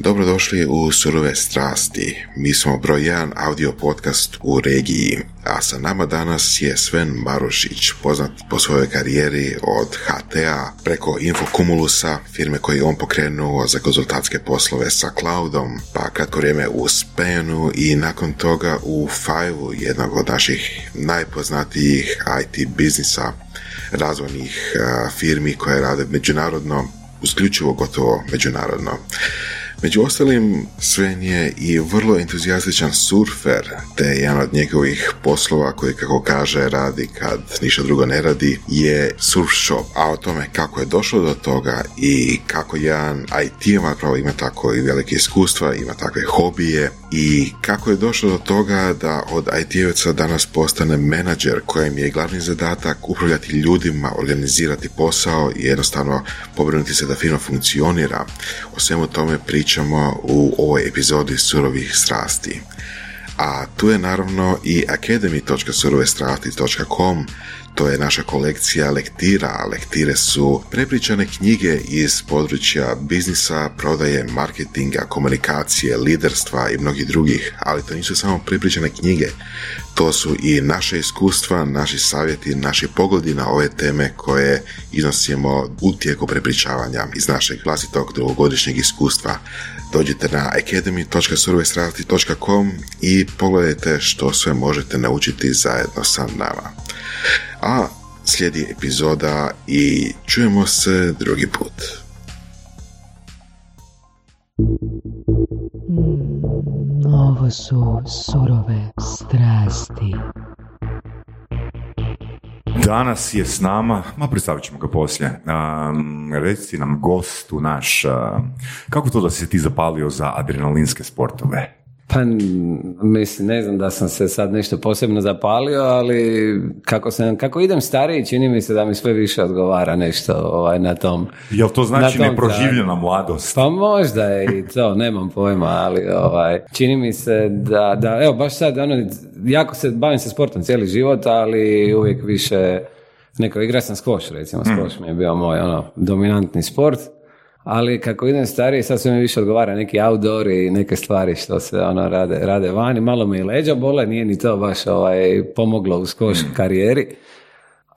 Dobrodošli u Surove strasti. Mi smo broj jedan audio podcast u regiji, a sa nama danas je Sven Marušić, poznat po svojoj karijeri od HTA preko Infokumulusa, firme koje je on pokrenuo za konzultatske poslove sa cloudom, pa kratko vrijeme u Spenu i nakon toga u Five, jednog od naših najpoznatijih IT biznisa, razvojnih firmi koje rade međunarodno, isključivo gotovo međunarodno. Među ostalim, Sven je i vrlo entuzijastičan surfer, te jedan od njegovih poslova koji, kako kaže, radi kad ništa drugo ne radi, je surf shop. A o tome kako je došlo do toga i kako jedan IT zapravo ima tako i velike iskustva, ima takve hobije i kako je došlo do toga da od IT-evaca danas postane menadžer kojem je glavni zadatak upravljati ljudima, organizirati posao i jednostavno pobrinuti se da firma funkcionira. O svemu tome pričamo u ovoj epizodi Surovih strasti. A tu je naravno i academy.surovestrasti.com to je naša kolekcija lektira. Lektire su prepričane knjige iz područja biznisa, prodaje, marketinga, komunikacije, liderstva i mnogih drugih, ali to nisu samo prepričane knjige. To su i naše iskustva, naši savjeti, naši pogledi na ove teme koje iznosimo u tijeku prepričavanja iz našeg vlastitog dugogodišnjeg iskustva. Dođite na academy.survestrati.com i pogledajte što sve možete naučiti zajedno sa nama a slijedi epizoda i čujemo se drugi put. Hmm, ovo su surove strasti. Danas je s nama, ma predstavit ćemo ga poslije, um, reci nam gostu naš, kako to da si se ti zapalio za adrenalinske sportove? Pa, mislim, ne znam da sam se sad nešto posebno zapalio, ali kako, sam, kako idem stariji, čini mi se da mi sve više odgovara nešto ovaj, na tom. Jel to znači neproživljena mladost? Pa možda je i to, nemam pojma, ali ovaj, čini mi se da, da, evo, baš sad, ono, jako se, bavim se sportom cijeli život, ali uvijek više, neko igra sam skoš, recimo, skoš mm. mi je bio moj, ono, dominantni sport ali kako idem stariji, sad sve mi više odgovara neki outdoor i neke stvari što se ono rade, rade vani. Malo mi i leđa bole, nije ni to baš ovaj, pomoglo u skoš karijeri.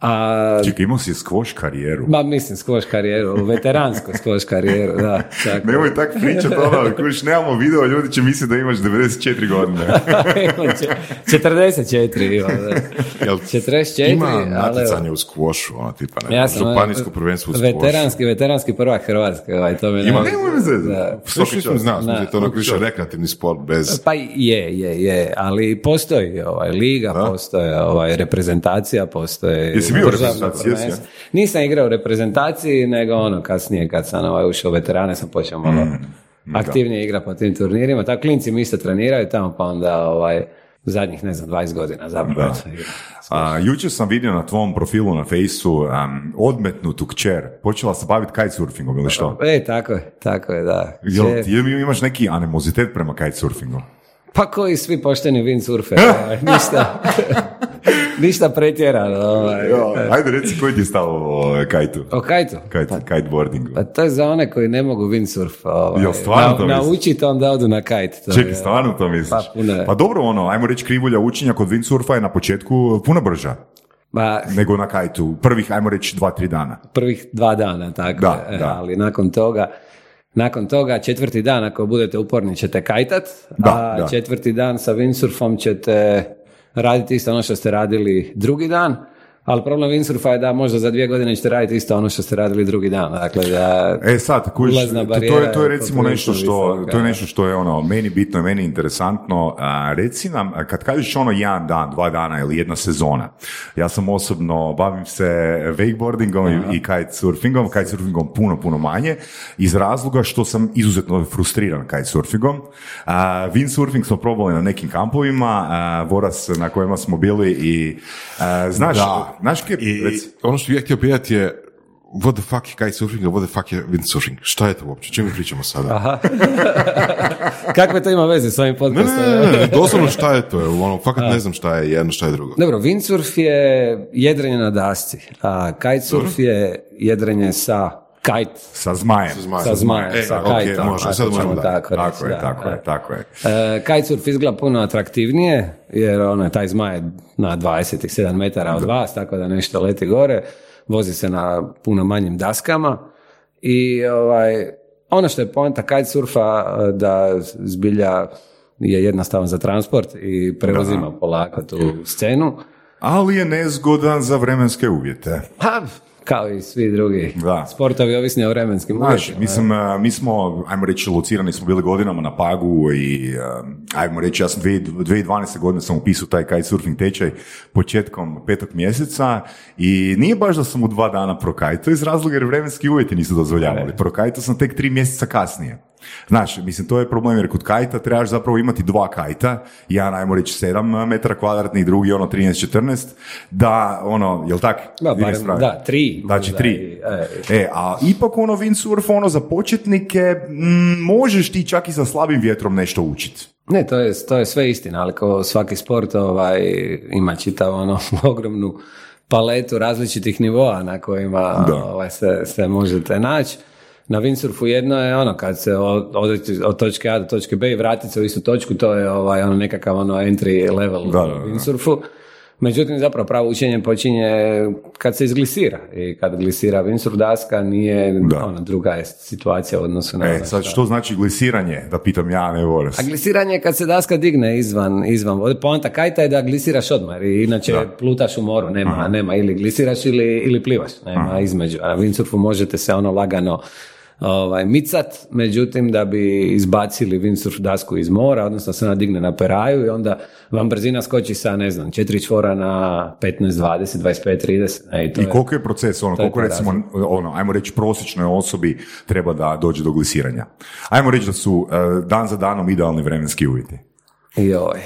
A, Čekaj, imao si skvoš karijeru? Ma, mislim, skvoš karijeru, veteransko skvoš karijeru, da. Tako. Nemoj tako pričati, ono, kuš, nemamo video, ljudi će misliti da imaš 94 godine. 44, ima, da. Jel 44, ima natjecanje u skvošu, ono, tipa, ne, ja sam, županijsko prvenstvo u skvošu. Veteranski, veteranski prvak Hrvatske, ovaj, to me... Ima, nemoj me zezati. Što znam, je to ono više rekreativni sport bez... Pa je, je, je, ali postoji ovaj, liga, postoje ovaj, reprezentacija, postoje... Jesi bio u reprezentaciji? Nisam igrao u reprezentaciji, nego ono kasnije kad sam ovaj, ušao u veterane sam počeo malo mm, aktivnije igra po tim turnirima. Tako klinci mi isto treniraju tamo pa onda ovaj, zadnjih, ne znam, 20 godina zapravo. A, jučer sam vidio na tvom profilu na fejsu um, odmetnutu kćer. Počela se baviti kitesurfingom ili što? E, tako je, tako je, da. Jel, imaš neki animozitet prema kitesurfingu? Pa koji svi pošteni windsurferi, ovaj, ništa. Ništa pretjerano. Ovaj. ajde reci koji ti je stav o kajtu. O kajtu? Kite, pa, kiteboardingu. Pa to je za one koji ne mogu windsurf. Ovaj. Jel stvarno to Naučiti onda odu na kite. To Čekaj, stvarno to misliš? Pa, puno pa dobro ono, ajmo reći krivulja učenja kod windsurfa je na početku puno brža. Ba, nego na kajtu. Prvih, ajmo reći, dva, tri dana. Prvih dva dana, tako. Da, e, da. Ali nakon toga, nakon toga četvrti dan ako budete uporni ćete kajtat, da, a četvrti dan sa windsurfom ćete raditi isto ono što ste radili drugi dan, ali problem windsurfa je da možda za dvije godine ćete raditi isto ono što ste radili drugi dan. Dakle, da e sad, kuš, to, to, je, to je recimo nešto što, to je nešto što je ono, meni bitno i meni interesantno. A, reci nam, kad kažeš ono jedan dan, dva dana ili jedna sezona, ja sam osobno, bavim se wakeboardingom i, i kitesurfingom, kitesurfingom puno, puno manje, iz razloga što sam izuzetno frustriran kitesurfingom. A, windsurfing smo probali na nekim kampovima, a, Voras na kojima smo bili i znaš, Znaš I, ono što bih ja htio pitati je, what the fuck je kitesurfing, what the fuck je windsurfing? Šta je to uopće? Čemu pričamo sada? Aha. Kakve to ima veze s ovim podcastom? Ne, ne, ne, doslovno šta je to? Ono, fakat ne znam šta je jedno, šta je drugo. Dobro, windsurf je jedrenje na dasci, a kitesurf je jedrenje sa Kajt. Sa zmajem. Sa zmajem, e, sa kajtom. Može, sad možemo tako, tako je, tako je, tako je. E, kitesurf izgleda puno atraktivnije, jer ono, taj zmaj je na 27 metara od vas, tako da nešto leti gore. Vozi se na puno manjim daskama. I ovaj, ono što je poanta kitesurfa, da zbilja je jednostavan za transport i prevozima polako tu scenu. Ali je nezgodan za vremenske uvjete. Ha, kao i svi drugi da. sportovi ovisni o vremenskim Znaš, mislim, mi smo, ajmo reći, locirani smo bili godinama na Pagu i ajmo reći, ja sam 2012. godine sam upisao taj kitesurfing tečaj početkom petog mjeseca i nije baš da sam u dva dana prokajto iz razloga jer vremenski uvjeti nisu dozvoljavali. Prokajto sam tek tri mjeseca kasnije. Znaš, mislim, to je problem jer kod kajta trebaš zapravo imati dva kajta, jedan, ajmo reći, 7 metara kvadratnih, drugi ono 13-14, da, ono, jel tak? Da, barem, da, tri. Znači, tri. E. e, a ipak ono windsurf, ono, za početnike, m, možeš ti čak i sa slabim vjetrom nešto učiti. Ne, to je, to je sve istina, ali kao svaki sport ovaj, ima čitav ono ogromnu paletu različitih nivoa na kojima ovaj, se, se možete naći na windsurfu jedno je ono kad se odreći od točke A do točke B i vratiti se u istu točku, to je ovaj, ono nekakav ono entry level da, da, windsurfu. Međutim, zapravo pravo učenje počinje kad se izglisira i kad glisira windsurf daska nije da. ona druga je situacija u odnosu na... E, ono sad što znači glisiranje, da pitam ja, ne volim. A glisiranje je kad se daska digne izvan, izvan vode. Poanta kajta je da glisiraš odmah, i inače plutaš u moru, nema, nema ili glisiraš ili, ili plivaš, nema između. A windsurfu možete se ono lagano ovaj, micat, međutim da bi izbacili windsurf dasku iz mora, odnosno se nadigne na peraju i onda vam brzina skoči sa, ne znam, četiri čvora na 15, 20, 25, 30. E, I, to I koliko je proces, ono, koliko recimo, ono, ajmo reći prosječnoj osobi treba da dođe do glisiranja? Ajmo reći da su eh, dan za danom idealni vremenski uvjeti. Joj,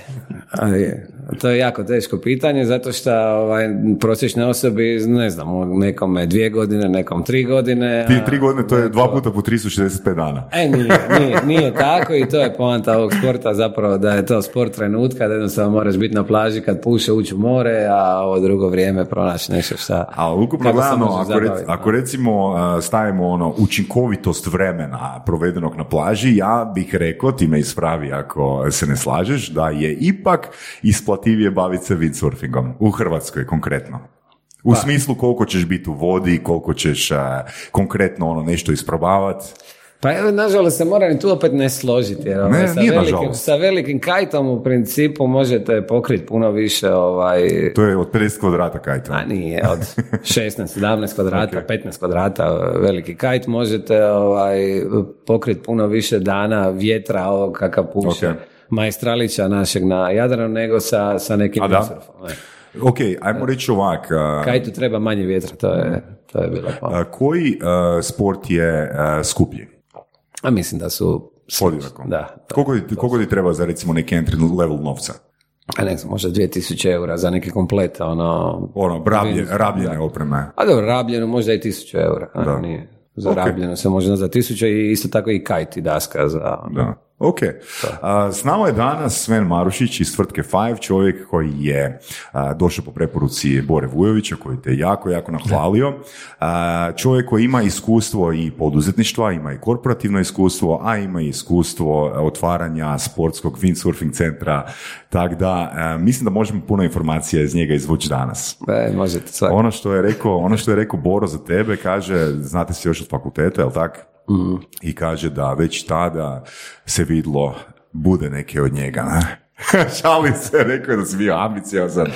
to je jako teško pitanje zato što ovaj, prosječne osobi, ne znam, nekome dvije godine, nekom tri godine. Ti tri godine to je dva puta po 365 dana. E, nije, nije, nije tako i to je poanta ovog sporta zapravo da je to sport trenutka, da jednostavno moraš biti na plaži kad puše ući u more, a ovo drugo vrijeme pronaći nešto šta... A ukupno gledano, ako, ako recimo stavimo ono učinkovitost vremena provedenog na plaži, ja bih rekao, ti me ispravi ako se ne slaže, da je ipak isplativije baviti se windsurfingom u Hrvatskoj konkretno. U pa. smislu koliko ćeš biti u vodi, koliko ćeš konkretno ono nešto isprobavati. Pa evo, nažalost, se moram i tu opet ne složiti. Jer, ovaj, ne, sa, nije velikim, sa velikim kajtom u principu možete pokriti puno više. Ovaj... To je od 50 kvadrata kajta. A nije, od 16, 17 kvadrata, okay. 15 kvadrata veliki kajt možete ovaj, pokriti puno više dana vjetra ovog kakav puše. Okay majstralića našeg na Jadranu nego sa, sa nekim A da? Ok, ajmo reći ovak. Kaj tu treba manje vjetra, to je, to je bilo pa. Koji sport je skuplji? A mislim da su... Podjednako? Da. Koliko, ti, koliko ti treba za recimo neki entry level novca? A ne znam, možda 2000 eura za neki komplet, ono... Ono, rablje, rabljene opreme. A dobro, rabljeno možda i 1000 eura, da. nije. Za okay. rabljeno se može za 1000 i isto tako i kajt i daska za... Da. Ok. S nama je danas Sven Marušić iz tvrtke Five, čovjek koji je došao po preporuci Bore Vujovića, koji te jako, jako nahvalio. Čovjek koji ima iskustvo i poduzetništva, ima i korporativno iskustvo, a ima i iskustvo otvaranja sportskog windsurfing centra, tako da mislim da možemo puno informacija iz njega izvući danas. E, možete Ono što je rekao, ono što je rekao Boro za tebe, kaže, znate se još od fakulteta, jel tako? I kaže da već tada se vidlo bude neke od njega. Ne? Šali se, rekao je da si bio ambiciozan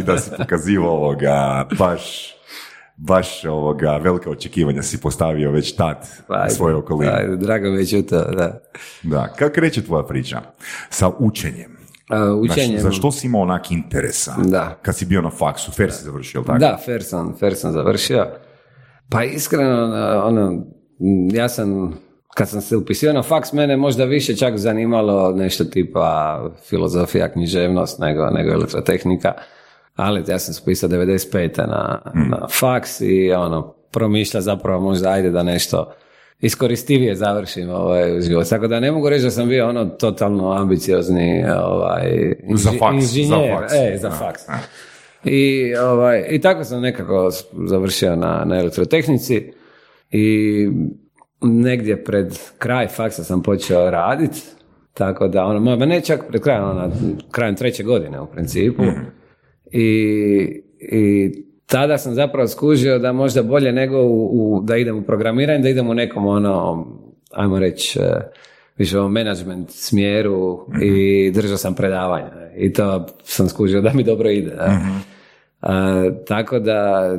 i da si pokazivao ovoga baš baš ovoga velika očekivanja si postavio već tad u svojoj okolini. Ajde, drago mi je to, da. Da, kako kreće tvoja priča sa učenjem? Uh, učenjem. za što si imao onak interesa? Da. Kad si bio na faksu, fer si završio, tako? Da, fer sam, fer sam završio. Pa iskreno, ono, ja sam, kad sam se upisio na faks, mene možda više čak zanimalo nešto tipa filozofija, književnost nego, nego elektrotehnika. Ali ja sam se upisao 95. na, mm. na faks i ono, promišlja zapravo možda ajde da nešto iskoristivije završim ovaj život. Tako da ne mogu reći da sam bio ono totalno ambiciozni ovaj, inži, za faks, inženjer. Za faks. E, za faks. I, ovaj, I tako sam nekako završio na, na elektrotehnici. I negdje pred kraj faksa sam počeo raditi, tako da, ono, ma ne čak pred krajem, ono, krajem treće godine u principu. Mhm. I, I tada sam zapravo skužio da možda bolje nego u, da idem u programiranje, da idem u nekom ono, ajmo reći, e, više u management smjeru i držao sam predavanja. I to sam skužio da mi dobro ide. mm tako da...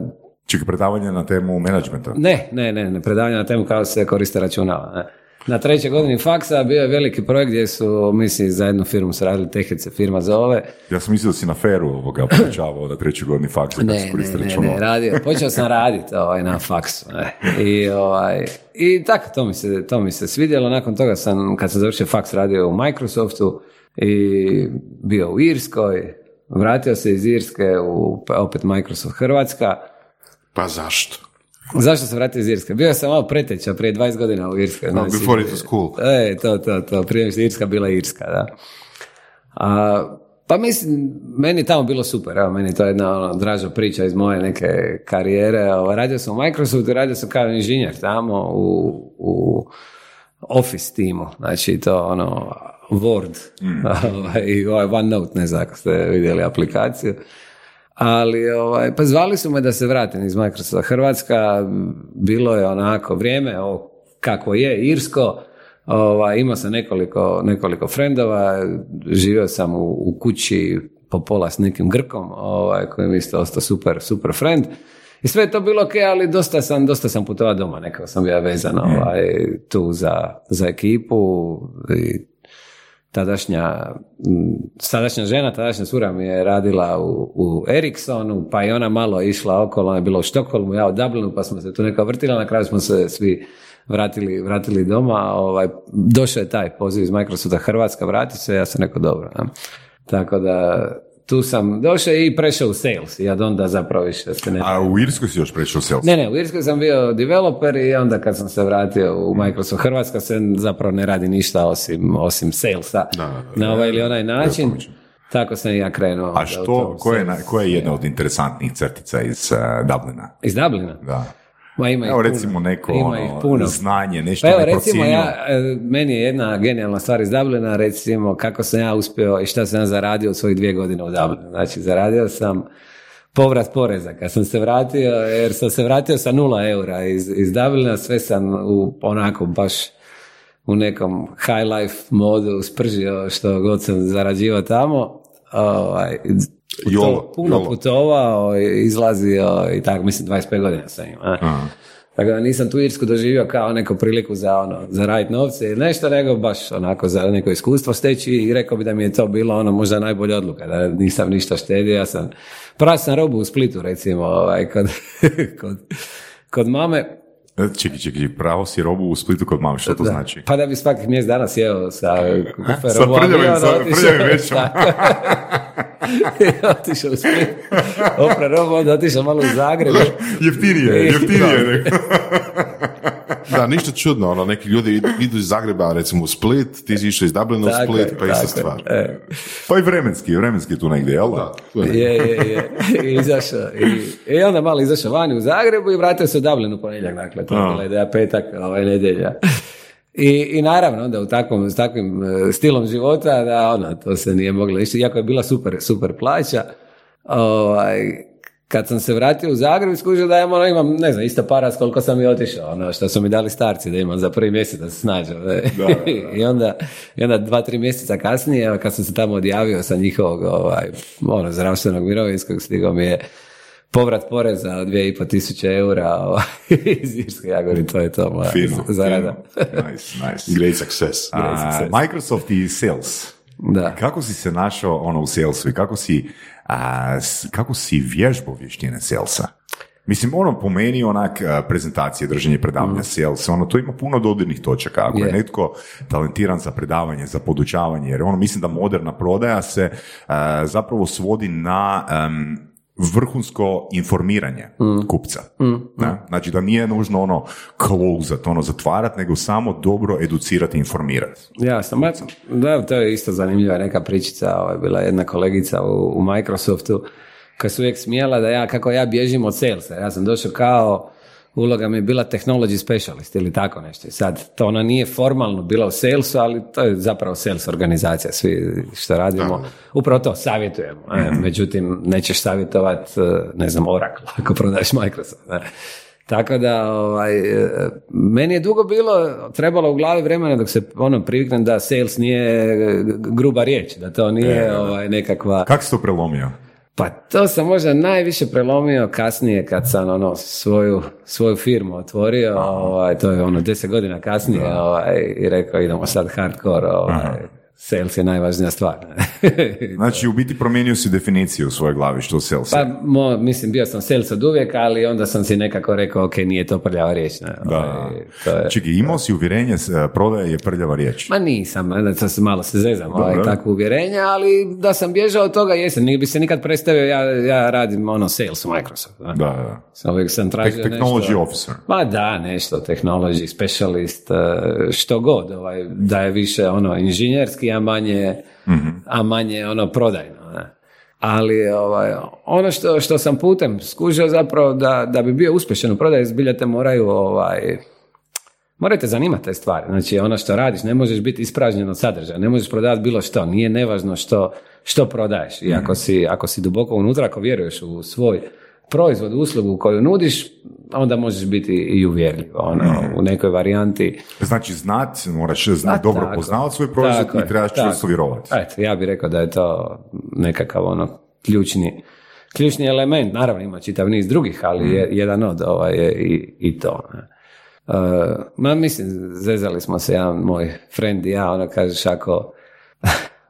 Čekaj, predavanje na temu menadžmenta? Ne, ne, ne, ne, predavanje na temu kako se koriste računala. Ne na trećoj godini faksa bio je veliki projekt gdje su, mislim, za jednu firmu se radili Tehice, firma zove. Ja sam mislio da si na feru ovoga poučavao na trećoj godini faksa. Ne, ne, ne, ne, radio, počeo sam raditi ovaj, na faksu. Ne. I, ovaj, i tako, to mi, se, to mi se svidjelo. Nakon toga sam, kad sam završio faks, radio u Microsoftu i bio u Irskoj. Vratio se iz Irske u opet Microsoft Hrvatska. Pa zašto? Zašto se vratio iz Irske? Bio sam malo preteča prije 20 godina u Irskoj. No, znači, before it was cool. E, to, to, to. Prije što Irska bila Irska, da. A, pa mislim, meni tamo bilo super, evo, meni to je jedna ono, draža priča iz moje neke karijere. Radio sam u Microsoftu, radio sam kao inženjer tamo u, u Office timu, znači to ono Word mm. i ovaj OneNote, ne znam ako ste vidjeli aplikaciju. Ali, ovaj, pa zvali su me da se vratim iz Microsofta. Hrvatska, bilo je onako vrijeme, o, kako je, Irsko, ovaj, imao sam nekoliko, nekoliko frendova, živio sam u, u kući po pola s nekim Grkom, ovaj, koji mi isto ostao super, super friend. I sve je to bilo ok, ali dosta sam, dosta sam putovao doma, nekako sam bio vezan ovaj, tu za, za ekipu i tadašnja, sadašnja žena, tadašnja sura mi je radila u, u Ericssonu, pa i ona malo išla okolo, ona je bila u Štokholmu, ja u Dublinu, pa smo se tu neka vrtila, na kraju smo se svi vratili, vratili doma, ovaj, došao je taj poziv iz Microsofta Hrvatska, vrati se, ja sam rekao dobro. Tako da, tu sam došao i prešao u sales i od onda zapravo više se ne... A u Irskoj si još prešao u sales? Ne, ne, u Irskoj sam bio developer i onda kad sam se vratio u Microsoft Hrvatska se zapravo ne radi ništa osim, osim salesa da, na ovaj ili onaj način. Tako sam i ja krenuo. A što, koja je, ko je jedna od interesantnih crtica iz uh, Dublina? Iz Dublina? Da. Ma ima evo recimo neko ono, puno. znanje, nešto pa evo, recimo ja, e, meni je jedna genijalna stvar iz Dublina, recimo kako sam ja uspio i šta sam ja zaradio od svojih dvije godine u Dublinu. Znači zaradio sam povrat poreza kad sam se vratio, jer sam se vratio sa nula eura iz, iz Dublina, sve sam u onako baš u nekom high life modu spržio što god sam zarađivao tamo. Ovaj, Jolo, puno putovao, izlazio i tako, mislim 25 godina sam imao. Tako da nisam tu Irsku doživio kao neku priliku za ono, za raditi novce ili nešto, nego baš onako za neko iskustvo steći i rekao bi da mi je to bilo ono možda najbolja odluka, da nisam ništa štedio, ja sam, pravo sam robu u Splitu recimo, ovaj, kod, kod, kod mame, E, čekaj, čekaj, pravo si robu u Splitu kod mame, što to znači? Pa da bi svakih mjesec dana sjeo sa sa prljavim, sa prljavim većom. otišao u Split, opra robu, onda otišao malo u Zagreb. jeftinije, jeftinije. Da, ništa čudno, ono, neki ljudi idu iz Zagreba, recimo u Split, ti si išao iz Dublina u Split, pa ista stvar. E. Pa i vremenski, vremenski tu negdje, jel da? Je, je, je. I izašao. I, I onda malo izašao vani u Zagrebu i vratio se u Dublin u ponedjeljak, dakle, to je bila ideja petak, ovaj nedjelja. I, I naravno onda u takvom, s takvim e, stilom života da ono, to se nije moglo ići, iako je bila super, super plaća, ovaj, kad sam se vratio u Zagreb, skužio da ono, imam, ne znam, isto para koliko sam i otišao, ono, što su mi dali starci da imam za prvi mjesec da se snađem. I, onda, I onda dva, tri mjeseca kasnije, kad sam se tamo odjavio sa njihovog ovaj, ono, zdravstvenog mirovinskog, stigao mi je povrat poreza od 2,5 tisuće eura ovaj, iz Irske, ja govorim, to je to moja fino, zarada. Nice, nice. Great success. Great success. Microsoft i sales. Da. Kako si se našao ono u salesu i kako si a, kako si vježbo vještine salesa? Mislim, ono po meni onak prezentacije, držanje predavanja mm. sales, ono to ima puno dodirnih točaka. Ako je netko talentiran za predavanje, za podučavanje, jer ono mislim da moderna prodaja se zapravo svodi na vrhunsko informiranje mm. kupca. Mm, mm. Znači da nije nužno ono close ono zatvarat, nego samo dobro educirati i informirati. Jasno, da, to je isto zanimljiva neka pričica, ovo je bila jedna kolegica u, u Microsoftu koja se uvijek smijela da ja, kako ja bježim od salesa. Ja sam došao kao uloga mi je bila technology specialist ili tako nešto. Sad, to ona nije formalno bila u salesu, ali to je zapravo sales organizacija, svi što radimo. Upravo to, savjetujemo. E, mhm. međutim, nećeš savjetovati, e, ne znam, Oracle, ako prodaješ Microsoft. Tako da, ovaj, e, meni je dugo bilo, trebalo u glavi vremena dok se ono priviknem da sales nije gruba riječ, da to nije ovaj, nekakva... Kako si to prelomio? Pa to sam možda najviše prelomio kasnije kad sam ono svoju, svoju firmu otvorio, ovaj, to je ono deset godina kasnije ovaj, i rekao idemo sad hardcore, ovaj, sales je najvažnija stvar. znači, u biti promijenio si definiciju u svojoj glavi što sales Pa, mo, mislim, bio sam sales od uvijek, ali onda sam si nekako rekao, ok, nije to prljava riječ. Ne? Da. Ovaj, to je, Čekaj, imao si uvjerenje, e, prodaje je prljava riječ? Ma nisam, da se malo se zezam, ovaj, takvo uvjerenje, ali da sam bježao od toga, jesam, nije bi se nikad predstavio, ja, ja radim ono sales u Microsoft. Da, da. Sam uvijek sam tražio technology nešto, officer. Pa da, nešto, technology specialist, e, što god, ovaj, da je više ono inženjerski a manje, a manje ono prodajno. Ne? Ali ovaj, ono što, što sam putem skužio zapravo da, da bi bio uspješan u prodaju, zbilja te moraju ovaj, Morate zanimati te stvari. Znači, ono što radiš, ne možeš biti ispražnjen od sadržaja, ne možeš prodavati bilo što, nije nevažno što, što prodaješ. I ako si, ako si duboko unutra, ako vjeruješ u svoj proizvod, uslugu koju nudiš, onda možeš biti i uvjerljiv ono, u nekoj varijanti. Znači znat, moraš znati dobro poznavati svoj proizvod i trebaš čvrsto vjerovati. Eto, ja bih rekao da je to nekakav ono ključni, ključni element. Naravno ima čitav niz drugih, ali mm. je, jedan od ovaj je i, i to. Uh, ma mislim, zezali smo se, jedan moj friend i ja, ono kažeš ako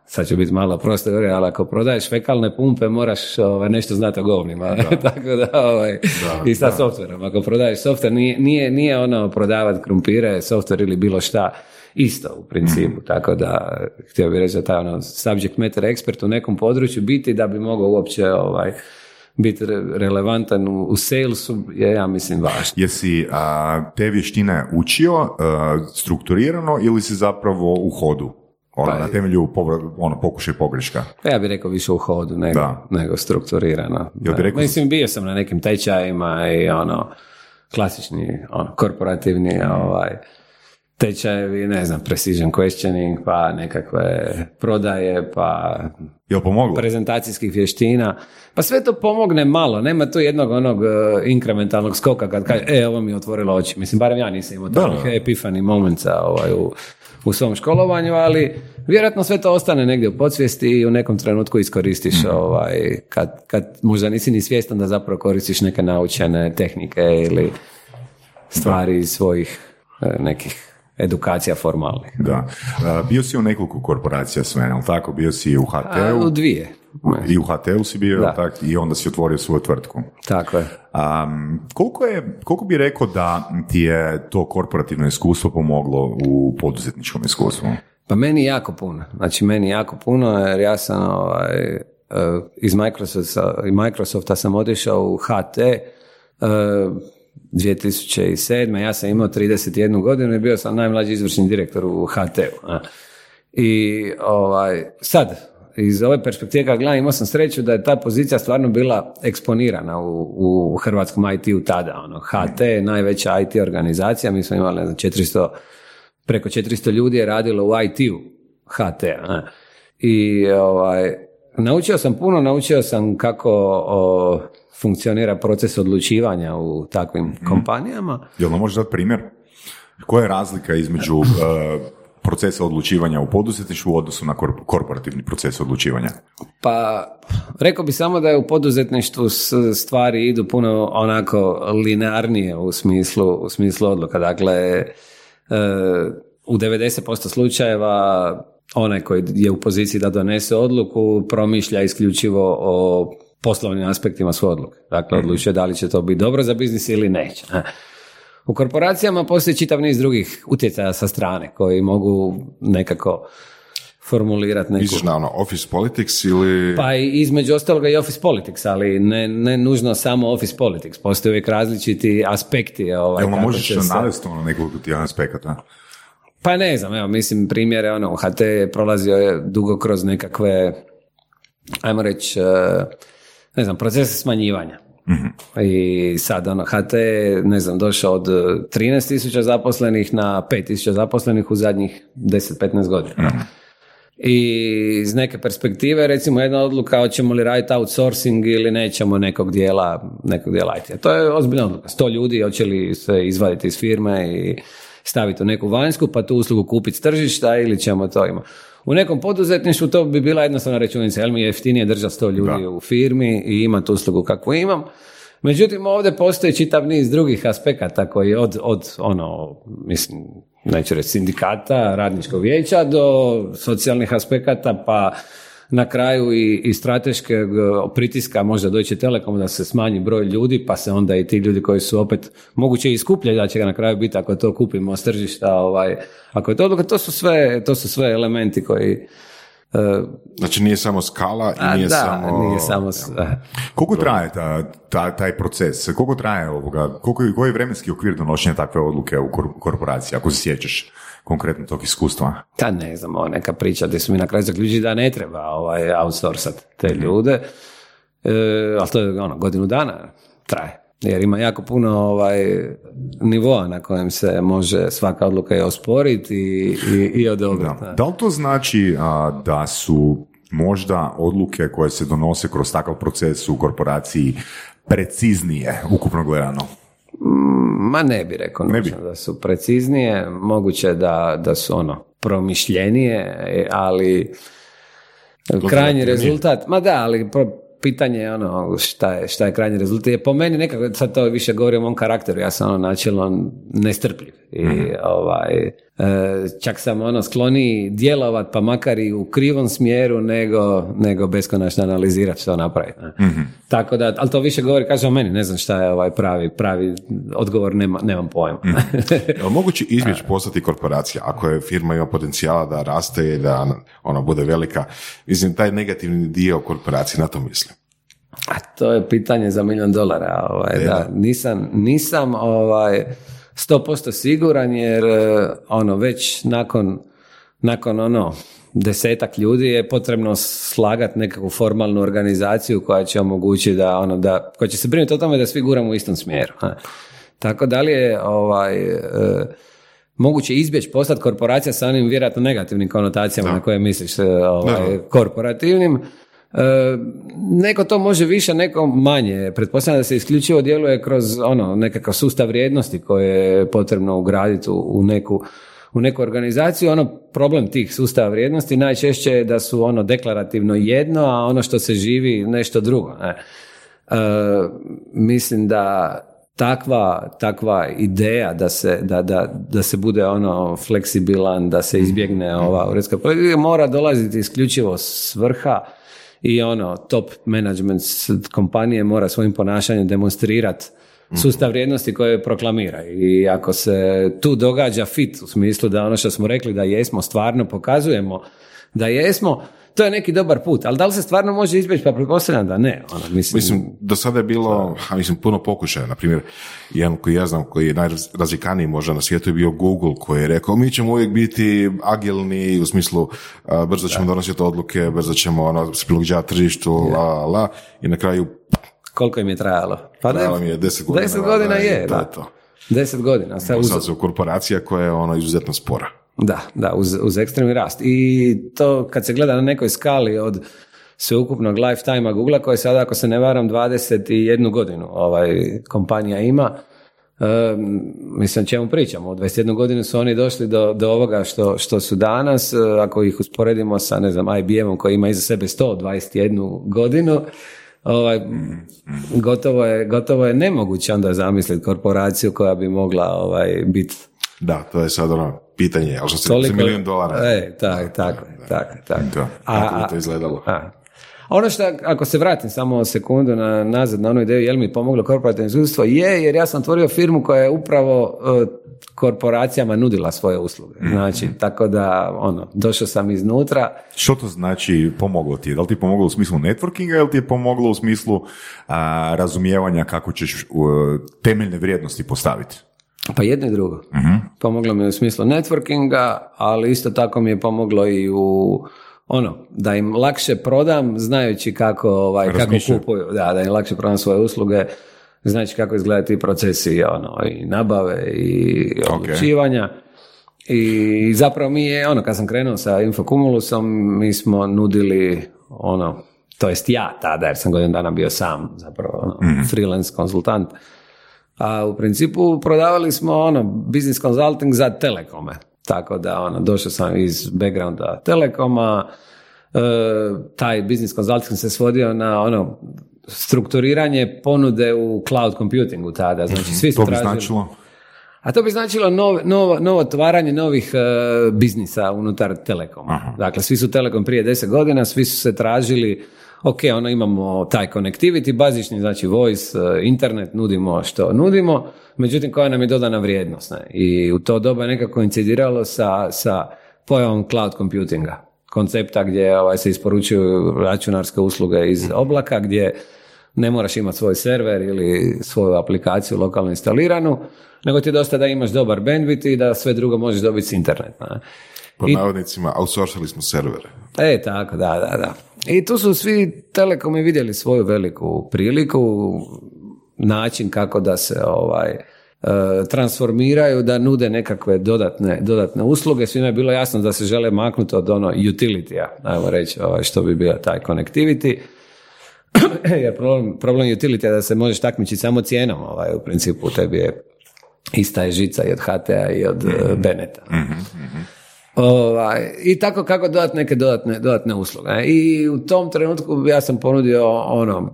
sad će biti malo prosto ali ako prodaješ fekalne pumpe moraš ovaj, nešto znati o govnima. Tako da, ovaj, i sa softverom. Ako prodaješ softver, nije, nije, nije ono prodavati krumpire, softver ili bilo šta, isto u principu. Mhm. Tako da, htio bih reći da taj ono, subject matter expert u nekom području biti da bi mogao uopće ovaj, biti relevantan u, salesu je, ja mislim, važno. Jesi a, te vještine učio strukturirano ili si zapravo u hodu? Ono, pa, na temelju ono, pokušaj pogreška. Pa ja bih rekao više u hodu nego, nego strukturirano. Rekao... Mislim, bio sam na nekim tečajima i ono, klasični, ono, korporativni, ovaj, tečajevi, ne znam, precision questioning, pa nekakve prodaje, pa Jel pomoglo? prezentacijskih vještina. Pa sve to pomogne malo, nema tu jednog onog uh, inkrementalnog skoka kad kaže, e, ovo mi je otvorilo oči. Mislim, barem ja nisam imao takvih epifani momenca ovaj, u, u svom školovanju, ali vjerojatno sve to ostane negdje u podsvijesti i u nekom trenutku iskoristiš mhm. ovaj, kad, kad možda nisi ni svjestan da zapravo koristiš neke naučene tehnike ili stvari iz svojih e, nekih edukacija formalnih. Da. Bio si u nekoliko korporacija sve, ali tako? Bio si u HT-u? U dvije. I u HT-u si bio, tak, i onda si otvorio svoju tvrtku. Tako je. Um, koliko, je, koliko bi rekao da ti je to korporativno iskustvo pomoglo u poduzetničkom iskustvu? Pa meni jako puno. Znači meni jako puno jer ja sam ovaj, eh, iz Microsofta, Microsofta sam otišao u HT uh, 2007. Ja sam imao 31 godinu i bio sam najmlađi izvršni direktor u HT-u. I ovaj, sad, iz ove perspektive kad gledam, imao sam sreću da je ta pozicija stvarno bila eksponirana u, u hrvatskom IT-u tada. Ono, HT je najveća IT organizacija, mi smo imali 400, preko 400 ljudi je radilo u IT-u HT. I ovaj, naučio sam puno, naučio sam kako o, funkcionira proces odlučivanja u takvim mm. kompanijama. Jel nam možeš dati primjer? Koja je razlika između uh, procesa odlučivanja u poduzetništvu u odnosu na korporativni proces odlučivanja? Pa, rekao bi samo da je u poduzetništvu stvari idu puno onako linearnije u smislu, u smislu odluka. Dakle, e, u 90% slučajeva onaj koji je u poziciji da donese odluku promišlja isključivo o poslovnim aspektima svoje odluke. Dakle, mhm. odlučuje da li će to biti dobro za biznis ili neće. U korporacijama postoji čitav niz drugih utjecaja sa strane koji mogu nekako formulirati neku... Misliš na ono office politics ili... Pa između ostaloga i office politics, ali ne, ne nužno samo office politics. Postoje uvijek različiti aspekti. Ovaj, Jel možeš se... navesti ono nekoliko ti aspekata? Pa ne znam, evo, mislim primjere, ono, HT je prolazio je dugo kroz nekakve, ajmo reći, eh, ne znam, procese smanjivanja. Mm I sad ono, HT je, ne znam, došao od 13.000 zaposlenih na 5.000 zaposlenih u zadnjih 10-15 godina. mm I iz neke perspektive, recimo jedna odluka hoćemo li raditi outsourcing ili nećemo nekog dijela, nekog dijela IT. To je ozbiljna odluka. Sto ljudi hoće li se izvaditi iz firme i staviti u neku vanjsku pa tu uslugu kupiti s tržišta ili ćemo to imati. U nekom poduzetništvu to bi bila jednostavna računica, jer mi je jeftinije držati sto ljudi u firmi i imati uslugu kakvu imam. Međutim, ovdje postoji čitav niz drugih aspekata koji od, od ono, mislim, neću reći sindikata, radničkog vijeća do socijalnih aspekata, pa na kraju i, i strateškog pritiska možda Deutsche Telekom da se smanji broj ljudi, pa se onda i ti ljudi koji su opet moguće i skuplje da će ga na kraju biti ako to kupimo s tržišta, ovaj, ako je to odluka, to su sve, to su sve elementi koji, e, Znači nije samo skala i nije da, samo... nije samo... Koliko traje ta, ta, taj proces? Koliko traje ovoga? Koliko, koji je vremenski okvir donošenja takve odluke u korporaciji, ako se sjećaš? Konkretno tog iskustva? Ta ne znam, ovo neka priča gdje su mi na kraju zaključili da ne treba ovaj, outsourcat te mhm. ljude, e, ali to je ono, godinu dana traje. Jer ima jako puno ovaj, nivoa na kojem se može svaka odluka i osporiti i, i, i odobriti. Da. da li to znači a, da su možda odluke koje se donose kroz takav proces u korporaciji preciznije, ukupno gledano? Mm, ma ne bi rekao ne bi. da su preciznije, moguće da, da su ono promišljenije, ali krajnji rezultat, ma da, ali pitanje je ono šta je, šta je krajnji rezultat. Je po meni nekako, sad to više govori o mom karakteru, ja sam ono načelno nestrpljiv i mhm. ovaj, čak sam ono skloniji djelovat pa makar i u krivom smjeru nego, nego beskonačno analizirati što napraviti. mm Tako da, ali to više govori, kaže o meni, ne znam šta je ovaj pravi, pravi odgovor, nema, nemam pojma. mm Moguće izbjeći postati korporacija, ako je firma ima potencijala da raste i da ona bude velika. Mislim, taj negativni dio korporacije, na to mislim. A to je pitanje za milijon dolara. Ovaj, da, nisam, nisam ovaj, 100% siguran jer e, ono već nakon, nakon ono desetak ljudi je potrebno slagati nekakvu formalnu organizaciju koja će omogućiti da ono da koja će se brinuti o tome da svi guramo u istom smjeru. Tako da li je ovaj e, moguće izbjeći postati korporacija sa onim vjerojatno negativnim konotacijama na koje misliš e, ovaj, korporativnim neko to može više, neko manje. Pretpostavljam da se isključivo djeluje kroz ono, nekakav sustav vrijednosti koje je potrebno ugraditi u, neku u neku organizaciju, ono problem tih sustava vrijednosti najčešće je da su ono deklarativno jedno, a ono što se živi nešto drugo. Ne? E, mislim da takva, takva ideja da se, da, da, da se bude ono fleksibilan, da se izbjegne ova uredska mora dolaziti isključivo svrha i ono top management kompanije mora svojim ponašanjem demonstrirati sustav vrijednosti koje proklamira. I ako se tu događa fit u smislu da ono što smo rekli da jesmo stvarno pokazujemo da jesmo to je neki dobar put, ali da li se stvarno može izbjeći, pa pretpostavljam da ne. Ono, mislim, mislim, do sada je bilo, a mislim, puno pokušaja, na primjer, jedan koji ja znam, koji je najrazvikaniji možda na svijetu je bio Google, koji je rekao, mi ćemo uvijek biti agilni, u smislu, brzo ćemo donositi odluke, brzo ćemo ono, se prilagođavati tržištu, la, la, i na kraju... Koliko im je trajalo? Pa trajalo mi je deset godina. Deset godina je, da. To. Deset godina. Sad, sad su korporacija koja je ono izuzetno spora. Da, da, uz, uz ekstremni rast. I to kad se gleda na nekoj skali od sveukupnog lifetime Google koji sada, ako se ne varam, 21 godinu ovaj, kompanija ima, Um, mislim, čemu pričamo? U 21 godinu su oni došli do, do ovoga što, što su danas. E, ako ih usporedimo sa, ne znam, IBM-om koji ima iza sebe 121 godinu, ovaj, gotovo, je, gotovo je nemoguće onda zamisliti korporaciju koja bi mogla ovaj, biti da, to je sad ono pitanje, ali što se Toliko, milijun dolara. E, tak, tako, tako, tako. To, a, bi to izgledalo. A, ono što, ako se vratim samo sekundu na, nazad na onu ideju, je li mi pomoglo korporativno iskustvo? Je, jer ja sam otvorio firmu koja je upravo uh, korporacijama nudila svoje usluge. Mhm. Znači, tako da, ono, došao sam iznutra. Što to znači pomoglo ti? Da li ti pomoglo u smislu networkinga ili ti je pomoglo u smislu razumijevanja kako ćeš temeljne vrijednosti postaviti? Pa jedno i drugo. uh Pomoglo mi u smislu networkinga, ali isto tako mi je pomoglo i u ono, da im lakše prodam znajući kako, ovaj, kako kupuju, da, da im lakše prodam svoje usluge, znači kako izgledaju ti procesi ono, i nabave i odlučivanja. I zapravo mi je, ono, kad sam krenuo sa Infocumulusom, mi smo nudili, ono, to jest ja tada, jer sam godinu dana bio sam, zapravo, ono, mhm. freelance konsultant. A u principu prodavali smo, ono, business consulting za telekome. Tako da, ono, došao sam iz backgrounda telekoma, e, taj business consulting se svodio na, ono, strukturiranje ponude u cloud computingu tada. Znači, svi su to bi značilo? A to bi značilo novo, novo, novo otvaranje novih uh, biznisa unutar Telekoma. Dakle, svi su Telekom prije deset godina, svi su se tražili ok, ono imamo taj connectivity, bazični, znači voice, e, internet, nudimo što nudimo, međutim koja nam je dodana vrijednost. Ne? I u to doba je nekako incidiralo sa, sa pojavom cloud computinga, koncepta gdje ovaj, se isporučuju računarske usluge iz oblaka, gdje ne moraš imati svoj server ili svoju aplikaciju lokalno instaliranu, nego ti je dosta da imaš dobar bandwidth i da sve drugo možeš dobiti s interneta. Po I, navodnicima, outsourcali smo servere. E, tako, da, da, da. I tu su svi telekomi vidjeli svoju veliku priliku, način kako da se ovaj, e, transformiraju, da nude nekakve dodatne, dodatne usluge. Svima je bilo jasno da se žele maknuti od ono utility-a, ajmo reći, ovaj, što bi bio taj connectivity jer problem, problem utility je da se možeš takmičiti samo cijenom, ovaj, u principu tebi je ista je žica i od HTA i od mm Beneta. mm Ovaj, I tako kako dodati neke dodatne, dodatne usluge. I u tom trenutku ja sam ponudio ono,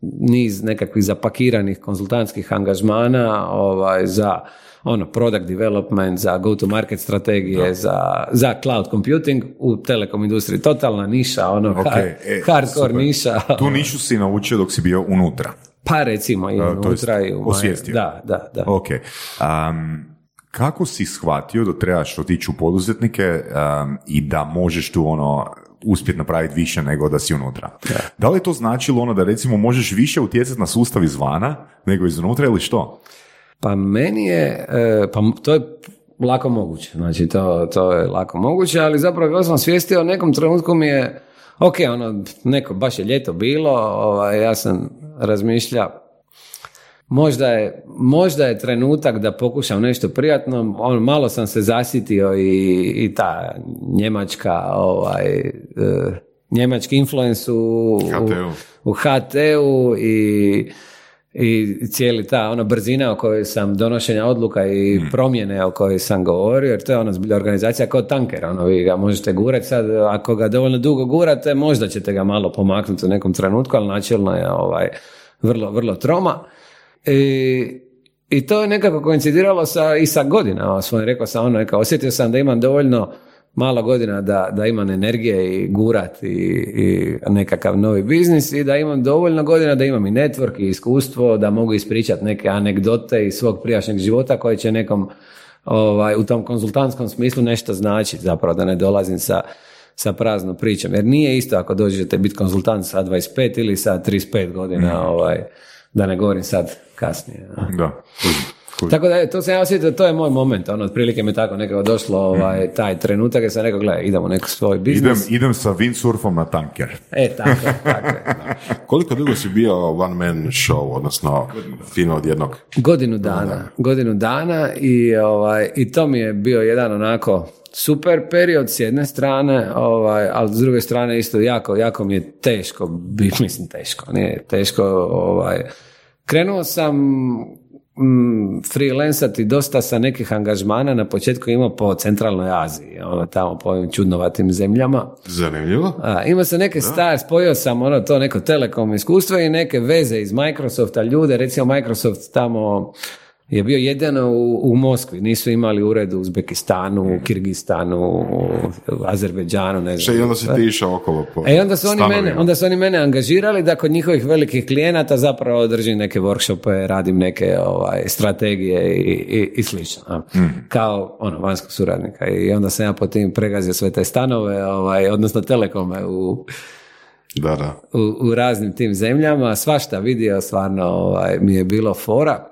niz nekakvih zapakiranih konzultantskih angažmana ovaj, za ono, product development, za go-to-market strategije, za, za cloud computing u telekom industriji. Totalna niša, ono, okay. e, hardcore niša. Tu nišu si naučio dok si bio unutra. Pa recimo i unutra. i u osvijestio. Da, da, da. Ok. Um, kako si shvatio da trebaš otići u poduzetnike um, i da možeš tu ono uspjeti napraviti više nego da si unutra. Da. da li je to značilo ono da recimo možeš više utjecati na sustav izvana nego iznutra ili što? Pa meni je, e, pa to je lako moguće, znači to, to je lako moguće, ali zapravo kako sam svijestio u nekom trenutku mi je, ok, ono, neko, baš je ljeto bilo, ovaj, ja sam razmišlja, možda je, možda je trenutak da pokušam nešto prijatno, on, malo sam se zasitio i, i ta njemačka, ovaj, e, njemački influence u, u, u HT-u i i cijeli ta ona brzina o kojoj sam donošenja odluka i mm. promjene o kojoj sam govorio, jer to je ona zbilja organizacija kao tanker, ono vi ga možete gurati sad, ako ga dovoljno dugo gurate, možda ćete ga malo pomaknuti u nekom trenutku, ali načelno je ovaj, vrlo, vrlo troma. I, i to je nekako koincidiralo sa, i sa godinama, svojim rekao sam ono, neka, osjetio sam da imam dovoljno malo godina da, da imam energije i gurat i, i nekakav novi biznis i da imam dovoljno godina da imam i network i iskustvo, da mogu ispričati neke anegdote iz svog prijašnjeg života koje će nekom ovaj, u tom konzultantskom smislu nešto znači zapravo da ne dolazim sa, sa praznom pričom. Jer nije isto ako dođete biti konzultant sa 25 ili sa 35 godina, mm. ovaj, da ne govorim sad kasnije. Da. Tako da to sam ja osjetio, to je moj moment, ono, otprilike mi tako nekako došlo ovaj, mhm. taj trenutak, jer sam rekao, gledaj, idemo neko svoj biznis. Idem, idem sa windsurfom na tanker. E, tako, tako Koliko dugo si bio one man show, odnosno fino od jednog? Godinu dana, godinu dana i, ovaj, i to mi je bio jedan onako super period s jedne strane, ovaj, ali s druge strane isto jako, jako mi je teško, mislim teško, nije teško, ovaj, krenuo sam mm, freelancati dosta sa nekih angažmana na početku imao po centralnoj Aziji, ono tamo po ovim čudnovatim zemljama. Zanimljivo. A, ima se neke star, spojio sam ono to neko telekom iskustvo i neke veze iz Microsofta, ljude, recimo Microsoft tamo je bio jedino u, u Moskvi. Nisu imali ured u Uzbekistanu, u Kirgistanu, u Azerbeđanu, ne znam. I onda si ti išao okolo po E onda su, oni mene, onda su oni mene angažirali da kod njihovih velikih klijenata zapravo držim neke workshope, radim neke ovaj, strategije i, i, i slično. Mm. Kao ono, vanjskog suradnika. I onda sam ja po tim pregazio sve te stanove, ovaj, odnosno telekome u, da, da. U, u, raznim tim zemljama. Svašta vidio, stvarno ovaj, mi je bilo fora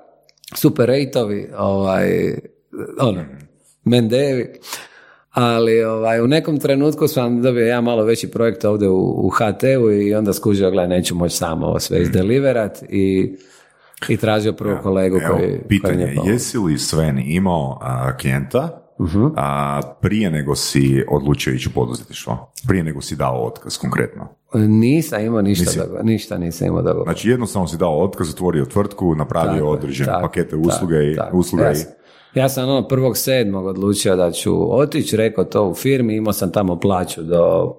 super rejtovi, ovaj, ono, mendevi. Ali ovaj, u nekom trenutku sam dobio ja malo veći projekt ovdje u, u HT-u i onda skužio, gledaj, neću moći sam ovo sve izdeliverat i, i tražio prvo kolegu Evo, koji... pitanje, koji jesi li Sven imao a, klijenta Mhm. a, prije nego si odlučio ići u poduzetništvo? Prije nego si dao otkaz konkretno? Nisam imao ništa, Nisi- dogo- ništa nisam imao dobro. Znači jednostavno si dao otkaz, otvorio tvrtku, napravio Tako određene tako, pakete tako, usluge i tako. usluge Ja i... Ja sam ono prvog sedmog odlučio da ću otići, rekao to u firmi, imao sam tamo plaću do,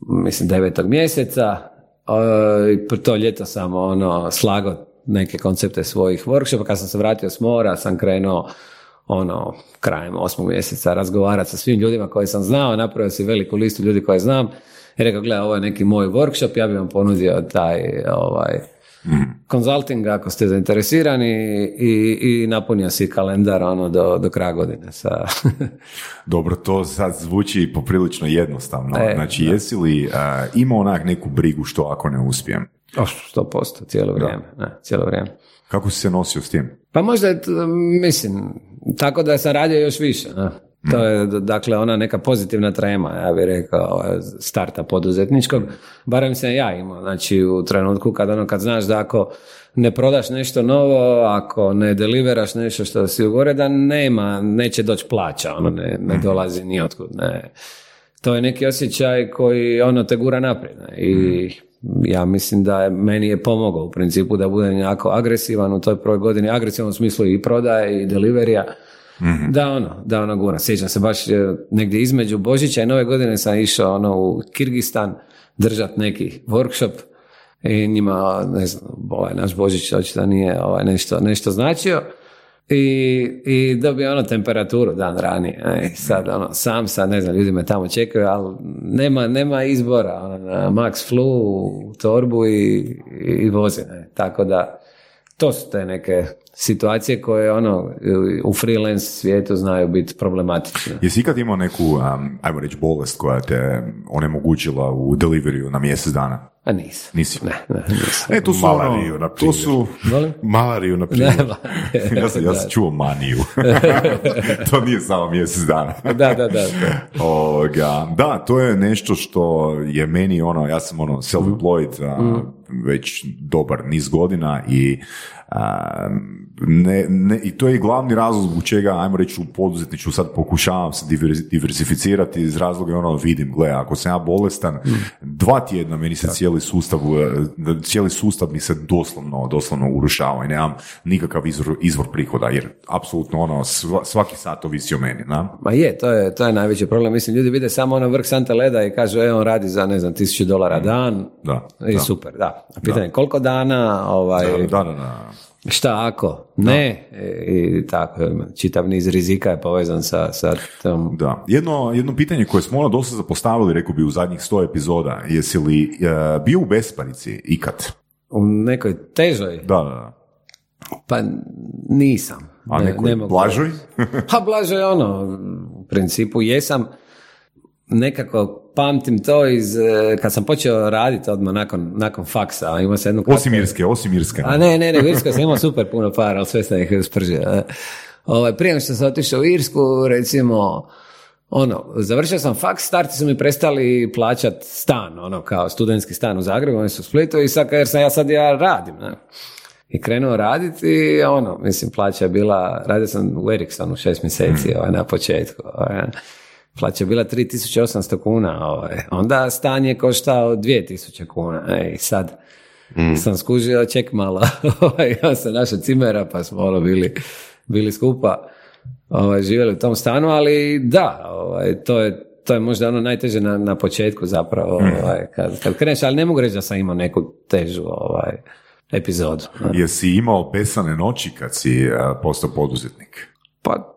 mislim, devetog mjeseca, e, i to ljeto sam ono slagao neke koncepte svojih workshopa, kad sam se vratio s mora, sam krenuo ono, krajem osmog mjeseca razgovarati sa svim ljudima koje sam znao, napravio si veliku listu ljudi koje znam i rekao, gle, ovo je neki moj workshop, ja bih vam ponudio taj, ovaj, consulting ako ste zainteresirani i, i napunio si kalendar ono do, do kraja godine sa Dobro, to sad zvuči poprilično jednostavno. E, znači, da. jesi li a, imao onak neku brigu što ako ne uspijem? oh, 100% cijelo vrijeme, ne, cijelo vrijeme. Kako si se nosio s tim? Pa možda mislim, tako da sam radio još više. Ne? To je, dakle, ona neka pozitivna trema, ja bih rekao, starta poduzetničkog. Barem sam ja imao, znači u trenutku kad, ono, kad znaš da ako ne prodaš nešto novo, ako ne deliveraš nešto što si ugore, da nema, neće doći plaća, ono ne, ne dolazi ni otkud, ne. To je neki osjećaj koji ono te gura naprijed. ne. I ja mislim da je, meni je pomogao u principu da budem jako agresivan u toj prvoj godini, agresivan u smislu i prodaje i deliverija, da ono, da ono gura. Sjećam se baš e, negdje između Božića i Nove godine sam išao ono u Kirgistan držat neki workshop i njima, ne znam, ovaj naš Božić očito nije ovaj, nešto, nešto značio. I, i dobio ono temperaturu dan ranije. E, sad ono, sam sad, ne znam, ljudi me tamo čekaju, ali nema, nema izbora. Ono, max flu, u torbu i, i vozi. ne. Tako da, to su te neke situacije koje ono u freelance svijetu znaju biti problematične. Jesi ikad imao neku, um, ajmo reći, bolest koja te onemogućila u deliveriju na mjesec dana? A nisam. Nisi? Ne, ne, nisam. E, to su Malariju, ono, na to primjer. su, Molim? Malariju, na Ne, primjer. ba- ja sam, ja sam čuo maniju. to nije samo mjesec dana. da, da, da. da. Ovoga, da, to je nešto što je meni ono, ja sam ono self-employed a, Mm. već dobar niz godina i a, ne, ne, i to je i glavni razlog zbog čega, ajmo reći u poduzetniču sad pokušavam se divers- diversificirati iz razloga ono vidim, gle, ako sam ja bolestan, Mm. dva tjedna meni se cijeli sustav, e, cijeli sustav mi se doslovno, doslovno urušava i nemam nikakav izvor, izvor prihoda, jer apsolutno ono, sva- svaki sat ovisi o meni, na? Ma je, to je, to je najveći problem. Mislim, ljudi vide samo ono vrh santa leda i kažu, e, on radi za, ne znam, tisuću dolara dan. Da, I da. super, da. A pitanje, koliko dana, ovaj, Da, da, da. Šta ako? Ne. E, I tako, čitav niz rizika je povezan sa, sa tom... Da. Jedno, jedno pitanje koje smo ono dosta zapostavili, rekao bi u zadnjih sto epizoda, jesi li e, bio u besparici ikad? U nekoj težoj, Da, da, da. pa nisam. A Ne- nekoj ne mogu- blažoj? Pa blažoj ono, u principu jesam, nekako pamtim to iz, e, kad sam počeo raditi odmah nakon, nakon faksa, imao sam jednu kratku- Osim Irske, osim Irske. A ne, ne, nego Irska sam imao super puno para, ali sve sam ih spržio. e. Ovaj, prije što sam otišao u Irsku, recimo, ono, završio sam faks, starti su mi prestali plaćat stan, ono, kao studentski stan u Zagrebu, oni su u Splitu i sad, jer sam ja sad ja radim, ne. I krenuo raditi ono, mislim, plaća je bila, radio sam u Ericssonu šest mjeseci ovaj, na početku. Ovaj, plaća bila 3800 kuna, ovaj. onda stan je koštao 2000 kuna. E, sad sam skužio, ček malo, ovaj, ja sam našao cimera pa smo ono bili, bili skupa ovaj, živjeli u tom stanu, ali da, ovaj, to je to je možda ono najteže na, na početku zapravo, ovaj, kad, kad kreneš, ali ne mogu reći da sam imao neku težu ovaj, epizodu. Jesi imao besane noći kad si postao poduzetnik? Pa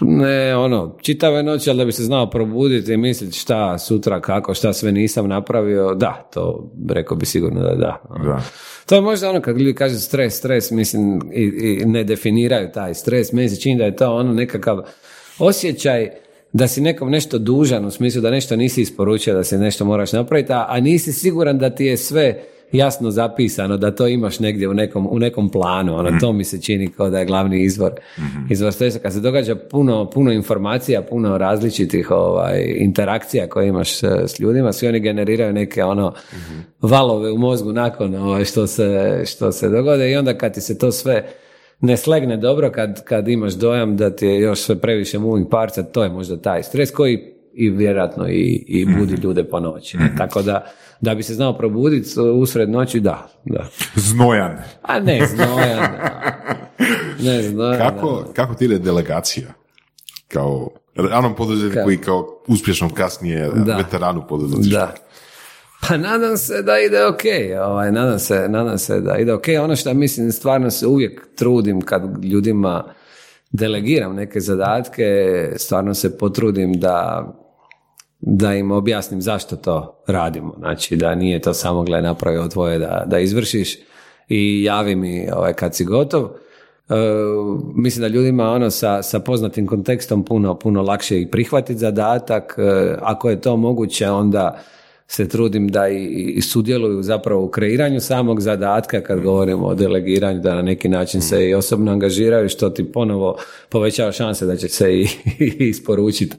ne, ono, čitave noći, ali da bi se znao probuditi i misliti šta sutra, kako, šta sve nisam napravio, da, to rekao bi sigurno da da. Da. To je možda ono kad ljudi kažu stres, stres, mislim, i, i ne definiraju taj stres, meni se čini da je to ono nekakav osjećaj da si nekom nešto dužan u smislu da nešto nisi isporučio, da se nešto moraš napraviti, a, a nisi siguran da ti je sve jasno zapisano, da to imaš negdje u nekom, u nekom planu, ono, to mi se čini kao da je glavni izvor, mm izvor stresa. Kad se događa puno, puno informacija, puno različitih ovaj, interakcija koje imaš e, s ljudima, svi oni generiraju neke ono valove u mozgu nakon ovaj, što, se, što se dogode i onda kad ti se to sve ne slegne dobro kad, kad imaš dojam da ti je još sve previše moving parts, to je možda taj stres koji i vjerojatno i, i budi mhm. ljude po noći. Tako da, da bi se znao probuditi usred noći, da. da. Znojan. A ne, znojan. Ne, znojan. Kako, kako ti ide delegacija? Kao ranom poduzetniku i kao uspješnom kasnije da. veteranu poduzetništva. Da. Pa nadam se da ide ok, ovaj, nadam, se, nadam se da ide ok. Ono što mislim, stvarno se uvijek trudim kad ljudima delegiram neke zadatke, stvarno se potrudim da, da im objasnim zašto to radimo. Znači da nije to samo gledaj napravio tvoje da, da izvršiš i javi mi ovaj, kad si gotov. E, mislim da ljudima ono sa, sa poznatim kontekstom puno, puno lakše i prihvatiti zadatak. E, ako je to moguće onda se trudim da i, sudjeluju zapravo u kreiranju samog zadatka kad govorimo o delegiranju, da na neki način se i osobno angažiraju, što ti ponovo povećava šanse da će se i, isporučiti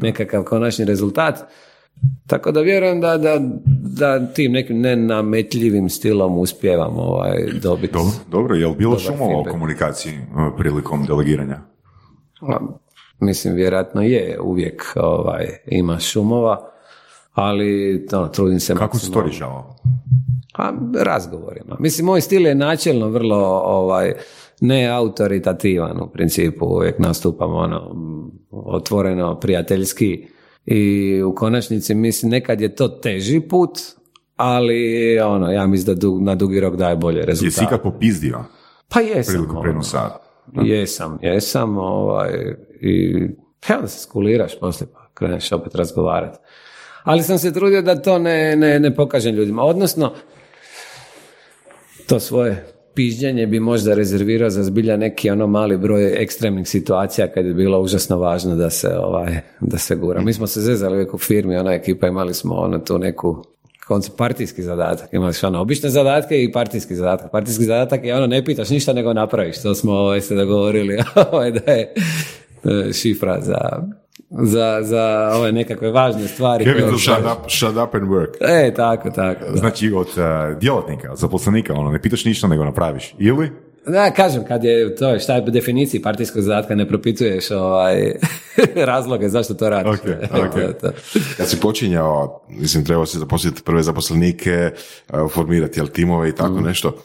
nekakav konačni rezultat. Tako da vjerujem da, da, da tim nekim nenametljivim stilom uspijevam ovaj, dobiti. Dobro, dobro. je li bilo šumova u komunikaciji uh, prilikom delegiranja? Mislim, vjerojatno je, uvijek ovaj, ima šumova ali to, trudim se Kako se to rješavao? A, razgovorima. Mislim, moj stil je načelno vrlo ovaj, ne autoritativan u principu, uvijek nastupam ono, otvoreno, prijateljski i u konačnici mislim nekad je to teži put, ali ono, ja mislim da na dugi rok daje bolje rezultate. Jesi ikad popizdio? Pa jesam. Ono, jesam, jesam ovaj, i evo da se skuliraš poslije pa kreneš opet razgovarati ali sam se trudio da to ne, ne, ne pokažem ljudima. Odnosno, to svoje pižnjenje bi možda rezervirao za zbilja neki ono mali broj ekstremnih situacija kad je bilo užasno važno da se ovaj, da se gura. Mi smo se zezali uvijek u firmi, ona ekipa imali smo ono tu neku koncept partijski zadatak. Imali smo ono obične zadatke i partijski zadatak. Partijski zadatak je ono ne pitaš ništa nego napraviš. To smo ovaj, se dogovorili ovaj, da je šifra za za, za ove nekakve važne stvari. Kevin, shut up, shut up and work. E, tako, tako. Znači od uh, djelatnika, zaposlenika, ono, ne pitaš ništa nego napraviš. Ili? Da, kažem, kad je to, šta je po definiciji partijskog zadatka, ne propituješ ovaj, razloge zašto to radiš. Okay, okay. to, Kad si počinjao, mislim, trebao si zaposliti prve zaposlenike, formirati jel, timove i tako mm. nešto.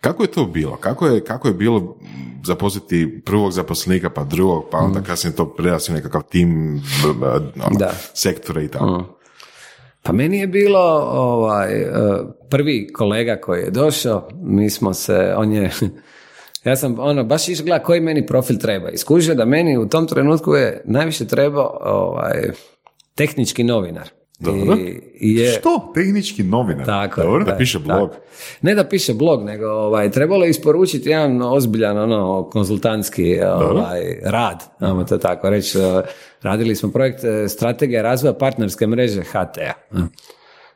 Kako je to bilo? Kako je, kako je bilo zaposliti prvog zaposlenika, pa drugog, pa onda mm. kasnije to prerasti nekakav tim ono, da. sektora i tako? Mm. Pa meni je bilo ovaj, e, prvi kolega koji je došao, mi smo se, on je, ja sam ono, baš išao gledati koji meni profil treba. Iskužio da meni u tom trenutku je najviše trebao ovaj, tehnički novinar. Dobro. I je, Što? Tehnički novinar? Tako, Dobro, da piše blog. Ne da piše blog, nego ovaj, trebalo je isporučiti jedan ozbiljan ono, konzultantski ovaj, rad, ajmo to tako reći. Radili smo projekt eh, strategija razvoja partnerske mreže HT-a.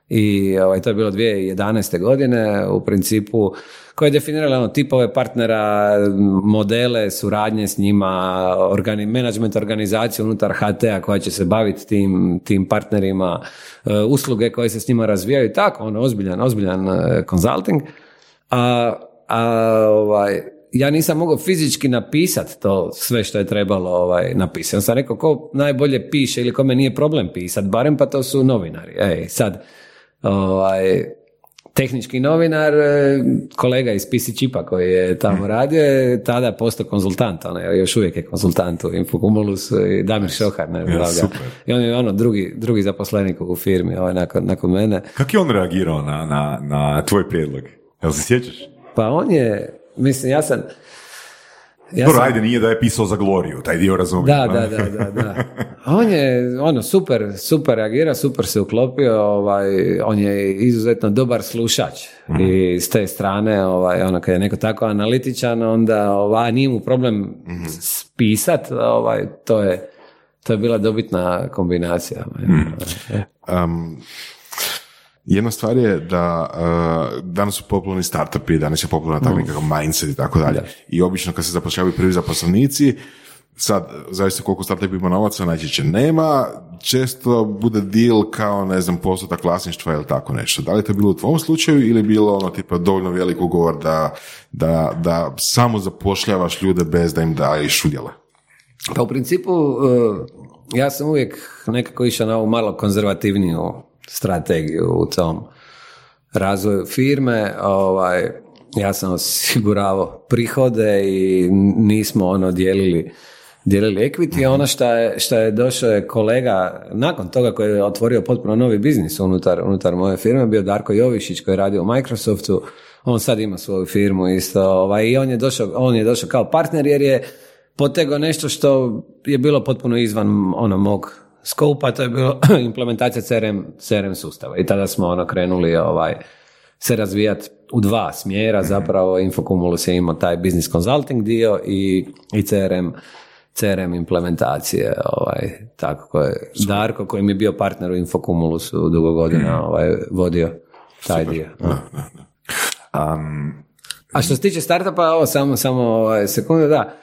I ovaj, to je bilo 2011. godine. U principu koje je definirala ono, tipove partnera, modele, suradnje s njima, organi, management organizacije unutar HT-a koja će se baviti tim, tim partnerima, e, usluge koje se s njima razvijaju, tako, ono, ozbiljan, ozbiljan konzulting. A, a ovaj, ja nisam mogao fizički napisati to sve što je trebalo ovaj, napisati. Ja sam rekao ko najbolje piše ili kome nije problem pisati, barem pa to su novinari. Ej, sad, ovaj, tehnički novinar, e, kolega iz PC Čipa koji je tamo radio, je tada postao konzultant, on je još uvijek je konzultant u Infokumulus i Damir Šohar. Ne, ja, I on je ono drugi, drugi zaposlenik u firmi ovaj, nakon, nakon mene. Kako je on reagirao na, na, na tvoj prijedlog? Jel se sjećaš? Pa on je, mislim, ja sam, ja Dobro, ajde, nije da je pisao za Gloriju, taj dio razumijem. Da, da, da, da, da. On je, ono, super, super reagira, super se uklopio, ovaj, on je izuzetno dobar slušač mm. i s te strane, ovaj, ono, kad je neko tako analitičan, onda, ovaj, nije mu problem mm. pisat, ovaj, to je, to je bila dobitna kombinacija. Mm. Um, Jedna stvar je da uh, danas su popularni startupi, danas je popularan tak nekakav mindset i tako dalje. I obično kad se zapošljavaju prvi zaposlenici, sad, zavisno koliko startup ima novaca, najčešće nema, često bude deal kao, ne znam, postotak vlasništva ili tako nešto. Da li je to bilo u tvom slučaju ili bilo ono tipa dovoljno velik ugovor da, da, da samo zapošljavaš ljude bez da im daješ udjele? Pa u principu, uh, ja sam uvijek nekako išao na ovu malo konzervativniju strategiju u tom razvoju firme. Ovaj, ja sam osiguravao prihode i nismo ono dijelili dijelili equity, a ono što je, šta je došao je kolega nakon toga koji je otvorio potpuno novi biznis unutar, unutar moje firme, bio Darko Jovišić koji je radio u Microsoftu, on sad ima svoju firmu isto, ovaj, i on je, došao, on je došao kao partner jer je potegao nešto što je bilo potpuno izvan ono mog skopa, to je bilo implementacija CRM, CRM sustava i tada smo ono krenuli ovaj, se razvijati u dva smjera, mhm. zapravo Infocumulus je imao taj business consulting dio i, i CRM CRM implementacije, ovaj, tako koje, Darko koji mi je bio partner u Infocumulusu dugo godina mhm. ovaj, vodio taj dio. Um, a što se tiče startupa, ovo samo, samo ovaj, sekunde, da,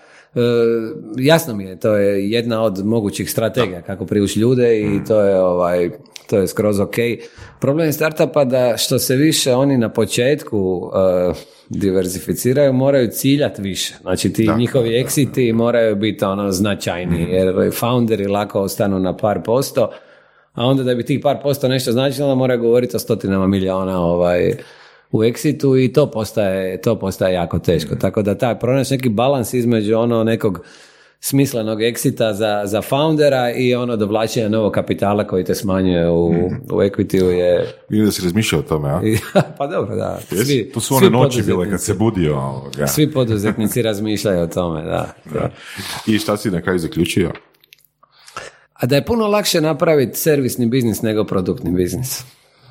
jasno mi je, to je jedna od mogućih strategija kako privući ljude i mm. to je ovaj to je skroz ok. Problem je startupa da što se više oni na početku uh, diversificiraju, moraju ciljati više. Znači ti njihovi exiti moraju biti ono značajni, mm. jer founderi lako ostanu na par posto, a onda da bi tih par posto nešto značilo, onda moraju govoriti o stotinama milijuna ovaj, u exitu i to postaje, to postaje jako teško. Tako da taj pronaći neki balans između ono nekog smislenog exita za, za foundera i ono dovlačenja novog kapitala koji te smanjuje u, u equity je... Vidim da si razmišljao o tome, a? pa dobro, da. Svi, to su one noći bile kad se budio. Ovoga. Svi poduzetnici razmišljaju o tome, da. da. I šta si na kraju zaključio? A da je puno lakše napraviti servisni biznis nego produktni biznis.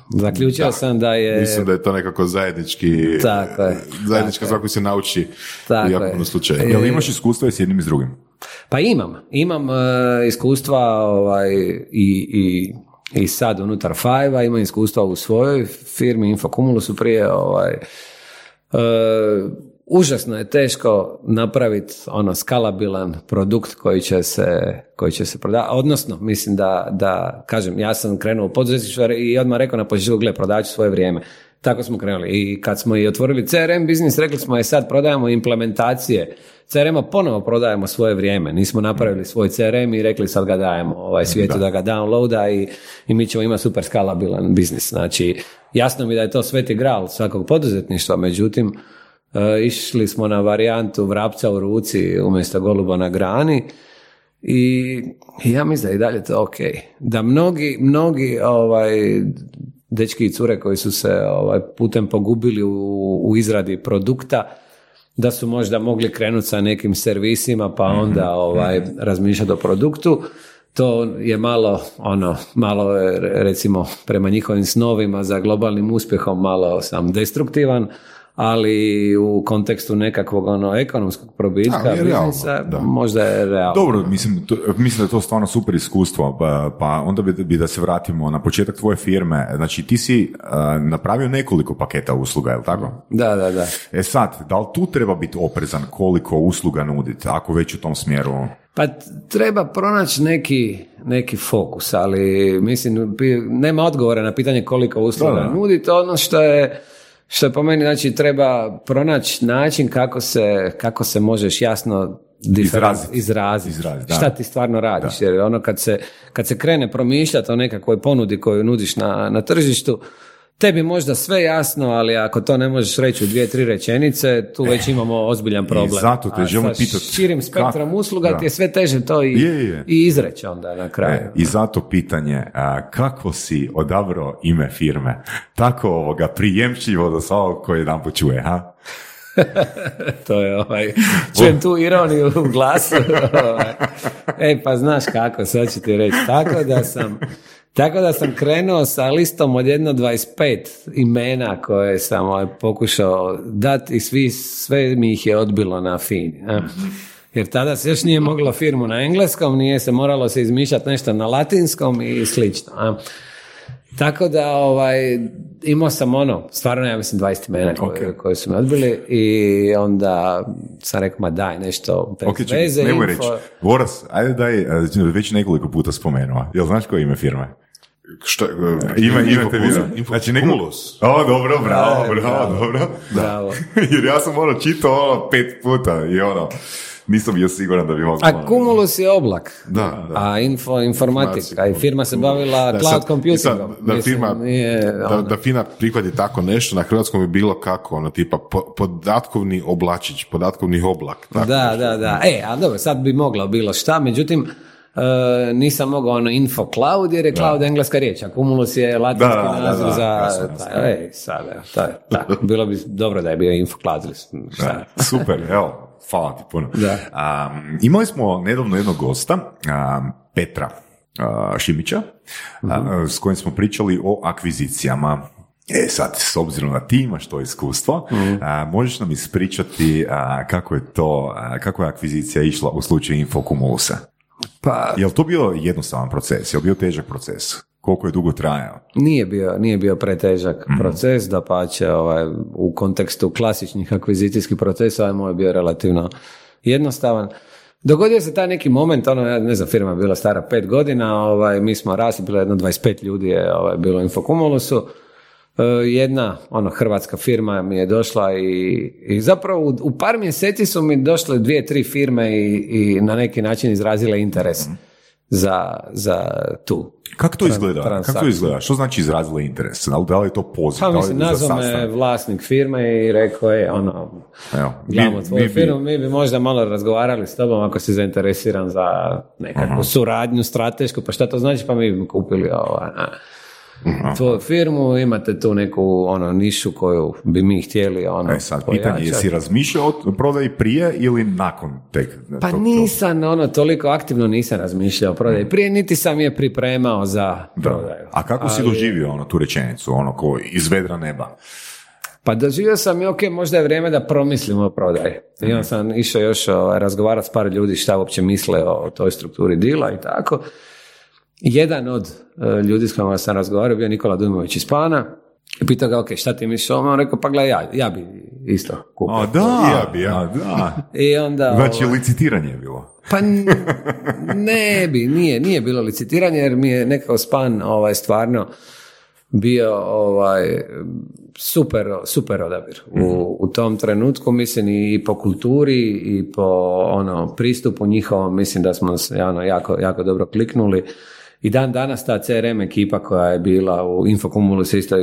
Zaključio sam da je... Mislim da je to nekako zajednički... Tako je. Zajednička stvar se nauči tako u jako puno slučaja. Jel imaš iskustva i s jednim i s drugim? Pa imam. Imam uh, iskustva ovaj, i, i, i sad unutar Five-a, imam iskustva u svojoj firmi Infocumulusu prije ovaj, uh, užasno je teško napraviti ono skalabilan produkt koji će se, koji će se prodati. Odnosno, mislim da, da, kažem, ja sam krenuo u poduzetništvo i odmah rekao na početku, gle, ću svoje vrijeme. Tako smo krenuli. I kad smo i otvorili CRM biznis, rekli smo je sad prodajemo implementacije. CRM-a ponovo prodajemo svoje vrijeme. Nismo napravili svoj CRM i rekli sad ga dajemo ovaj svijetu da, da ga downloada i, i mi ćemo imati super skalabilan biznis. Znači, jasno mi da je to sveti gral svakog poduzetništva, međutim, E, išli smo na varijantu vrapca u ruci umjesto goluba na grani i ja mislim da je i dalje to ok. Da mnogi, mnogi ovaj, dečki i cure koji su se ovaj, putem pogubili u, u izradi produkta, da su možda mogli krenuti sa nekim servisima pa mhm. onda ovaj, razmišljati o produktu. To je malo, ono, malo recimo prema njihovim snovima za globalnim uspjehom malo sam destruktivan, ali u kontekstu nekakvog ono ekonomskog probitka biznisa možda je realno. Dobro, mislim, to, mislim da je to stvarno super iskustvo, pa, pa onda bi, bi, da se vratimo na početak tvoje firme. Znači ti si napravio nekoliko paketa usluga, je tako? Da, da, da. E sad, da li tu treba biti oprezan koliko usluga nuditi, ako već u tom smjeru? Pa treba pronaći neki, neki fokus, ali mislim, nema odgovora na pitanje koliko usluga nuditi. Ono što je što je po meni, znači, treba pronaći način kako se, kako se možeš jasno izraziti. Izrazit. Šta ti stvarno radiš? Jer ono kad se, kad se krene promišljati o nekakvoj ponudi koju nudiš na, na tržištu, tebi možda sve jasno, ali ako to ne možeš reći u dvije, tri rečenice, tu već imamo ozbiljan problem. I zato te želim pitati. Širim spektrom usluga ti je sve teže to i, i izreći onda na kraju. E, I zato pitanje, a, kako si odabrao ime firme? Tako ovoga prijemčivo do svakog koji jedan počuje, ha? to je ovaj, čujem tu ironiju u glasu. Ovaj. e, pa znaš kako, sad ću ti reći. Tako da sam tako da sam krenuo sa listom od jedno 25 imena koje sam ovaj, pokušao dati i svi, sve mi ih je odbilo na fin. Jer tada se još nije moglo firmu na engleskom, nije se moralo se izmišljati nešto na latinskom i slično. Tako da, ovaj, imao sam ono, stvarno ja mislim 20 imena koje, koje su me odbili i onda sam rekao, ma daj nešto bez okay, veze. Nemoj reći, Voras, ajde daj, već nekoliko puta spomenuo, jel znaš koje ime firme? Što, uh, ima, imate vi. Znači, neko... O, dobro, bravo, e, bravo, bravo, dobro. Bravo. Jer ja sam ono čitao ono pet puta i ono, nisam bio siguran da bi mogao. A Cumulus je oblak. Da, da. A info, informatika. I firma se bavila da, cloud computingom. Da, da, firma, nije, da, ono. da FINA prihvati tako nešto, na hrvatskom je bilo kako, ono, tipa podatkovni oblačić, podatkovni oblak. Tako da, da, da. E, a dobro, sad bi moglo bilo šta, međutim, Uh, nisam mogao ono info cloud jer je cloud engleska riječ, a cumulus je latinski da, naziv da, za... ej, sad, to je, tako, bilo bi dobro da je bio info cloud. super, evo, hvala ti puno. Um, imali smo nedavno jednog gosta, um, Petra uh, Šimića, uh, mhm. s kojim smo pričali o akvizicijama. E sad, s obzirom na ti imaš to iskustvo, mm možeš nam ispričati kako je to, kako je akvizicija išla u slučaju Infocumulusa? Pa... Je li to bio jednostavan proces? Je li bio težak proces? Koliko je dugo trajao? Nije bio, nije bio pretežak mm proces, da pa će ovaj, u kontekstu klasičnih akvizicijskih procesa ovaj moj je bio relativno jednostavan. Dogodio se taj neki moment, ono, ja ne znam, firma je bila stara pet godina, ovaj, mi smo rasli, bilo jedno 25 ljudi je ovaj, bilo u Infocumulusu, E, jedna ono hrvatska firma mi je došla i, i zapravo u, u, par mjeseci su mi došle dvije, tri firme i, i na neki način izrazile interes mm za, za tu kako to izgleda? Kako to izgleda? Što znači izrazile interes? Da li je to poziv? Pa mislim, nazvao me vlasnik firme i rekao je ono, Evo, gledamo tvoju mi, firmu, mi bi možda malo razgovarali s tobom ako si zainteresiran za nekakvu suradnju stratešku, pa šta to znači? Pa mi bi kupili ovo, tvoju firmu, imate tu neku ono, nišu koju bi mi htjeli ono, e sad, pitanje, jesi razmišljao o prodaji prije ili nakon tek? Pa nisam, ono, toliko aktivno nisam razmišljao o prodaji mm. prije, niti sam je pripremao za prodaju. A kako si doživio ono, tu rečenicu, ono, ko iz vedra neba? Pa doživio sam i ok, možda je vrijeme da promislimo o prodaji. I onda mhm. sam išao još razgovarati s par ljudi šta uopće misle o toj strukturi dila i tako. Jedan od e, ljudi s kojima sam razgovarao bio Nikola Dujmović iz Pana i pitao ga, ok, šta ti misliš o On rekao, pa gledaj, ja, ja bi isto kupio. A da, ja bi, ja. da. I onda... Znači, ovaj, licitiranje je bilo. Pa ne bi, nije, nije bilo licitiranje jer mi je nekako Span ovaj, stvarno bio ovaj, super, super odabir u, mhm. u tom trenutku, mislim i po kulturi i po ono, pristupu njihovom, mislim da smo se ono, jako, jako dobro kliknuli i dan danas ta CRM ekipa koja je bila u Infocumulus isto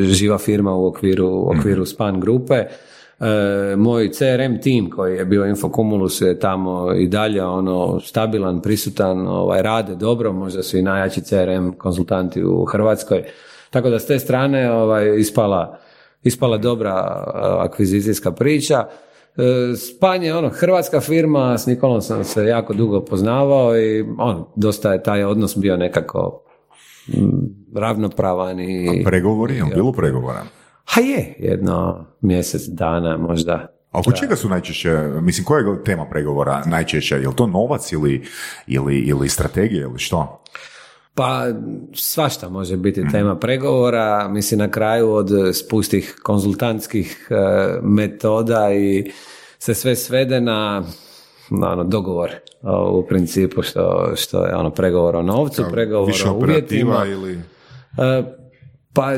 živa firma u okviru, u okviru mhm. Span grupe. E, moj CRM tim koji je bio Infocumulus je tamo i dalje ono stabilan, prisutan, ovaj, rade dobro, možda su i najjači CRM konzultanti u Hrvatskoj. Tako da s te strane ovaj, ispala, ispala dobra akvizicijska priča. E, Span je ono, hrvatska firma, s Nikolom sam se jako dugo poznavao i on, dosta je taj odnos bio nekako ravnopravan i... A pregovori, je bilo pregovora? Ha je, jedno mjesec dana možda. A oko čega su najčešće, mislim, koja je tema pregovora najčešće? Je li to novac ili, ili, ili strategija ili što? Pa svašta može biti mhm. tema pregovora, mislim na kraju od spustih konzultantskih e, metoda i se sve svede na ono, dogovor u principu što, što je ono pregovor o novcu, pregovor o uvjetima. Ili... E, pa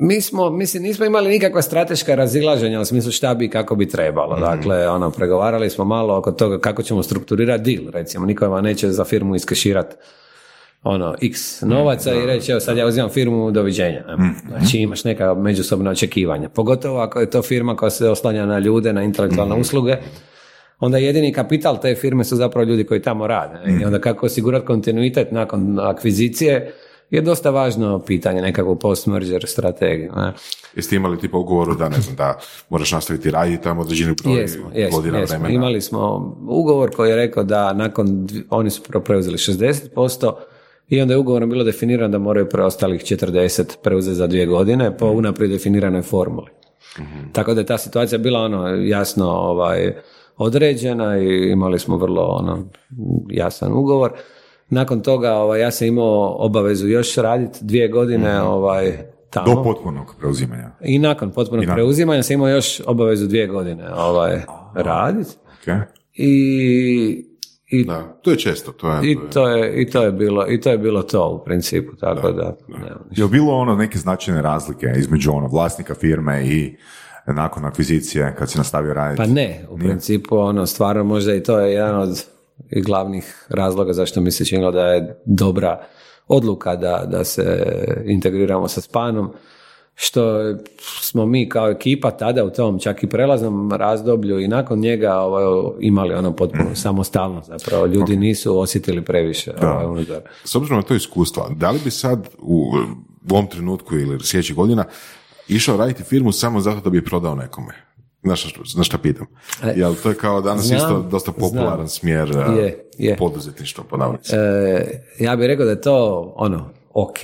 mi smo, mislim, nismo imali nikakva strateška razilaženja u smislu šta bi i kako bi trebalo. Mhm. Dakle, ono, pregovarali smo malo oko toga kako ćemo strukturirati deal, recimo. Niko vam neće za firmu iskeširati ono, x novaca i reći, evo sad ja uzimam firmu, doviđenja. Mm. Znači imaš neka međusobna očekivanja. Pogotovo ako je to firma koja se oslanja na ljude, na intelektualne mm. usluge, onda jedini kapital te firme su zapravo ljudi koji tamo rade. I mm. onda kako osigurati kontinuitet nakon akvizicije je dosta važno pitanje, nekakvu post-merger strategiju. Ne? Jeste imali tipa ugovoru da ne znam, da moraš nastaviti raditi tamo određeni broj jesmo, jesmo, godina jesmo. vremena? Imali smo ugovor koji je rekao da nakon, oni su preuzeli 60%, i onda je ugovorom bilo definirano da moraju preostalih 40 preuzeti za dvije godine po mhm. unaprijed definiranoj formuli. mm Tako da je ta situacija bila ono jasno ovaj, određena i imali smo vrlo ono, jasan ugovor. Nakon toga ovaj, ja sam imao obavezu još raditi dvije godine mhm. ovaj, tamo. Do potpunog preuzimanja. I nakon potpunog preuzimanja sam imao još obavezu dvije godine ovaj, raditi. Okay. I i, da, to je često. To je, i, to je, I to je bilo i to je bilo to u principu, tako da. da, je bilo ono neke značajne razlike između ono vlasnika firme i nakon akvizicije kad se nastavio raditi? Pa ne, u principu ono stvarno možda i to je jedan od glavnih razloga zašto mi se činilo da je dobra odluka da, da se integriramo sa Spanom što smo mi kao ekipa tada u tom čak i prelaznom razdoblju i nakon njega ovaj, imali ono potpuno mm. samostalno zapravo ljudi nisu osjetili previše ovaj, unutar. S obzirom na to iskustvo, da li bi sad u, u ovom trenutku ili sljedećih godina išao raditi firmu samo zato da bi prodao nekome? Znaš, znaš šta pitam? E, Jel to je kao danas znam, isto dosta popularan smjer je, je. poduzetništva, po e, Ja bih rekao da je to ono, ok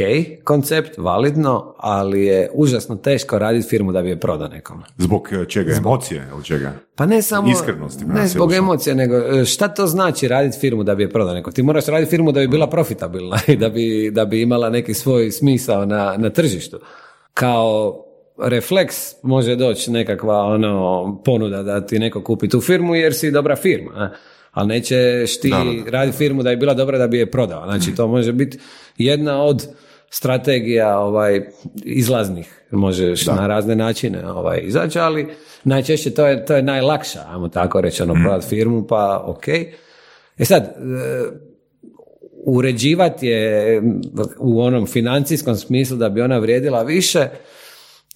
koncept, validno, ali je užasno teško raditi firmu da bi je prodao nekom. Zbog e, čega? Zbog... Emocije ili čega? Pa ne samo... Iskrenosti. Ne zbog emocije, nego e, šta to znači raditi firmu da bi je prodao nekom? Ti moraš raditi firmu da bi bila profitabilna i da bi, da bi imala neki svoj smisao na, na tržištu. Kao refleks može doći nekakva ono, ponuda da ti neko kupi tu firmu jer si dobra firma. Ali nećeš ti raditi firmu da je bila dobra da bi je prodao. Znači to može biti jedna od strategija ovaj izlaznih možeš na razne načine ovaj izaći ali najčešće to je to je najlakša ajmo tako reći ono mm. firmu pa ok e sad e, uređivati je u onom financijskom smislu da bi ona vrijedila više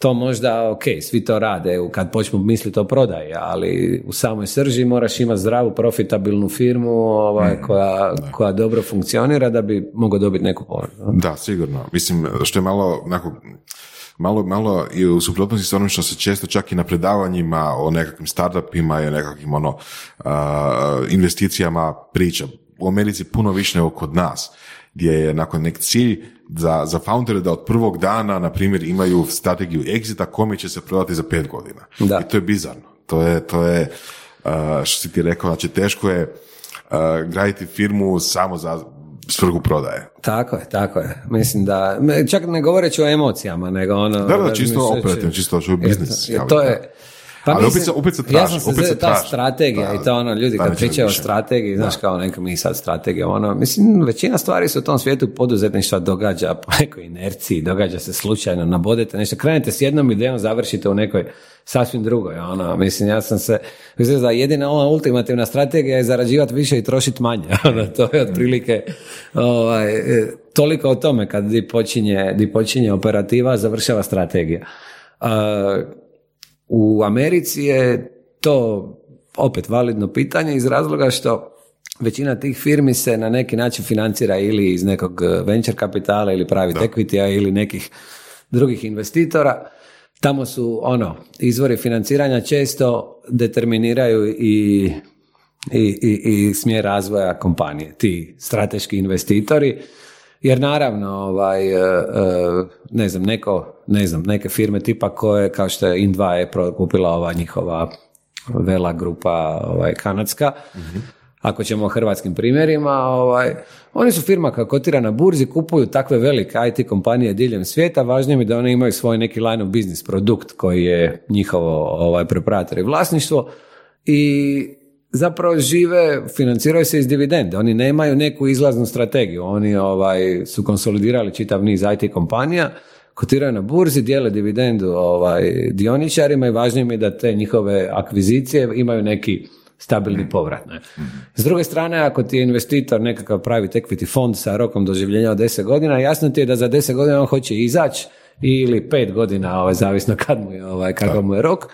to možda, ok, svi to rade kad počnu misliti o prodaji, ali u samoj srži moraš imati zdravu, profitabilnu firmu ovaj, mm, koja, koja dobro funkcionira da bi mogao dobiti neku ponudu. Da, sigurno. Mislim, što je malo onako, malo, malo i u suprotnosti s onim što se često čak i na predavanjima o nekakvim startupima i o nekakvim ono, investicijama priča. U Americi puno više nego kod nas, gdje je nakon nek cilj za, za foundere da od prvog dana, na primjer, imaju strategiju exita kome će se prodati za pet godina. Da. I to je bizarno. To je, to je uh, što si ti rekao, znači teško je uh, graditi firmu samo za svrhu prodaje. Tako je, tako je. Mislim da, čak ne govoreći o emocijama, nego ono... Da, da, čisto operativno, čisto biznis. to je, pa Ali mislim, opet se, traži, ja sam se ta strategija i to ono, ljudi kad pričaju o strategiji, znaš kao neka mi sad strategija, ono, mislim, većina stvari se u tom svijetu poduzetništva događa po nekoj inerciji, događa se slučajno, nabodete nešto, krenete s jednom idejom, završite u nekoj sasvim drugoj, ono, mislim, ja sam se, mislim da jedina ova ultimativna strategija je zarađivati više i trošiti manje, ono, to je otprilike, ovaj, toliko o tome kad di počinje, di počinje operativa, završava strategija. Uh, u Americi je to opet validno pitanje iz razloga što većina tih firmi se na neki način financira ili iz nekog venture kapitala ili pravi equity ili nekih drugih investitora. Tamo su ono, izvori financiranja često determiniraju i, i, i, i smjer razvoja kompanije. Ti strateški investitori jer naravno, ovaj, e, e, ne znam, neko, ne znam, neke firme tipa koje, kao što je In2 je kupila ova njihova vela grupa ovaj, kanadska, ako ćemo o hrvatskim primjerima, ovaj, oni su firma koja kotira na burzi, kupuju takve velike IT kompanije diljem svijeta, važnije mi da one imaju svoj neki line of business produkt koji je njihovo ovaj, preparator i vlasništvo i zapravo žive, financiraju se iz dividende. Oni nemaju neku izlaznu strategiju. Oni ovaj, su konsolidirali čitav niz IT kompanija, kotiraju na burzi, dijele dividendu ovaj, dioničarima i važnije mi je da te njihove akvizicije imaju neki stabilni povrat. Ne? S druge strane, ako ti je investitor nekakav pravi equity fond sa rokom doživljenja od 10 godina, jasno ti je da za 10 godina on hoće izaći ili 5 godina, ovaj, zavisno kad mu je, ovaj, kakav mu je rok,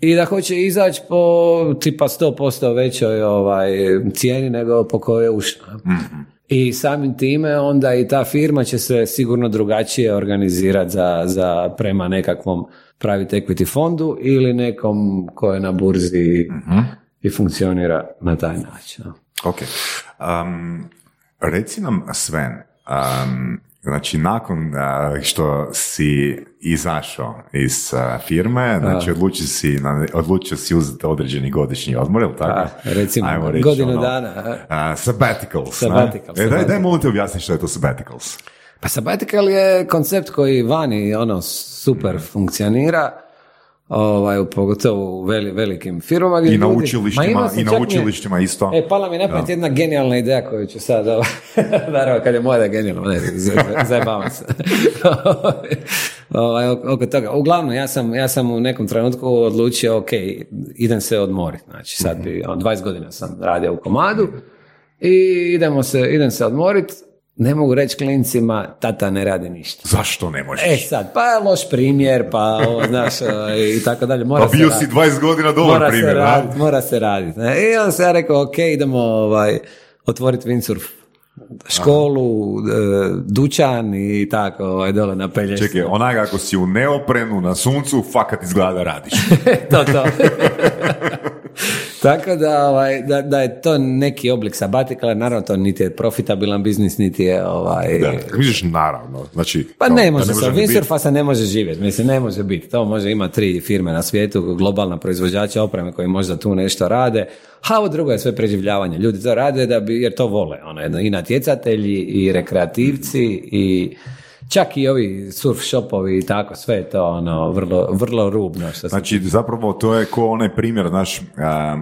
i da hoće izaći po tipa 100% većoj ovaj, cijeni nego po kojoj je ušla. Mhm. I samim time onda i ta firma će se sigurno drugačije organizirati za, za prema nekakvom private equity fondu ili nekom ko je na burzi mhm. i funkcionira na taj način. Ok. Um, reci nam Sven, Um, Znači, nakon što si izašao iz firme, znači odlučio si, odlučio si uzeti određeni godišnji odmor, ili tako? A, recimo, Ajmo reći, godinu ono, dana. Uh, sabbaticals. sabbaticals, e, daj, daj molim te objasniti što je to sabbaticals. Pa sabbatical je koncept koji vani ono super funkcionira ovaj, pogotovo u veli, velikim firmama. I na učilištima, i na učilištima isto. E, pala mi napad jedna genijalna ideja koju ću sad, ovaj, naravno kad je moja da genijalna, ne, zajebavam se. ovaj, oko toga. Uglavnom, ja sam, ja sam u nekom trenutku odlučio, ok, idem se odmoriti. Znači, sad bi, 20 ono, godina sam radio u komadu i idemo se, idem se odmoriti ne mogu reći klincima, tata ne radi ništa. Zašto ne možeš? E sad, pa je loš primjer, pa ovo, znaš, i tako dalje. Mora pa bio si 20 godina dobar mora primjer, se radit, Mora se raditi. I onda se ja rekao, ok, idemo ovaj, otvoriti windsurf školu, Aha. E, dućan i tako ovaj, dole na pelješcu. Čekaj, onak ako si u neoprenu na suncu, fakat izgleda radiš. to, to. Tako da, ovaj, da, da, je to neki oblik sabatikala, naravno to niti je profitabilan biznis, niti je ovaj... Da, vidiš naravno, znači... Pa ne može, sa windsurfa se ne može živjeti, mislim ne može biti, to može ima tri firme na svijetu, globalna proizvođača opreme koji možda tu nešto rade, a ovo drugo je sve preživljavanje, ljudi to rade da bi, jer to vole, ono, i natjecatelji, i rekreativci, i čak i ovi surf shopovi i tako, sve je to ono vrlo, vrlo rubno. Što znači, zapravo to je ko onaj primjer, naš,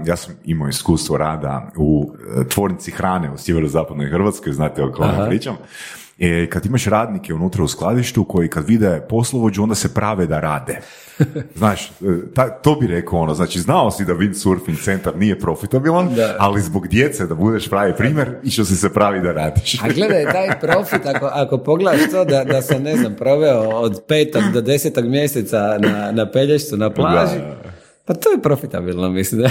ja sam imao iskustvo rada u e, tvornici hrane u sjeverozapadnoj Hrvatskoj, znate o kome pričam. E, kad imaš radnike unutra u skladištu koji kad vide poslovođu onda se prave da rade. Znaš, e, to bi rekao ono, znači znao si da windsurfing centar nije profitabilan, ali zbog djece da budeš pravi primjer i što si se pravi da radiš. A gledaj, taj profit, ako, ako pogledaš to da, da sam, ne znam, proveo od petog do desetog mjeseca na, na Pelješcu, na plaži, pa to je profitabilno, mislim. Da.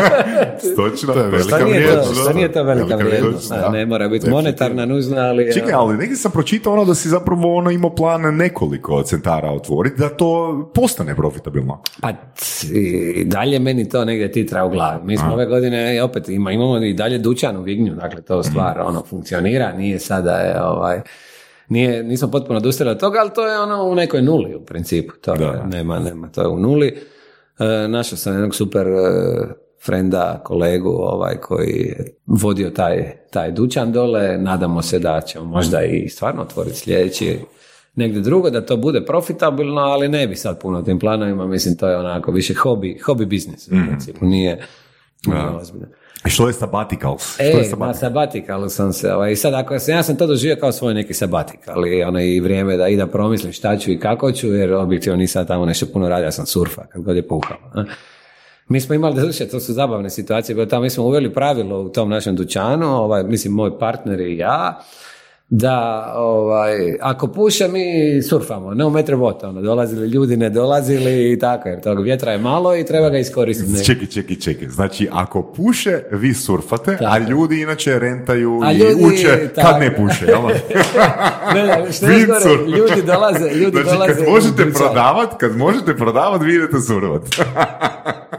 Stočno, to je velika vrijednost. Što nije to velika vrijednost? Ne mora biti monetarna nužna, ali... Čekaj, ali negdje sam pročitao ono da si zapravo ono imao plan nekoliko centara otvoriti, da to postane profitabilno. Pa i dalje meni to negdje titra u glavi. Mi smo ove godine opet ima, imamo i dalje dućan u Vignju, dakle to stvar mm. ono funkcionira, nije sada je ovaj nije, nismo potpuno odustali od toga, ali to je ono u nekoj nuli u principu. To je, nema, nema, to je u nuli. E, našao sam jednog super e, frenda, kolegu ovaj, koji je vodio taj, taj dućan dole. Nadamo se da ćemo možda i stvarno otvoriti sljedeći negdje drugo, da to bude profitabilno, ali ne bi sad puno tim planovima, mislim to je onako više hobi, hobi biznis u principu, nije, nije ozbiljno. I što je sabbaticals? E, što je na sabbaticalu sam se, ovaj, sad ako sam, ja sam to doživio kao svoj neki sabbatikal i ono i vrijeme da i da promislim šta ću i kako ću, jer objektivno nisam tamo nešto puno radio, ja sam surfa kad god je puhao. Mi smo imali, da to su zabavne situacije, bilo tamo mi smo uveli pravilo u tom našem dućanu, ovaj, mislim moj partner i ja, da ovaj, ako puše mi surfamo, no matter what, ono, dolazili ljudi, ne dolazili i tako, jer tog vjetra je malo i treba ga iskoristiti. Čekaj, čekaj, čekaj, znači ako puše, vi surfate, a ljudi inače rentaju a ljudi, i uče kad ne puše, jel? ne, ne, što ljudi dolaze, ljudi znači, dolaze. kad možete prodavat, kad možete prodavat, vi idete surfat.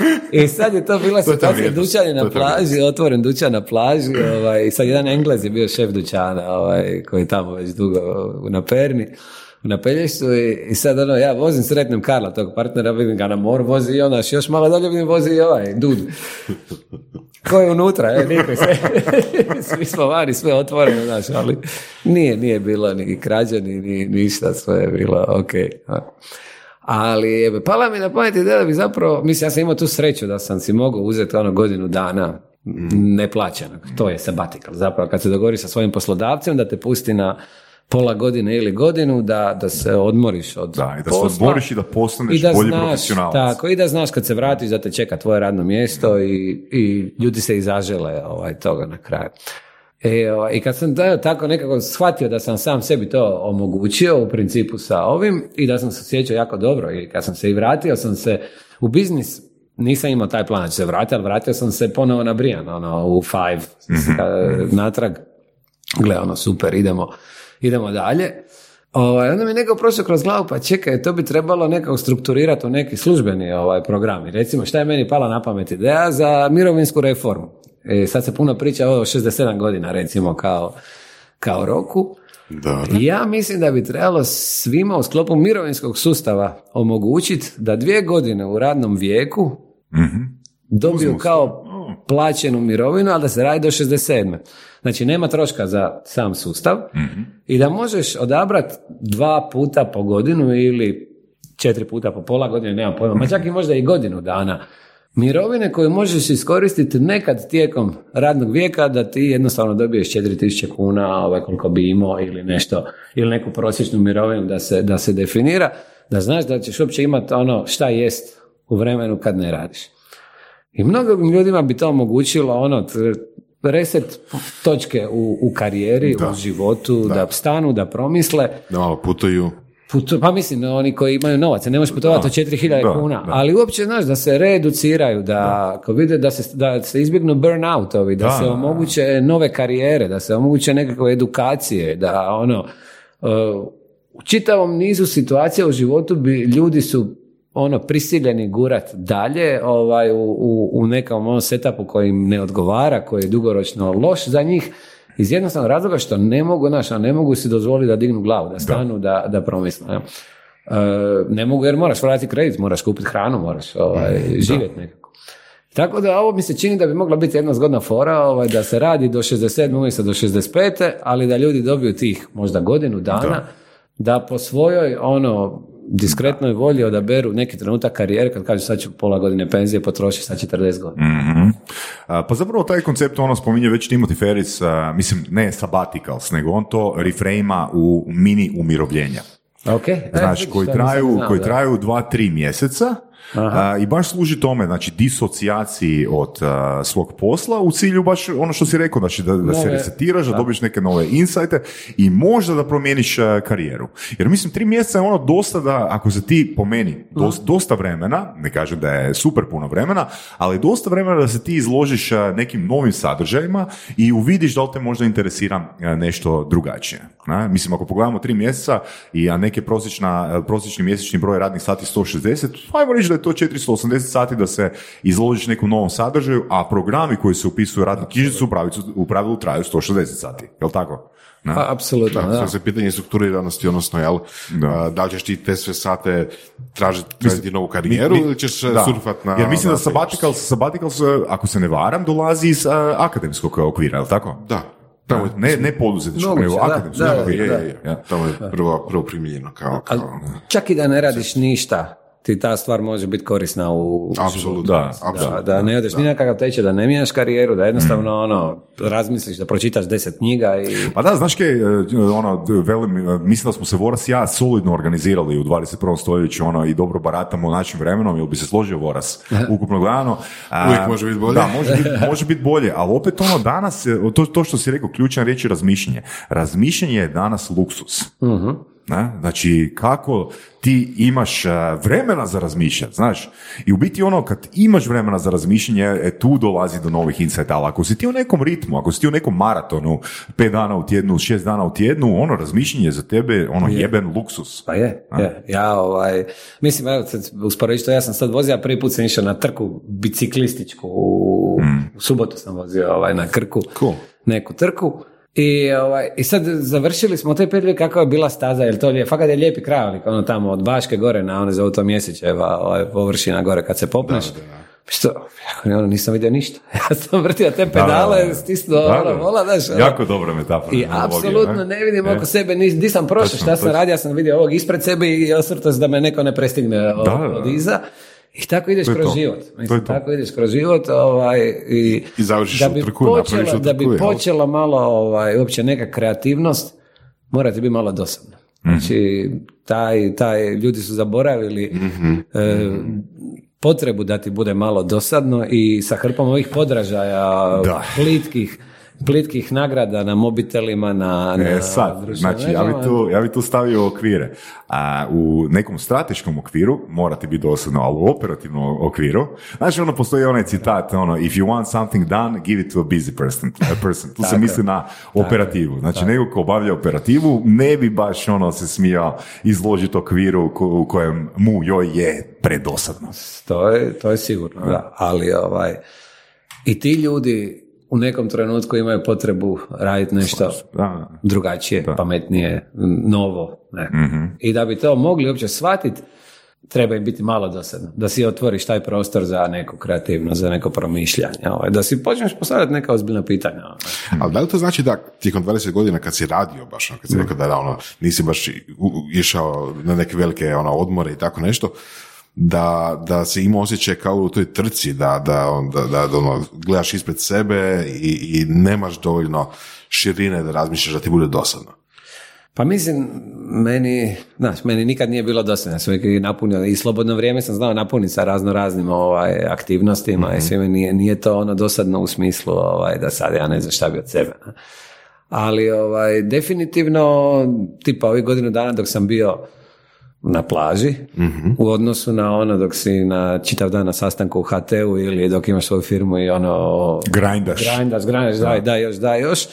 I sad je to bila situacija, dućan je na plaži, otvoren dućan na plaži, ovaj, sad jedan Englez je bio šef dućana, ovaj, koji je tamo već dugo na Perni, na Pelješcu i, i sad ono, ja vozim, sretnem Karla, tog partnera, vidim ga na moru, vozi i ona, još malo dalje vidim, vozi i ovaj, Dud. Ko je unutra, e, niko sve, svi smo vani, sve otvoreno, znaš, ali nije, nije bilo ni krađa, ni, ni ništa, sve je bilo ok. Ali pala mi na pamet ideja da bi zapravo, mislim, ja sam imao tu sreću da sam si mogao uzeti ono godinu dana neplaćenog. To je sabatikal. Zapravo kad se dogovori sa svojim poslodavcem da te pusti na pola godine ili godinu da, da se odmoriš od Da, i da se odmoriš i da postaneš I da bolji znaš, Tako, i da znaš kad se vratiš da te čeka tvoje radno mjesto i, i ljudi se izažele ovaj, toga na kraju. E, ovaj, I kad sam da, tako nekako shvatio da sam sam sebi to omogućio u principu sa ovim i da sam se osjećao jako dobro i kad sam se i vratio sam se u biznis nisam imao taj plan da ću se vratiti, ali vratio sam se ponovo na Brian, ono, u Five, mm-hmm. natrag. Gle, ono, super, idemo, idemo dalje. Ovaj, onda mi je neko prošao kroz glavu, pa čekaj, to bi trebalo nekako strukturirati u neki službeni ovaj, programi. Recimo, šta je meni pala na pamet ideja za mirovinsku reformu? E, sad se puno priča o 67 godina, recimo, kao kao roku. Ja mislim da bi trebalo svima u sklopu mirovinskog sustava omogućiti da dvije godine u radnom vijeku mm dobiju kao plaćenu mirovinu, ali da se radi do 67. Znači nema troška za sam sustav mhm. i da možeš odabrati dva puta po godinu ili četiri puta po pola godine, nema pojma, ma čak i možda i godinu dana mirovine koje možeš iskoristiti nekad tijekom radnog vijeka da ti jednostavno dobiješ 4000 kuna ovaj, koliko bi imao ili nešto, ili neku prosječnu mirovinu da se, da se definira, da znaš da ćeš uopće imati ono šta jest u vremenu kad ne radiš. I mnogim ljudima bi to omogućilo ono reset točke u, u karijeri, u životu, da. da stanu, da promisle. Da malo putuju pa mislim, oni koji imaju novac, ne možeš putovati od 4000 kuna, ali uopće, znaš, da se reeduciraju, da, ako vide da se, da se izbjegnu burnoutovi, da, se omoguće nove karijere, da se omoguće nekakve edukacije, da ono, uh, u čitavom nizu situacija u životu bi ljudi su ono prisiljeni gurat dalje ovaj, u, u, u nekom ono setupu koji im ne odgovara, koji je dugoročno loš za njih, iz jednostavnog razloga što ne mogu, znaš, ne mogu si dozvoliti da dignu glavu, da stanu, da, da promisle. E, ne mogu jer moraš vratiti kredit, moraš kupiti hranu, moraš ovaj, živjeti nekako. Tako da ovo mi se čini da bi mogla biti jedna zgodna fora ovaj, da se radi do 67. umjesto do 65. ali da ljudi dobiju tih možda godinu dana da, da po svojoj ono diskretnoj volji odaberu neki trenutak karijere kad kažu sad ću pola godine penzije potrošiti sa 40 godina. mm pa zapravo taj koncept ono spominje već Timothy Ferris, mislim ne sabbaticals, nego on to reframa u mini umirovljenja. Okay. Znači, koji traju, koji traju dva, tri mjeseca i baš služi tome, znači, disocijaciji od svog posla u cilju baš ono što si rekao, znači da, da se resetiraš, da, da dobiješ neke nove insajte i možda da promijeniš karijeru. Jer mislim, tri mjeseca je ono dosta da, ako se ti po meni, dosta, vremena, ne kažem da je super puno vremena, ali dosta vremena da se ti izložiš nekim novim sadržajima i uvidiš da li te možda interesira nešto drugačije. Na? Mislim, ako pogledamo tri mjeseca i a neke prosječna, prosječni mjesečni broj radnih sati 160, ajmo reći da je to 480 sati da se izložiš nekom novom sadržaju, a programi koji se upisuju u radnu knjižicu u pravilu traju 160 sati. Jel tako? Pa, apsolutno, da. da. se pitanje strukturiranosti, odnosno, jel, da. da li ćeš ti te sve sate tražiti, tražiti novu karijeru mi, ili ćeš da. surfat na... Jer mislim da sabbatical, sabbatical, ako se ne varam, dolazi iz uh, akademskog okvira, jel tako? Da. Tamo, ne, ne poduzetničko, nego akademsko. Da, da, je, je, je. Tamo je prvo, prvo primiljeno kao, kao... čak i da ne radiš ništa, ti ta stvar može biti korisna u Apsolutno, da, da, da, ne odeš ni na kakav tečaj, da ne mijenjaš karijeru, da jednostavno mm. ono, razmisliš, da pročitaš deset knjiga i... Pa da, znaš kaj, e, ono, velim, e, mislim da smo se Voras i ja solidno organizirali u 21. stoljeću, ono, i dobro baratamo našim vremenom, ili bi se složio Voras, ukupno gledano. Uvijek može biti bolje. Da, može biti, može biti bolje, ali opet ono, danas, to, to što si rekao, ključna riječ je razmišljanje. Razmišljanje je danas luksus. uh ne? Znači, kako ti imaš e, vremena za razmišljati, znaš? I u biti ono, kad imaš vremena za razmišljanje, e, tu dolazi do novih insighta, ali ako si ti u nekom ritmu, ako si ti u nekom maratonu, pet dana u tjednu, šest dana u tjednu, ono, razmišljanje za tebe, ono, je. jeben luksus. Pa je, je. Ja, ovaj, mislim, evo, usporediti to, ja sam sad vozio, prvi put sam išao na trku biciklističku, u, mm. u subotu sam vozio ovaj, na Krku, cool. neku trku, i, ovaj, I sad završili smo te pet kakva je bila staza, jer to je, fakat je lijepi kraj, ono tamo od Baške gore na one za to mjesečeva, ovaj, površina gore kad se popneš. Što, ja ono, nisam vidio ništa. Ja sam vrtio te pedale, stisnuo ono, vola, znaš. Ono. Jako dobra metafora. I apsolutno ne vidim oko e. sebe, di sam prošao, šta sam radio, ja sam vidio ovog ispred sebe i osvrtao se da me neko ne prestigne od iza. I tako ideš kroz život. Mislim, tako ideš kroz život ovaj, i, I završiš da bi trku, počela, Da bi počela malo ovaj, uopće neka kreativnost, morate biti malo dosadno. Znači, taj, taj, ljudi su zaboravili mm potrebu da ti bude malo dosadno i sa hrpom ovih podražaja da. plitkih plitkih nagrada na mobitelima, na, e, sad, znači, ja bi, tu, ja bi tu stavio okvire. A u nekom strateškom okviru morate biti dosadno, ali u operativnom okviru, znači ono postoji onaj citat, ono, if you want something done, give it to a busy person. A person. Tu se misli na operativu. Znači, neko ko obavlja operativu, ne bi baš ono se smijao izložiti okviru u kojem mu joj je predosadno. To je, to je sigurno, da. Ali ovaj, i ti ljudi u nekom trenutku imaju potrebu raditi nešto drugačije, pametnije, novo. Ne. Mhm. I da bi to mogli uopće shvatiti, treba im biti malo dosadno. Da si otvoriš taj prostor za neko kreativno, za neko promišljanje. Ovaj. Da si počneš postavljati neka ozbiljna pitanja. Ovaj. Ali da li to znači da tijekom 20 godina kad si radio baš, ono, kad si rekao da ono, nisi baš išao na neke velike ono, odmore i tako nešto, da, da se ima osjećaj kao u toj trci, da, da, da, da ono, gledaš ispred sebe i, i nemaš dovoljno širine da razmišljaš da ti bude dosadno. Pa mislim, meni, znaš, meni nikad nije bilo dosadno, ja sam uvijek napunio i slobodno vrijeme sam znao napuniti sa razno raznim ovaj, aktivnostima mm-hmm. i sve nije, nije to ono dosadno u smislu ovaj, da sad ja ne znam šta bi od sebe. Ali ovaj, definitivno, tipa ovih godinu dana dok sam bio na plaži mm u odnosu na ono dok si na čitav dan na sastanku u HT-u ili dok imaš svoju firmu i ono grindaš, grindaš, grindaš daj, daj još, daj još.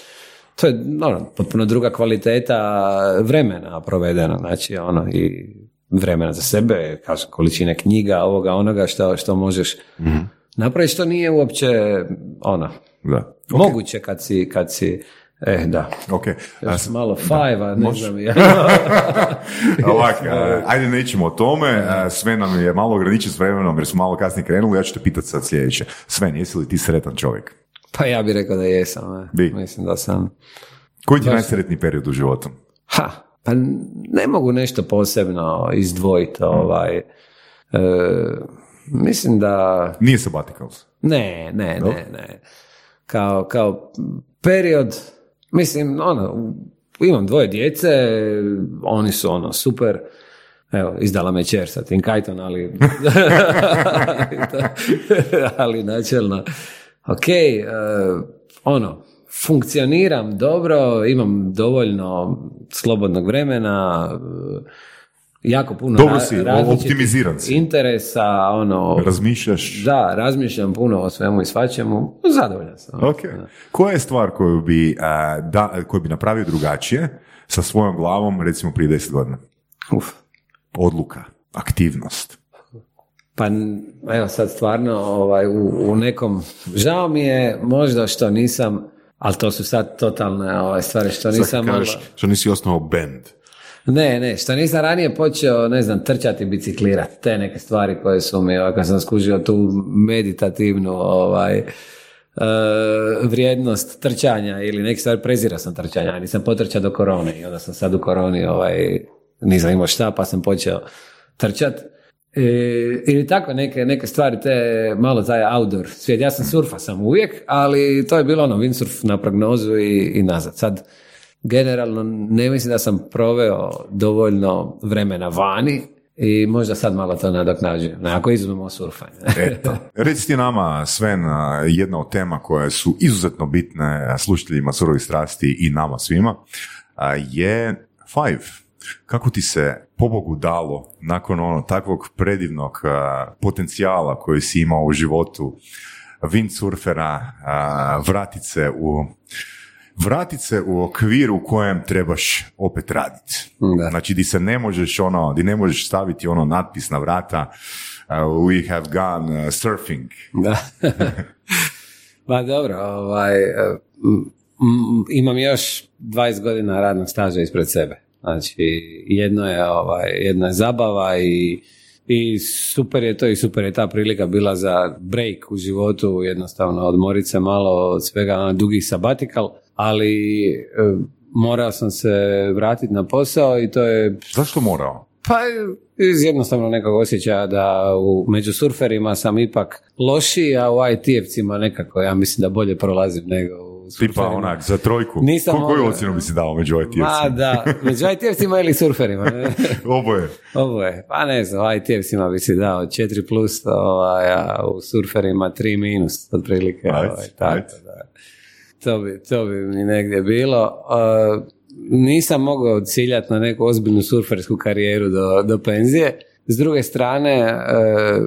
To je ono, potpuno druga kvaliteta vremena provedena, znači ono i vremena za sebe, kažem, količine knjiga, ovoga, onoga što, što možeš mm napraviti, što nije uopće ono, da. moguće kad si, kad si E, da. Ok. Još malo five, a ne znam ja. Ovak, ajde nećemo o tome. Sve nam je malo ograničen s vremenom jer smo malo kasnije krenuli. Ja ću te pitati sad sljedeće. Sven, jesi li ti sretan čovjek? Pa ja bih rekao da jesam. Bi. Mislim da sam. Koji ti je najsretniji period u životu? Ha, pa ne mogu nešto posebno izdvojiti. Ovaj, e, mislim da... Nije sabbaticals? Ne, ne, ne, ne. Kao, kao period Mislim, ono, imam dvoje djece, oni su ono super, evo, izdala me čer sa tim kajton, ali, ali načelno, ok, uh, ono, funkcioniram dobro, imam dovoljno slobodnog vremena, jako puno Dobro si, optimiziran si. interesa, ono... Razmišljaš? Da, razmišljam puno o svemu i svačemu, zadovoljan sam. Ok. Koja je stvar koju bi, da, koju bi napravio drugačije sa svojom glavom, recimo prije deset godina? Uf. Odluka, aktivnost. Pa evo sad stvarno ovaj, u, u nekom, žao mi je možda što nisam, ali to su sad totalne ovaj, stvari što nisam... Kažeš, što nisi osnovao band. Ne, ne, što nisam ranije počeo, ne znam, trčati, biciklirati, te neke stvari koje su mi, kad sam skužio tu meditativnu, ovaj, uh, vrijednost trčanja ili neke stvari, prezira sam trčanja, nisam potrčao do korone i onda sam sad u koroni, ovaj, nisam imao šta, pa sam počeo trčat. E, ili tako neke, neke stvari, te malo taj outdoor svijet. Ja sam surfa sam uvijek, ali to je bilo ono windsurf na prognozu i, i nazad. Sad, generalno ne mislim da sam proveo dovoljno vremena vani i možda sad malo to nadoknađujem, ako izuzmemo surfanje. Eto. Reci ti nama, Sven, jedna od tema koje su izuzetno bitne slušateljima surovih strasti i nama svima, je Five. Kako ti se pobogu dalo nakon ono takvog predivnog potencijala koji si imao u životu windsurfera, vratice u vratiti se u okvir u kojem trebaš opet raditi. Znači, di se ne možeš ono, di ne možeš staviti ono natpis na vrata uh, we have gone uh, surfing. Da. pa dobro, ovaj, uh, imam još 20 godina radnog staža ispred sebe. Znači, jedno je, ovaj, jedno je zabava i i super je to i super je ta prilika bila za break u životu, jednostavno odmorit se malo od svega ono, dugi sabatikal, ali e, morao sam se vratiti na posao i to je... Zašto morao? Pa iz jednostavno nekog osjećaja da u, među surferima sam ipak lošiji, a u IT-evcima nekako ja mislim da bolje prolazim nego u surferima. Tipa onak, za trojku. Nisam Koju ocjenu bi si dao među IT-evcima? Ma da, među IT-evcima ili surferima? Oboje. Oboje. Pa ne znam, u IT-evcima bi si dao 4 plus, ovaj, a u surferima 3 minus, otprilike. Ovaj, tako, da to bi, to bi mi negdje bilo. nisam mogao ciljati na neku ozbiljnu surfersku karijeru do, do penzije. S druge strane, uh,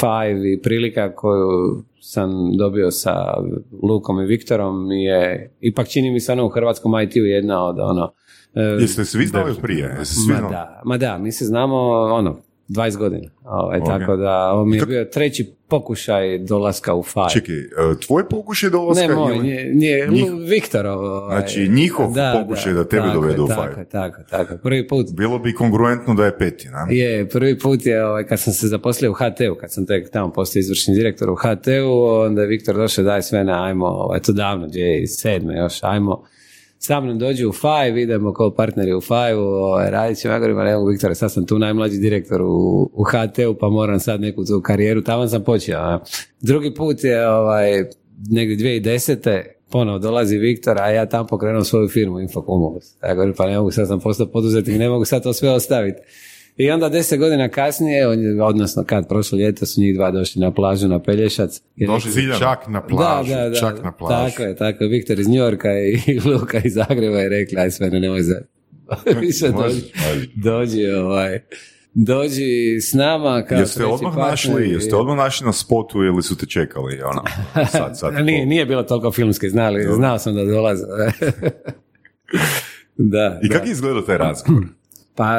Five i prilika koju sam dobio sa Lukom i Viktorom je, ipak čini mi se ono u hrvatskom IT-u jedna od ono... Uh, Jeste svi znali prije? ma, da, ma da, mi se znamo ono, 20 godina. Ovaj, Tako da ovo mi je bio treći pokušaj dolaska u Five. Čekaj, e, tvoj pokušaj dolaska? Ne moj, nije, nije Njih... Viktorov. Ovaj, znači njihov da, pokušaj da, da tebe dovedu u Five. Tako, tako, tako. Prvi put. Bilo bi kongruentno da je peti, ne? Je, prvi put je ovaj, kad sam se zaposlio u HT-u, kad sam tek tamo postao izvršni direktor u HT-u, onda je Viktor došao daj sve na ajmo, ovaj, to davno, 2007. još, ajmo sa mnom dođu u Five, idemo kao partneri u Five, ovaj, radit ćemo, ja govorim, ali evo Viktore, sad sam tu najmlađi direktor u, u HT-u, pa moram sad neku tu karijeru, tamo sam počeo. Drugi put je ovaj, negdje 2010. ponovo dolazi Viktor, a ja tamo pokrenuo svoju firmu Infokumulus. Ja govorim, pa ne mogu, sad sam postao poduzetnik, ne mogu sad to sve ostaviti. I onda deset godina kasnije, odnosno kad prošlo ljeto su njih dva došli na plažu na Pelješac. Došli čak na plažu, da, da, da, čak na plažu. Tako je, tako je. Viktor iz Njorka i Luka iz Zagreba je rekli, aj sve, ne nemoj za... Više dođi, dođi, ovaj, dođi s nama kao jeste odmah našli, jeste odmah našli na spotu ili su te čekali ono, sad, sad nije, nije bilo toliko filmski znali, znao sam da dolaze da, i kako je izgledao taj razgovor? Pa...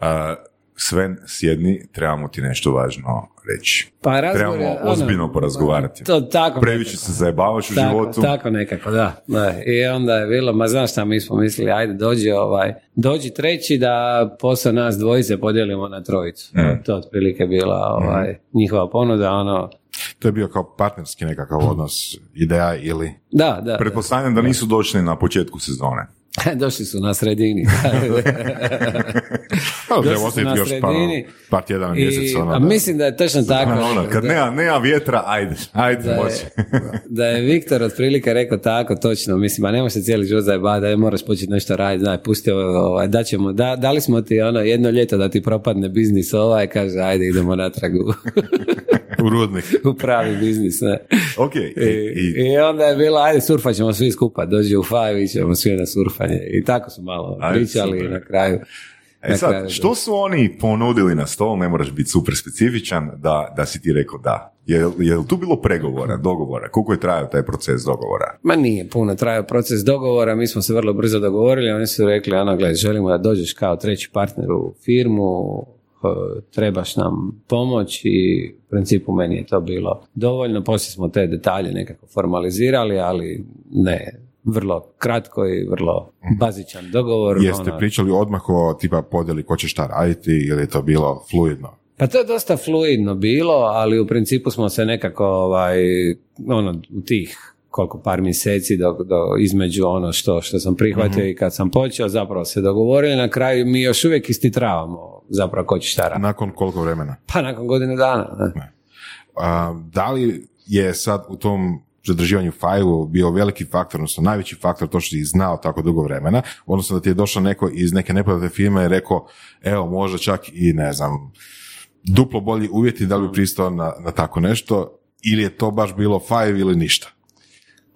A, Sven, sjedni, trebamo ti nešto važno reći. Pa Trebamo ono, ozbiljno porazgovarati. To, tako Previše se zajebavaš u tako, životu. Tako nekako, da, da. I onda je bilo, ma znaš šta, mi smo mislili, ajde dođi, ovaj, dođi treći da posao nas dvojice podijelimo na trojicu. Mm. To je otprilike bila ovaj, mm. njihova ponuda, ono, to je bio kao partnerski nekakav odnos, ideja ili... Da, da. Pretpostavljam da nisu došli na početku sezone. Došli su na sredini. Došli su na sredini. Par, tjedana mjesec. Ono, mislim da je točno tako. Ono, kad nema, nema vjetra, ajde, ajde da moći. Je, da je Viktor otprilike rekao tako, točno, mislim, a nema se cijeli život zajebati, da je moraš početi nešto raditi, znaj, pusti ovaj, da ćemo, da, dali smo ti ono jedno ljeto da ti propadne biznis ovaj, kaže, ajde, idemo natrag u, u rudnik. u pravi biznis, ne. Ok. I, i, I, onda je bilo, ajde, surfat ćemo svi skupa, dođi u Five i ćemo svi na surfanje. I tako su malo pričali na kraju. E sad, što su oni ponudili na stol, ne moraš biti super specifičan, da, da si ti rekao da. Je, je li tu bilo pregovora, dogovora? Koliko je trajao taj proces dogovora? Ma nije puno trajao proces dogovora, mi smo se vrlo brzo dogovorili, oni su rekli, ono, gledaj, želimo da dođeš kao treći partner u firmu, trebaš nam pomoć i u principu meni je to bilo dovoljno. Poslije smo te detalje nekako formalizirali, ali ne, vrlo kratko i vrlo bazičan dogovor. Jeste ono... pričali odmah o tipa podjeli ko će šta raditi ili je to bilo fluidno? Pa to je dosta fluidno bilo, ali u principu smo se nekako ovaj, ono, u tih koliko par mjeseci do, do, između ono što, što sam prihvatio mm i kad sam počeo zapravo se dogovorili na kraju mi još uvijek istitravamo zapravo ko će šta raditi. Nakon koliko vremena? Pa nakon godine dana. Ne. A, da li je sad u tom zadrživanju fajlu bio veliki faktor, odnosno najveći faktor to što si znao tako dugo vremena, odnosno da ti je došao neko iz neke nepoznate firme i rekao, evo možda čak i ne znam, duplo bolji uvjeti da li bi pristao na, na tako nešto, ili je to baš bilo five ili ništa?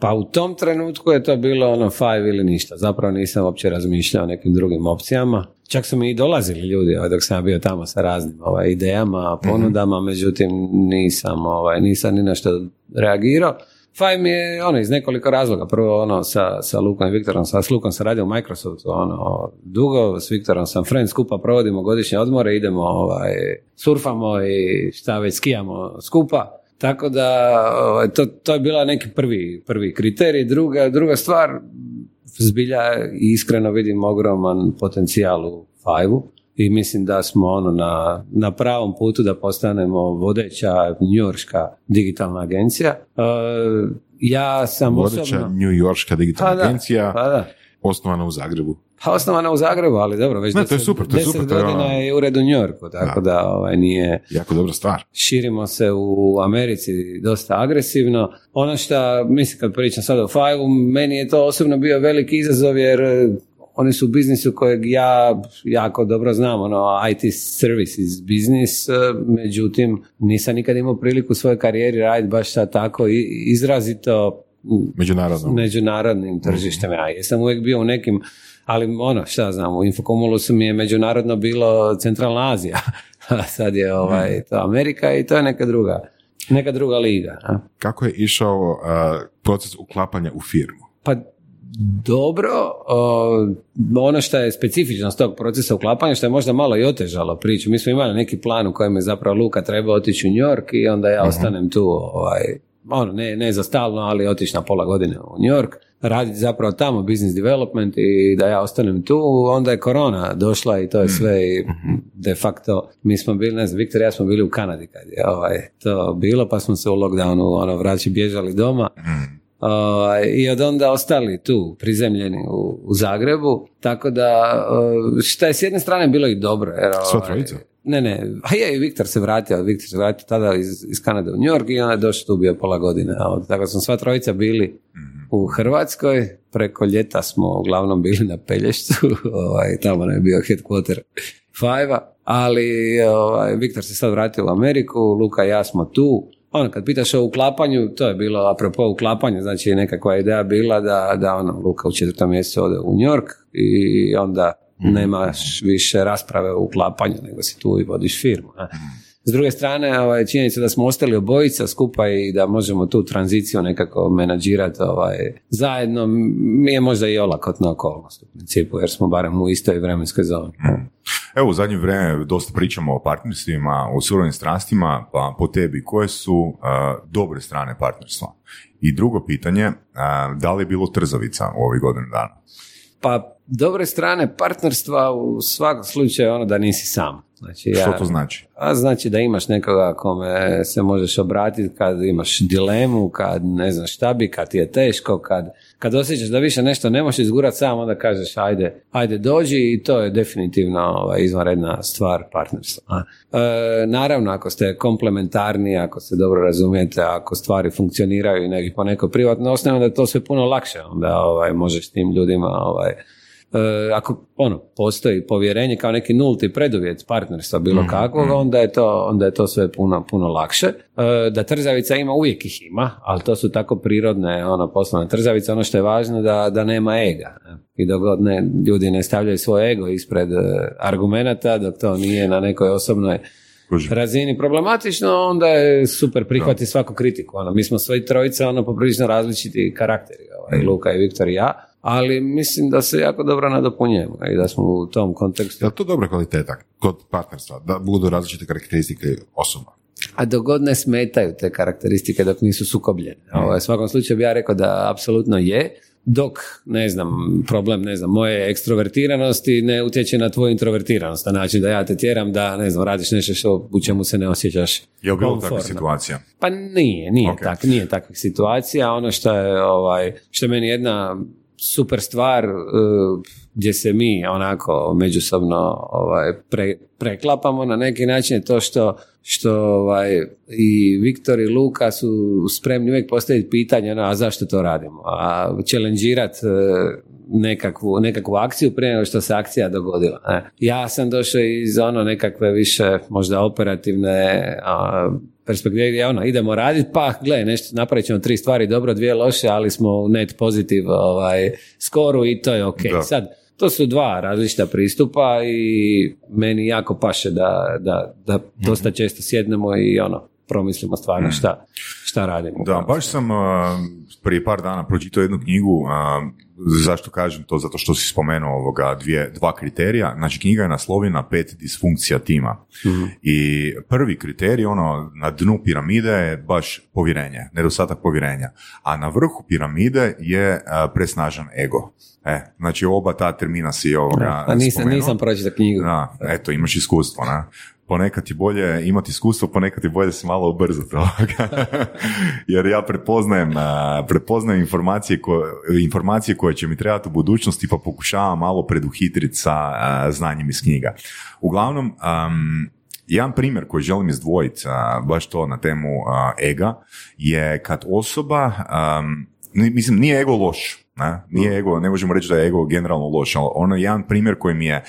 Pa u tom trenutku je to bilo ono five ili ništa. Zapravo nisam uopće razmišljao o nekim drugim opcijama. Čak su mi i dolazili ljudi ovaj, dok sam bio tamo sa raznim ovaj, idejama, ponudama, međutim nisam, ovaj, nisam ni na što reagirao. Five mi je ono iz nekoliko razloga. Prvo ono sa, sa Lukom i Viktorom, sa, s Lukom sam radio u Microsoftu ono, dugo, s Viktorom sam friend, skupa provodimo godišnje odmore, idemo ovaj, surfamo i šta već skijamo skupa. Tako da ovaj, to, to je bila neki prvi, prvi kriterij. Druga, druga stvar, zbilja iskreno vidim ogroman potencijal u five i mislim da smo ono na, na pravom putu da postanemo vodeća njujorška digitalna agencija. Uh, ja sam vodeća osobno... njujorška digitalna pa agencija. Pa da. Osnovana u Zagrebu. Pa osnovana u Zagrebu, ali dobro, već ne, to je super, to je super, godina ono- je ured u Njorku, tako da, da ovaj, nije... Jako dobra stvar. Širimo se u Americi dosta agresivno. Ono što, mislim kad pričam sada o Five, meni je to osobno bio veliki izazov jer oni su u biznisu kojeg ja jako dobro znam, ono IT services biznis, e, međutim nisam nikad imao priliku u svojoj karijeri raditi baš sad tako izrazito međunarodnim, međunarodnim tržištem. Ja jesam uvijek bio u nekim, ali ono, šta znam, u Infokomulusu mi je međunarodno bilo Centralna Azija, a sad je ovaj, to Amerika i to je neka druga, neka druga liga. Kako je išao proces uklapanja u firmu? Pa dobro. ono što je specifičnost tog procesa uklapanja, što je možda malo i otežalo priču. Mi smo imali neki plan u kojem je zapravo Luka treba otići u New York i onda ja mhm. ostanem tu, ovaj, ono, ne, ne za stalno, ali otići na pola godine u New York raditi zapravo tamo business development i da ja ostanem tu, onda je korona došla i to je sve i mhm. de facto mi smo bili, ne znam, Viktor i ja smo bili u Kanadi kad je ovaj, to bilo, pa smo se u lockdownu ono, vraći bježali doma. Ovaj, I od onda ostali tu, prizemljeni u, u Zagrebu, tako da što je s jedne strane bilo i dobro. Jer, ne, ne, a je, Viktor se vratio, Viktor se vratio tada iz, iz Kanade u New York i onda je došao tu bio pola godine. Tako smo sva trojica bili u Hrvatskoj, preko ljeta smo uglavnom bili na Pelješcu, ovaj, tamo nam je bio headquarter five ali ovaj, Viktor se sad vratio u Ameriku, Luka i ja smo tu, ono, kad pitaš o uklapanju, to je bilo apropo uklapanja, znači nekakva ideja bila da, da ono, Luka u četvrtom mjesecu ode u New York i onda. Nemaš više rasprave o uklapanju, nego si tu i vodiš firmu. Ne? S druge strane, ovaj, činjenica da smo ostali obojica skupa i da možemo tu tranziciju nekako menadžirati ovaj, zajedno, mi je možda i olakotna okolnost u principu, jer smo barem u istoj vremenskoj zoni. Hmm. Evo, u zadnje vrijeme dosta pričamo o partnerstvima, o surovim strastima, pa po tebi, koje su dobre strane partnerstva? I drugo pitanje, da li je bilo trzavica u ovih godinu dana? Pa, dobre strane partnerstva u svakom slučaju ono da nisi sam. Znači, ja, Što to znači? A znači da imaš nekoga kome se možeš obratiti kad imaš dilemu, kad ne znaš šta bi, kad ti je teško, kad, kad osjećaš da više nešto ne možeš izgurati sam, onda kažeš ajde, ajde dođi i to je definitivno ovaj, izvanredna stvar partnerstva. E, naravno, ako ste komplementarni, ako se dobro razumijete, ako stvari funkcioniraju i neki po nekoj privatnoj osnovi, onda je to sve puno lakše, onda ovaj, možeš tim ljudima ovaj, ako ono, postoji povjerenje kao neki nulti preduvjet partnerstva bilo mm kakvog, mhm. onda je, to, onda je to sve puno, puno lakše. E, da trzavica ima, uvijek ih ima, ali to su tako prirodne ono, poslovne trzavice. Ono što je važno da, da nema ega. I dok ne, ljudi ne stavljaju svoj ego ispred e, argumenata, dok to nije na nekoj osobnoj razini problematično, onda je super prihvati svaku kritiku. Ono, mi smo svi trojica ono, poprilično različiti karakteri, ovaj, mm. Luka i Viktor i ja ali mislim da se jako dobro nadopunjujemo i da smo u tom kontekstu. Je to dobra kvaliteta kod partnerstva, da budu različite karakteristike osoba? A dok god ne smetaju te karakteristike dok nisu sukobljene. Mm. Ovo, u svakom slučaju bi ja rekao da apsolutno je, dok, ne znam, problem, ne znam, moje ekstrovertiranosti ne utječe na tvoju introvertiranost, na način da ja te tjeram da, ne znam, radiš nešto što, u čemu se ne osjećaš Je li bilo takvih situacija? Pa nije, nije, okay. tak, nije takvih situacija. Ono što je, ovaj, što je meni jedna super stvar uh, gdje se mi onako međusobno ovaj, pre, preklapamo na neki način je to što, što ovaj, i Viktor i Luka su spremni uvijek postaviti pitanje ono, a zašto to radimo, a challengeirati uh, nekakvu, nekakvu akciju prije nego što se akcija dogodila. Ne. Ja sam došao iz ono nekakve više možda operativne perspektive ono, idemo raditi, pa gle, nešto, napravit ćemo tri stvari dobro, dvije loše, ali smo u net pozitiv ovaj, skoru i to je ok. Sad, to su dva različita pristupa i meni jako paše da, da, da dosta mhm. često sjednemo i ono, promislimo stvarno mhm. šta, šta radimo. Da, baš sam uh, prije par dana pročitao jednu knjigu, uh, zašto kažem to? Zato što si spomenuo ovoga dvije, dva kriterija. Znači, knjiga je naslovljena pet disfunkcija tima. Mhm. I prvi kriterij, ono, na dnu piramide je baš povjerenje, nedostatak povjerenja. A na vrhu piramide je uh, presnažan ego. E, znači oba ta termina si ovoga pa nisam, nisam pročitao knjigu. Da, eto, imaš iskustvo, ne? Ponekad je bolje imati iskustvo, ponekad je bolje se malo ubrzati. Jer ja prepoznajem, prepoznajem informacije, informacije koje će mi trebati u budućnosti pa pokušavam malo preduhitriti sa znanjem iz knjiga. Uglavnom, um, jedan primjer koji želim izdvojiti, baš to na temu ega, je kad osoba, mislim, nije ego loš, ne? Nije ego, ne možemo reći da je ego generalno loš, ali ono je jedan primjer koji mi je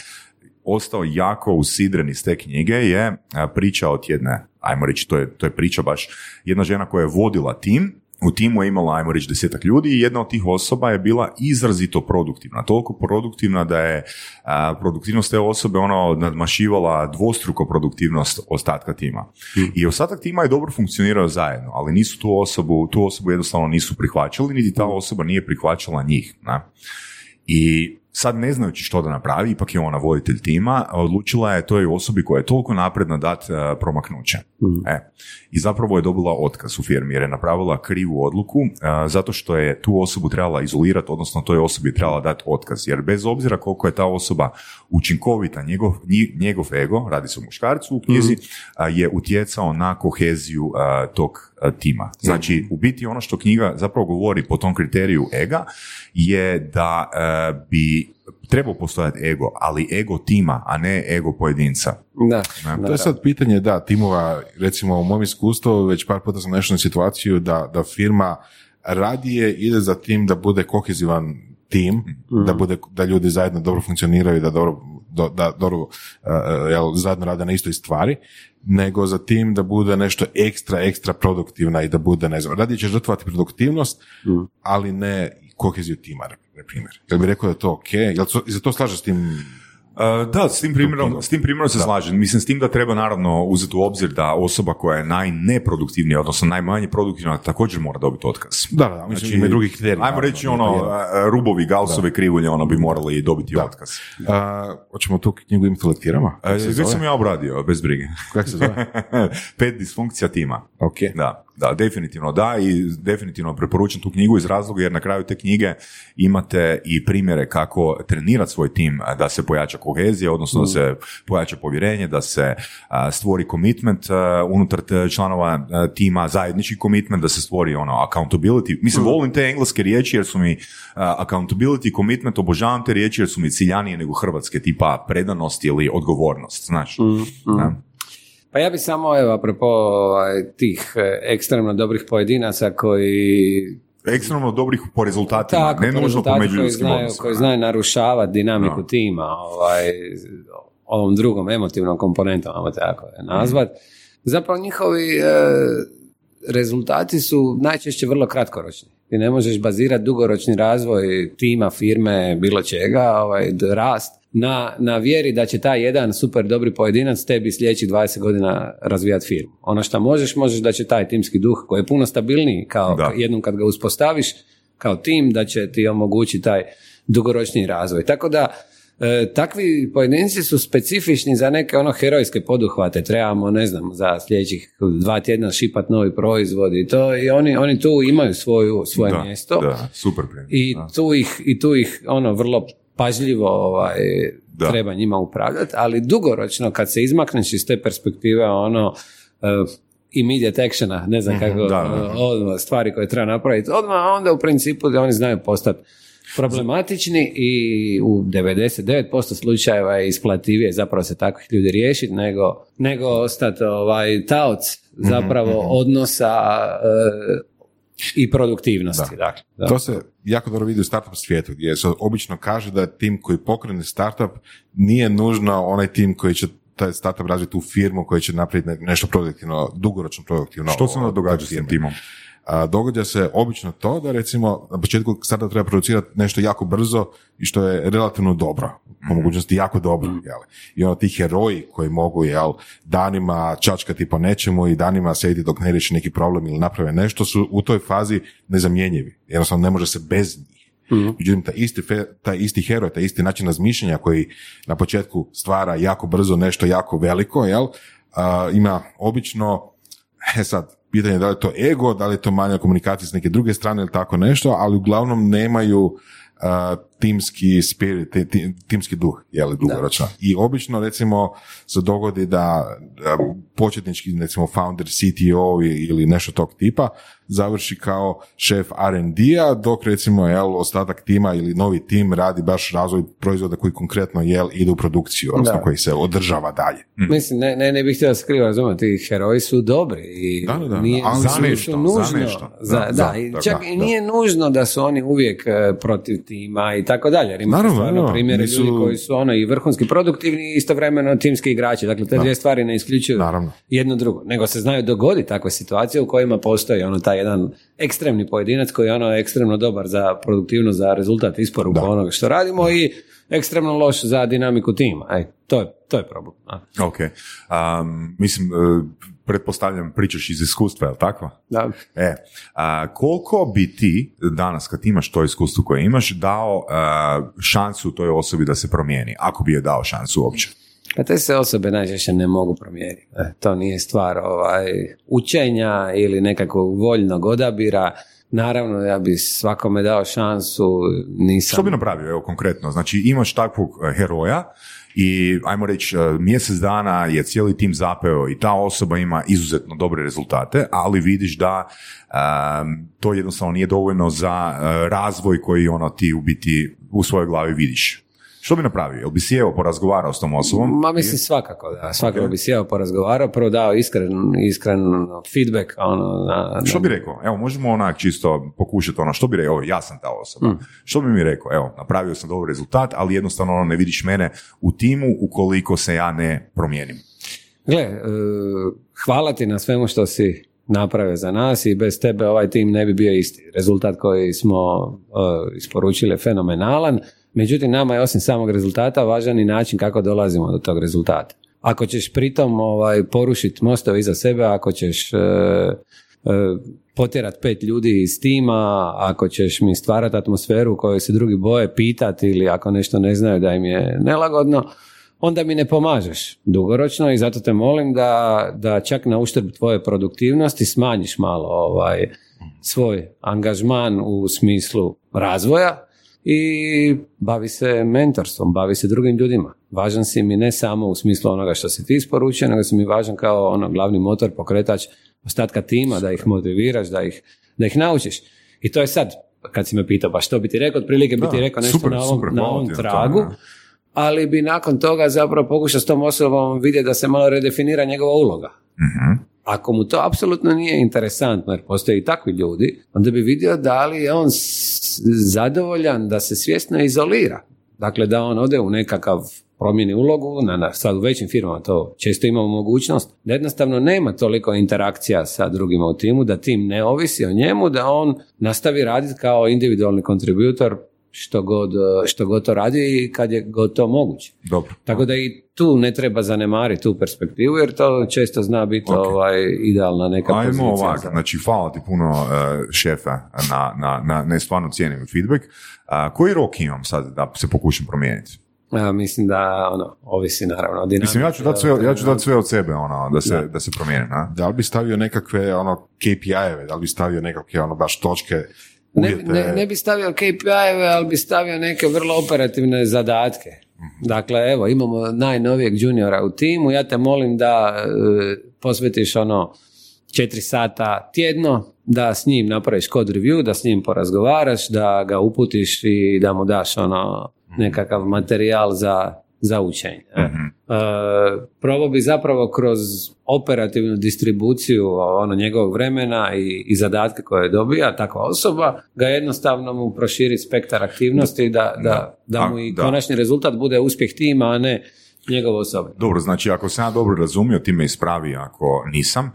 ostao jako usidren iz te knjige je priča od jedne, ajmo reći, to je, to je priča baš, jedna žena koja je vodila tim u timu je imala, ajmo reći, desetak ljudi i jedna od tih osoba je bila izrazito produktivna. Toliko produktivna da je produktivnost te osobe ono nadmašivala dvostruko produktivnost ostatka tima. Hmm. I ostatak tima je dobro funkcionirao zajedno, ali nisu tu osobu, tu osobu jednostavno nisu prihvaćali, niti ta osoba nije prihvaćala njih. Ne? I sad ne znajući što da napravi, ipak je ona voditelj tima, odlučila je toj osobi koja je toliko napredna dati uh, promaknuće. Mm. E, I zapravo je dobila otkaz u firmi jer je napravila krivu odluku uh, zato što je tu osobu trebala izolirati, odnosno toj osobi trebala dati otkaz. Jer bez obzira koliko je ta osoba učinkovita, njegov, njegov ego, radi se o muškarcu u knjizi, mm. je utjecao na koheziju tog tima. Znači, u biti ono što knjiga zapravo govori po tom kriteriju ega je da bi trebao postojati ego, ali ego tima, a ne ego pojedinca. Da, to je sad pitanje, da, timova, recimo u mom iskustvu, već par puta sam našao situaciju da, da firma radije ide za tim da bude kohezivan tim, mm. da, bude, da ljudi zajedno dobro funkcioniraju, da dobro, da dobro uh, jel, zajedno rade na istoj stvari, nego za tim da bude nešto ekstra, ekstra produktivna i da bude, ne znam, radije će žrtvovati produktivnost, mm. ali ne koheziju tima, na primjer. Jel bi rekao da je to ok? Jel se to slaže s tim Uh, da, s tim primjerom, s tim primjerom se slažem. Mislim, s tim da treba naravno uzeti u obzir da osoba koja je najneproduktivnija, odnosno najmanje produktivna, također mora dobiti otkaz. Da, da, mislim, znači, ima drugih kriterija. Ajmo reći ono, rubovi, gausove, krivulje, ono bi morali dobiti da. otkaz. Uh, hoćemo tu knjigu imati lektirama? Uh, već sam ja obradio, bez brige. Kako se zove? Pet disfunkcija tima. Ok. Da. Da, definitivno da i definitivno preporučam tu knjigu iz razloga jer na kraju te knjige imate i primjere kako trenirati svoj tim da se pojača kohezija, odnosno da se pojača povjerenje, da se stvori commitment unutar članova tima, zajednički commitment, da se stvori ono accountability. Mislim, volim te engleske riječi jer su mi accountability, commitment, obožavam te riječi jer su mi ciljanije nego hrvatske, tipa predanost ili odgovornost, znaš. Mm, pa ja bi samo, evo, apropo ovaj, tih e, ekstremno dobrih pojedinaca koji ekstremno dobrih po rezultatima, Tako, ne nužno po koji znaju, koji znaju narušavati dinamiku no. tima, ovaj, ovom drugom emotivnom komponentom, ajmo tako je nazvat. Mm. Zapravo njihovi e, rezultati su najčešće vrlo kratkoročni. Ti ne možeš bazirati dugoročni razvoj tima, firme, bilo čega, ovaj, rast na, na vjeri da će taj jedan super dobri pojedinac tebi sljedećih 20 godina razvijati firmu. Ono što možeš, možeš da će taj timski duh koji je puno stabilniji kao jednom kad ga uspostaviš kao tim, da će ti omogućiti taj dugoročni razvoj. Tako da e, takvi pojedinci su specifični za neke ono herojske poduhvate. Trebamo, ne znam, za sljedećih dva tjedna šipat novi proizvod i to i oni, oni tu imaju svoju, svoje mjesto. Da, super I tu ih, i tu ih ono vrlo pažljivo ovaj, treba njima upravljati, ali dugoročno kad se izmakneš iz te perspektive ono uh, immediate actiona, ne znam mhm, kako, da, stvari koje treba napraviti, odmah onda u principu da oni znaju postati problematični i u 99% slučajeva je isplativije zapravo se takvih ljudi riješiti nego, nego ostati ovaj, taoc mhm, zapravo mhm. odnosa uh, i produktivnosti. Da. Dakle, To se jako dobro vidi u startup svijetu gdje se obično kaže da tim koji pokrene startup nije nužno onaj tim koji će taj startup razviti u firmu koji će napraviti nešto produktivno, dugoročno produktivno. Što se onda događa s tim timom? A, događa se obično to da recimo na početku startup treba producirati nešto jako brzo i što je relativno dobro, po mhm. mogućnosti jako dobro. mm Jel? I ono ti heroji koji mogu jel, danima čačkati po nečemu i danima sjediti dok ne riješi neki problem ili naprave nešto su u toj fazi nezamjenjivi. Jednostavno ne može se bez njih. mm Međutim, taj isti, taj isti heroj, taj isti način razmišljanja koji na početku stvara jako brzo nešto jako veliko, jel, ima obično, e sad, pitanje da li je to ego, da li je to manja komunikacija s neke druge strane ili tako nešto, ali uglavnom nemaju timski spirit, timski duh, je li dugoročno. I obično recimo se dogodi da, početnički recimo founder, CTO ili nešto tog tipa završi kao šef R&D-a, dok recimo jel, ostatak tima ili novi tim radi baš razvoj proizvoda koji konkretno jel, ide u produkciju, odnosno koji se održava dalje. Hm. Mislim, ne, ne, ne bih htio skriva razumjeti, ti heroji su dobri i da, da, nije ali za nešto, za nešto. Za, da, čak i nije nužno da su oni uvijek e, protiv tima i tako dalje. Jer imate stvarno primjere ljudi koji su ono i vrhunski produktivni i istovremeno timski igrači. Dakle, te dvije stvari ne isključuju naravno. jedno drugo. Nego se znaju dogoditi takve situacije u kojima postoji ono taj jedan ekstremni pojedinac koji je ono ekstremno dobar za produktivnost, za rezultat isporuku onoga što radimo i ekstremno loš za dinamiku tima. Ej, to, je, to je problem. Ok. Um, mislim, uh, pretpostavljam pričaš iz iskustva, je tako? Da. E, a, koliko bi ti danas kad imaš to iskustvo koje imaš dao šansu toj osobi da se promijeni, ako bi je dao šansu uopće? Pa te se osobe najčešće ne mogu promijeniti. E, to nije stvar ovaj, učenja ili nekakvog voljnog odabira. Naravno, ja bi svakome dao šansu, nisam... Što bi napravio, evo, konkretno? Znači, imaš takvog e, heroja i, ajmo reći, e, mjesec dana je cijeli tim zapeo i ta osoba ima izuzetno dobre rezultate, ali vidiš da to jednostavno nije dovoljno za razvoj koji ono ti u biti u svojoj glavi vidiš. Što bi napravio? Jel bi sjeo porazgovarao s tom osobom? Ma mislim svakako da. Svakako bi sjeo porazgovarao, prvo dao iskren, iskren feedback. Ono, na, Što bi rekao? Evo, možemo onak čisto pokušati ono, što bi rekao, ja sam ta osoba. Mm. Što bi mi rekao? Evo, napravio sam dobar rezultat, ali jednostavno ono, ne vidiš mene u timu ukoliko se ja ne promijenim. Gle, e, hvala ti na svemu što si napravio za nas i bez tebe ovaj tim ne bi bio isti. Rezultat koji smo uh, isporučili je fenomenalan Međutim, nama je osim samog rezultata važan i način kako dolazimo do tog rezultata. Ako ćeš pritom ovaj, porušiti mostove iza sebe, ako ćeš e, e, potjerat pet ljudi iz tima, ako ćeš mi stvarati atmosferu u kojoj se drugi boje pitati ili ako nešto ne znaju da im je nelagodno, onda mi ne pomažeš dugoročno i zato te molim da, da čak na uštrb tvoje produktivnosti smanjiš malo ovaj, svoj angažman u smislu razvoja i bavi se mentorstvom, bavi se drugim ljudima. Važan si mi ne samo u smislu onoga što si ti isporučio, nego si mi važan kao ono glavni motor, pokretač ostatka tima, da ih motiviraš, da ih, da ih naučiš. I to je sad, kad si me pitao, pa što bi ti rekao, otprilike bi ti rekao nešto super, na ovom, na ovom tragu, ali bi nakon toga zapravo pokušao s tom osobom vidjeti da se malo redefinira njegova uloga. uh ako mu to apsolutno nije interesantno, jer postoje i takvi ljudi, onda bi vidio da li je on zadovoljan da se svjesno izolira. Dakle, da on ode u nekakav promjeni ulogu, na, na, sad u većim firmama to često imamo mogućnost, da jednostavno nema toliko interakcija sa drugima u timu, da tim ne ovisi o njemu, da on nastavi raditi kao individualni kontributor što god, što god to radi i kad je god to moguće. Dobro. Tako da i tu ne treba zanemariti tu perspektivu jer to često zna biti okay. ovaj, idealna neka Ajmo pozicija. ovak, znači hvala ti puno uh, šefa na, na, na, ne stvarno cijenim feedback. Uh, koji rok imam sad da se pokušam promijeniti? Ja, mislim da ono, ovisi naravno o Mislim, ja ću dati sve, ja ću dati sve od sebe ono, da se, da. da se promijeni. Da li bi stavio nekakve ono, KPI-eve, da li bi stavio nekakve ono, baš točke ne, ne, ne, bi stavio KPI-eve, ali bi stavio neke vrlo operativne zadatke. Mhm. Dakle, evo, imamo najnovijeg juniora u timu, ja te molim da e, posvetiš ono četiri sata tjedno, da s njim napraviš code review, da s njim porazgovaraš, da ga uputiš i da mu daš ono mhm. nekakav materijal za za učenje. mm probao bi zapravo kroz operativnu distribuciju ono njegovog vremena i, i zadatke koje dobija takva osoba, ga jednostavno mu proširi spektar aktivnosti da, da, da mu i konačni rezultat bude uspjeh tima, a ne njegov osobno. Dobro, znači ako sam ja dobro razumio, ti me ispravi ako nisam.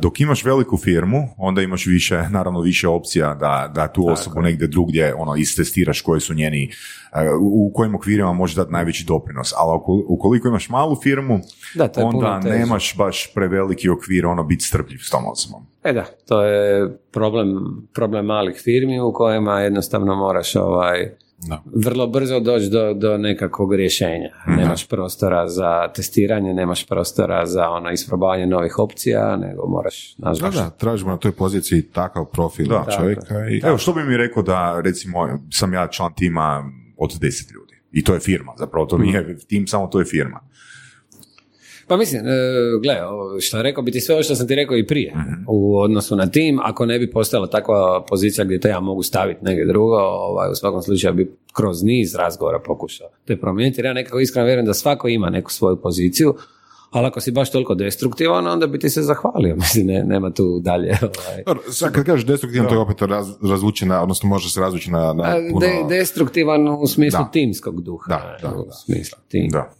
dok imaš veliku firmu, onda imaš više, naravno više opcija da, da tu osobu negdje drugdje ono, istestiraš koji su njeni, u kojim okvirima može dati najveći doprinos. Ali ukoliko imaš malu firmu, da, onda nemaš baš preveliki okvir ono biti strpljiv s tom osobom. E da, to je problem, problem malih firmi u kojima jednostavno moraš ovaj, da. vrlo brzo doći do, do nekakvog rješenja. Mhm. Nemaš prostora za testiranje, nemaš prostora za ono isprobavanje novih opcija, nego moraš nažalost. Da, da, tražimo na toj poziciji takav profil da, čovjeka. I... Evo, što bi mi rekao da, recimo, sam ja član tima od deset ljudi. I to je firma, zapravo to nije mhm. tim, samo to je firma. Pa mislim, e, gle, što rekao bi ti sve ovo što sam ti rekao i prije mhm. u odnosu na tim, ako ne bi postala takva pozicija gdje to ja mogu staviti negdje drugo, ovaj, u svakom slučaju bi kroz niz razgovora pokušao te promijeniti. Jer ja nekako iskreno vjerujem da svako ima neku svoju poziciju, ali ako si baš toliko destruktivan, onda bi ti se zahvalio. Mislim, ne, nema tu dalje. Ovaj. Sad kad kažeš destruktivan, to je opet raz, razvučena, odnosno može se razvući na, na puno... De, destruktivan u smislu timskog duha. Da, da, u smislu tim. Da.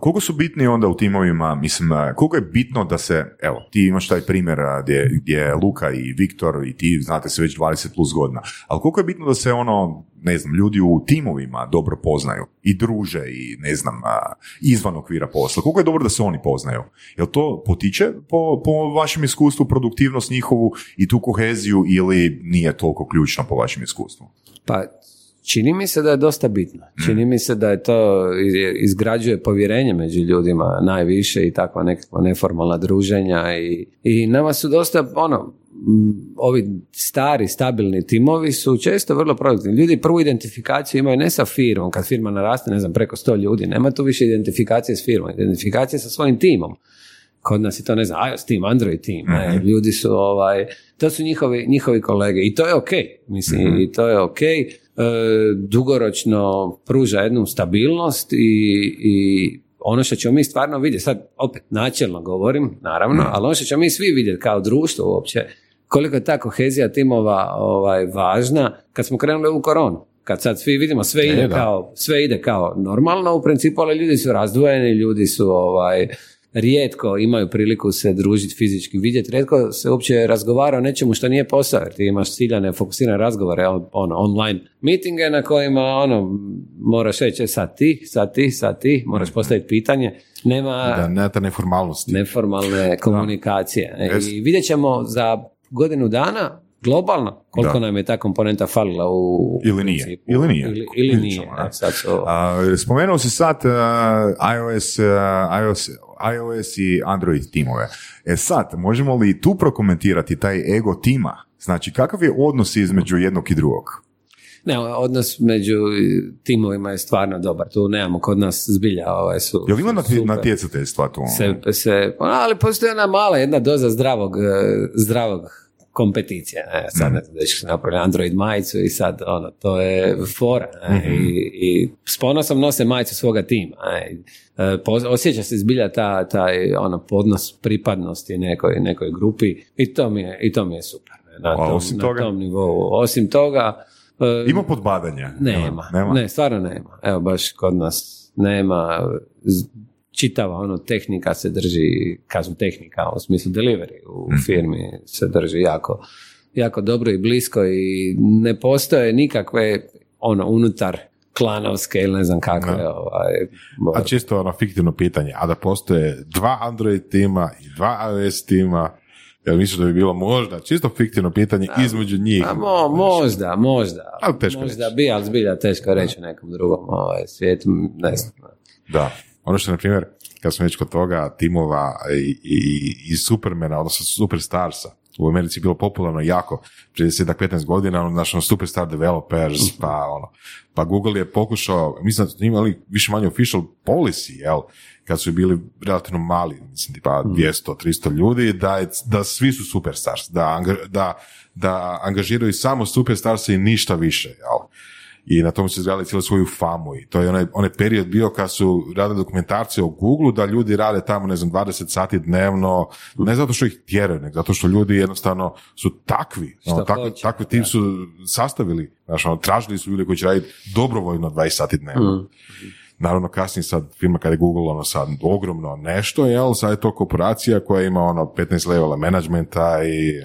Koliko su bitni onda u timovima, mislim, koliko je bitno da se, evo, ti imaš taj primjer gdje, gdje Luka i Viktor i ti znate se već 20 plus godina, ali koliko je bitno da se ono, ne znam, ljudi u timovima dobro poznaju i druže i ne znam, izvan okvira posla, koliko je dobro da se oni poznaju? Jel to potiče po, po vašem iskustvu produktivnost njihovu i tu koheziju ili nije toliko ključno po vašem iskustvu? Pa Čini mi se da je dosta bitno. Čini mi se da je to izgrađuje povjerenje među ljudima najviše i takva nekakva neformalna druženja i, i nama su dosta ono ovi stari, stabilni timovi su često vrlo produktivni. Ljudi prvu identifikaciju imaju ne sa firmom, kad firma naraste, ne znam, preko sto ljudi, nema tu više identifikacije s firmom, identifikacije sa svojim timom. Kod nas je to, ne znam, iOS tim, Android tim, mhm. ljudi su, ovaj, to su njihovi, njihovi kolege i to je ok, mislim, mhm. i to je ok E, dugoročno pruža jednu stabilnost i, i ono što ćemo mi stvarno vidjeti, sad opet načelno govorim, naravno, ali ono što ćemo mi svi vidjeti kao društvo uopće, koliko je ta kohezija timova ovaj, važna kad smo krenuli u koronu. Kad sad svi vidimo sve ide, kao, sve ide kao normalno u principu, ali ljudi su razdvojeni, ljudi su ovaj, rijetko imaju priliku se družiti fizički, vidjeti, rijetko se uopće razgovara o nečemu što nije posao, jer ti imaš ciljane, fokusirane razgovore, ono, online mitinge na kojima ono, moraš reći e, sad ti, sad ti, sad ti, moraš postaviti pitanje. Nema, da, ta neformalnosti. Neformalne komunikacije. E, I vidjet ćemo za godinu dana globalno koliko nam je ta komponenta falila u ili nije ili nije ili, nije sad spomenuo si sad uh, iOS, uh, iOS iOS i Android timove. E sad, možemo li tu prokomentirati taj ego tima? Znači, kakav je odnos između jednog i drugog? Ne, odnos među timovima je stvarno dobar. Tu nemamo kod nas zbilja. Ovaj, su, Jel ima natjecateljstva tu? Se, se, ali postoji jedna mala, jedna doza zdravog, eh, zdravog kompeticija. Ne? Sad ne znam da napravili Android majicu i sad ono, to je fora. Mhm. I, I s ponosom nose majicu svoga tima. Ne? E, osjeća se zbilja ta, taj ono, podnos pripadnosti nekoj, nekoj grupi i to mi je, i to mi je super. Na, tom, osim na tom nivou. Osim toga... E, Ima podbadanja? Nema, nema. Ne, stvarno nema. Evo, baš kod nas nema čitava ono tehnika se drži, kažem tehnika u smislu delivery u mhm. firmi se drži jako, jako dobro i blisko i ne postoje nikakve ono unutar klanovske ili ne znam kakve. Ovaj, a čisto ono fiktivno pitanje, a da postoje dva Android tima i dva iOS tima, ja mislim da bi bilo možda, čisto fiktivno pitanje između njih. A mo, možda, možda. Ali teško možda reći. bi, ali zbilja teško reći nekom drugom ovaj, svijetu, ne znam. Da. Ono što, na primjer, kad smo već kod toga, timova i, i, i Supermana, odnosno Superstarsa, u Americi je bilo popularno jako, prije 10-15 godina, ono, znači, ono, superstar developers, pa ono, pa Google je pokušao, mislim da su imali više manje official policy, jel, kad su bili relativno mali, mislim, tipa 200-300 mm. ljudi, da, je, da svi su superstars, da, da, da angažiraju samo superstars i ništa više, jel i na tom su izgradili cijelu svoju famu i to je onaj, onaj period bio kad su radili dokumentarcije o Google da ljudi rade tamo ne znam 20 sati dnevno ne zato što ih tjeraju nego zato što ljudi jednostavno su takvi ono, takvi, takvi tim su sastavili znači, ono, tražili su ljudi koji će raditi dobrovoljno 20 sati dnevno mm. Naravno, kasnije sad firma kada je Google ono sad ogromno nešto, jel, sad je to korporacija koja ima ono 15 levela menadžmenta i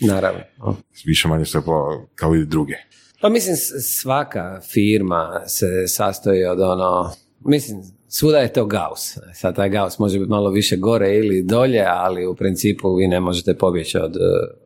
Naravno. Više manje sve kao i druge. Pa mislim svaka firma se sastoji od ono, mislim svuda je to Gauss. Sad taj Gauss može biti malo više gore ili dolje, ali u principu vi ne možete pobjeći od,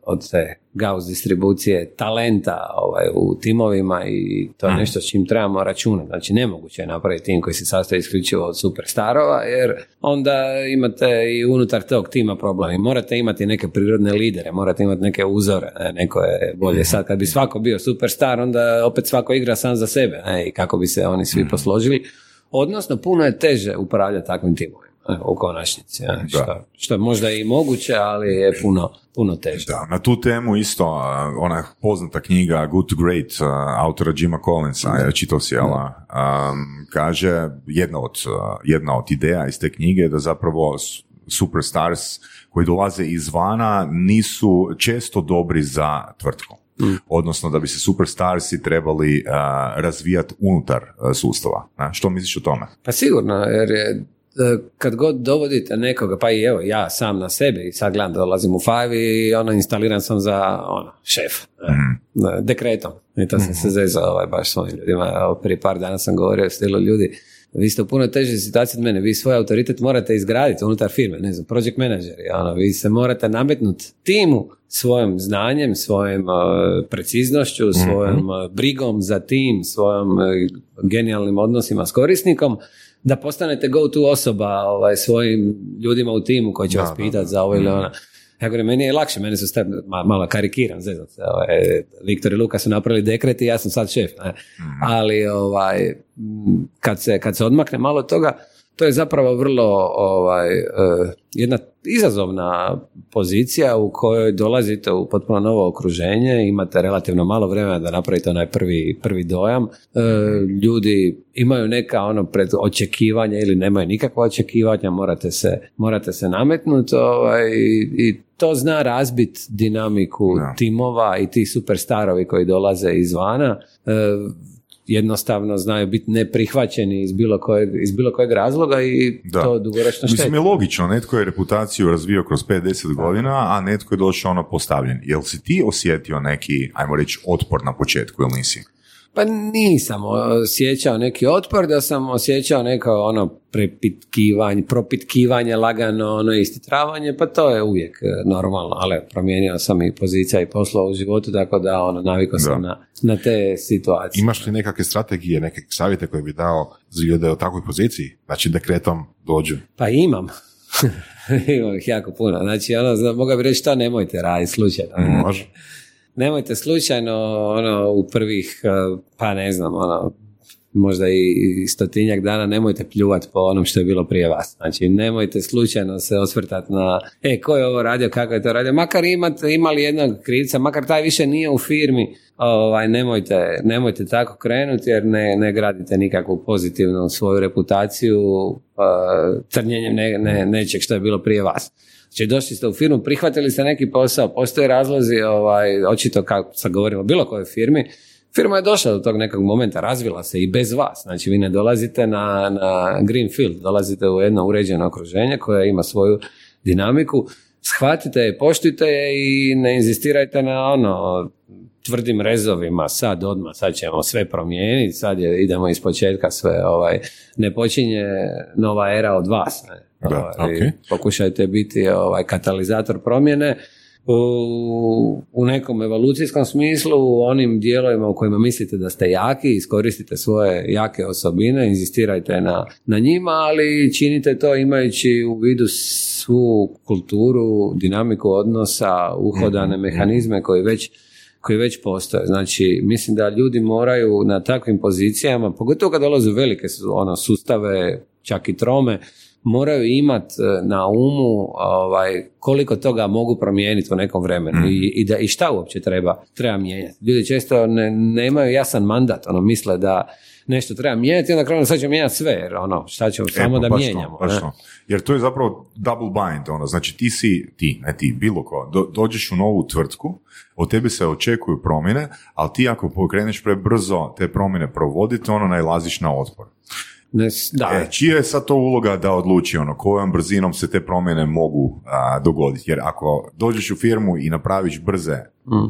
od te Gauss distribucije talenta ovaj, u timovima i to je mhm. nešto s čim trebamo računati. Znači nemoguće je napraviti tim koji se sastoji isključivo od superstarova, jer onda imate i unutar tog tima problemi. Morate imati neke prirodne lidere, morate imati neke uzore, ne, neko je bolje. Mhm. Sad kad bi svako bio superstar, onda opet svako igra sam za sebe ne, i kako bi se oni svi mhm. posložili Odnosno, puno je teže upravljati takvim timovima. u konačnici. Što, što je možda i moguće, ali je puno, puno teže. Da, na tu temu isto, ona poznata knjiga Good to Great, autora Jima Collinsa, ja čitao si, jela, kaže, jedna od, jedna od ideja iz te knjige je da zapravo superstars koji dolaze izvana nisu često dobri za tvrtku. Mm. Odnosno da bi se superstarsi trebali razvijati unutar sustava. Što misliš o tome? Pa sigurno, jer je E, kad god dovodite nekoga, pa i evo ja sam na sebi i sad gledam dolazim u Five i ono instaliran sam za ono, šef, mm. dekretom. I to sam mm se zezao ovaj, baš s ovim ljudima. Evo, prije par dana sam govorio stilu ljudi, vi ste u puno težoj situaciji od mene, vi svoj autoritet morate izgraditi unutar firme, ne znam, project menadžeri, ono, vi se morate nametnuti timu svojim znanjem, svojim uh, preciznošću, mhm. svojom uh, brigom za tim, svojom uh, genijalnim odnosima s korisnikom, da postanete go-to osoba ovaj, svojim ljudima u timu koji će vas pitati za ovo ili ona. Ja govorim, meni je lakše, meni su ste, malo karikiram, se, ovaj, Viktor i Luka su napravili dekret i ja sam sad šef, ne? Mhm. ali ovaj, kad, se, kad se odmakne malo toga, to je zapravo vrlo ovaj, eh, jedna izazovna pozicija u kojoj dolazite u potpuno novo okruženje, imate relativno malo vremena da napravite onaj prvi, prvi dojam. Eh, ljudi imaju neka ono pred očekivanja ili nemaju nikakva očekivanja, morate se, morate se nametnuti ovaj, i to zna razbit dinamiku timova i ti superstarovi koji dolaze izvana. Jednostavno znaju biti neprihvaćeni iz bilo kojeg, iz bilo kojeg razloga i da. to dugoročno šteti. Mislim je logično, netko je reputaciju razvio kroz 5-10 godina, a netko je došao ono postavljen. Jel si ti osjetio neki, ajmo reći, otpor na početku ili nisi? Pa nisam osjećao neki otpor, da sam osjećao neko ono prepitkivanje, propitkivanje, lagano ono istitravanje, pa to je uvijek e, normalno, ali promijenio sam i pozicija i poslova u životu, tako da ono, navikao sam na, na te situacije. Imaš li nekakve strategije, neke savjete koje bi dao za ljude u takvoj poziciji? Znači dekretom dođu? Pa imam. imam ih jako puno. Znači, ono, mogu bi reći što nemojte raditi slučajno. Može nemojte slučajno ono u prvih eh, pa ne znam ono možda i stotinjak dana nemojte pljuvati po onom što je bilo prije vas. Znači nemojte slučajno se osvrtati na e, ko je ovo radio, kako je to radio. Makar imate, imali jednog krivca, makar taj više nije u firmi, ovaj, nemojte, nemojte tako krenuti jer ne, ne gradite nikakvu pozitivnu svoju reputaciju uh, crnjenjem ne, ne, nečeg što je bilo prije vas. Znači došli ste u firmu, prihvatili ste neki posao, postoje razlozi, ovaj, očito kako sad govorimo o bilo kojoj firmi, firma je došla do tog nekog momenta, razvila se i bez vas. Znači vi ne dolazite na, na greenfield, dolazite u jedno uređeno okruženje koje ima svoju dinamiku, shvatite je, poštujte je i ne inzistirajte na ono tvrdim rezovima, sad odmah, sad ćemo sve promijeniti, sad je, idemo iz početka sve, ovaj, ne počinje nova era od vas. Ne? Da, ovaj, Pokušajte biti ovaj, katalizator promjene. U, u nekom evolucijskom smislu, u onim dijelovima u kojima mislite da ste jaki, iskoristite svoje jake osobine, inzistirajte na, na njima, ali činite to imajući u vidu svu kulturu, dinamiku odnosa, uhodane mhm, mehanizme koji već koji već postoje. Znači, mislim da ljudi moraju na takvim pozicijama, pogotovo kad dolaze u velike ono, sustave, čak i trome, moraju imati e, na umu ovaj, koliko toga mogu promijeniti u nekom vremenu mm. i, i, da, i šta uopće treba, treba mijenjati. Ljudi često ne, nemaju jasan mandat, ono, misle da nešto treba mijenjati i onda krenu sad će mijenjati sve, jer ono, šta ćemo e, samo pa da mijenjamo. Jer to je zapravo double bind, ono, znači ti si, ti, ne ti, bilo ko, do, dođeš u novu tvrtku, od tebe se očekuju promjene, ali ti ako pokreneš prebrzo te promjene provoditi, ono najlaziš na otpor. Ne, da. E, čija je sad to uloga da odluči ono, kojom brzinom se te promjene mogu a, dogoditi? Jer ako dođeš u firmu i napraviš brze.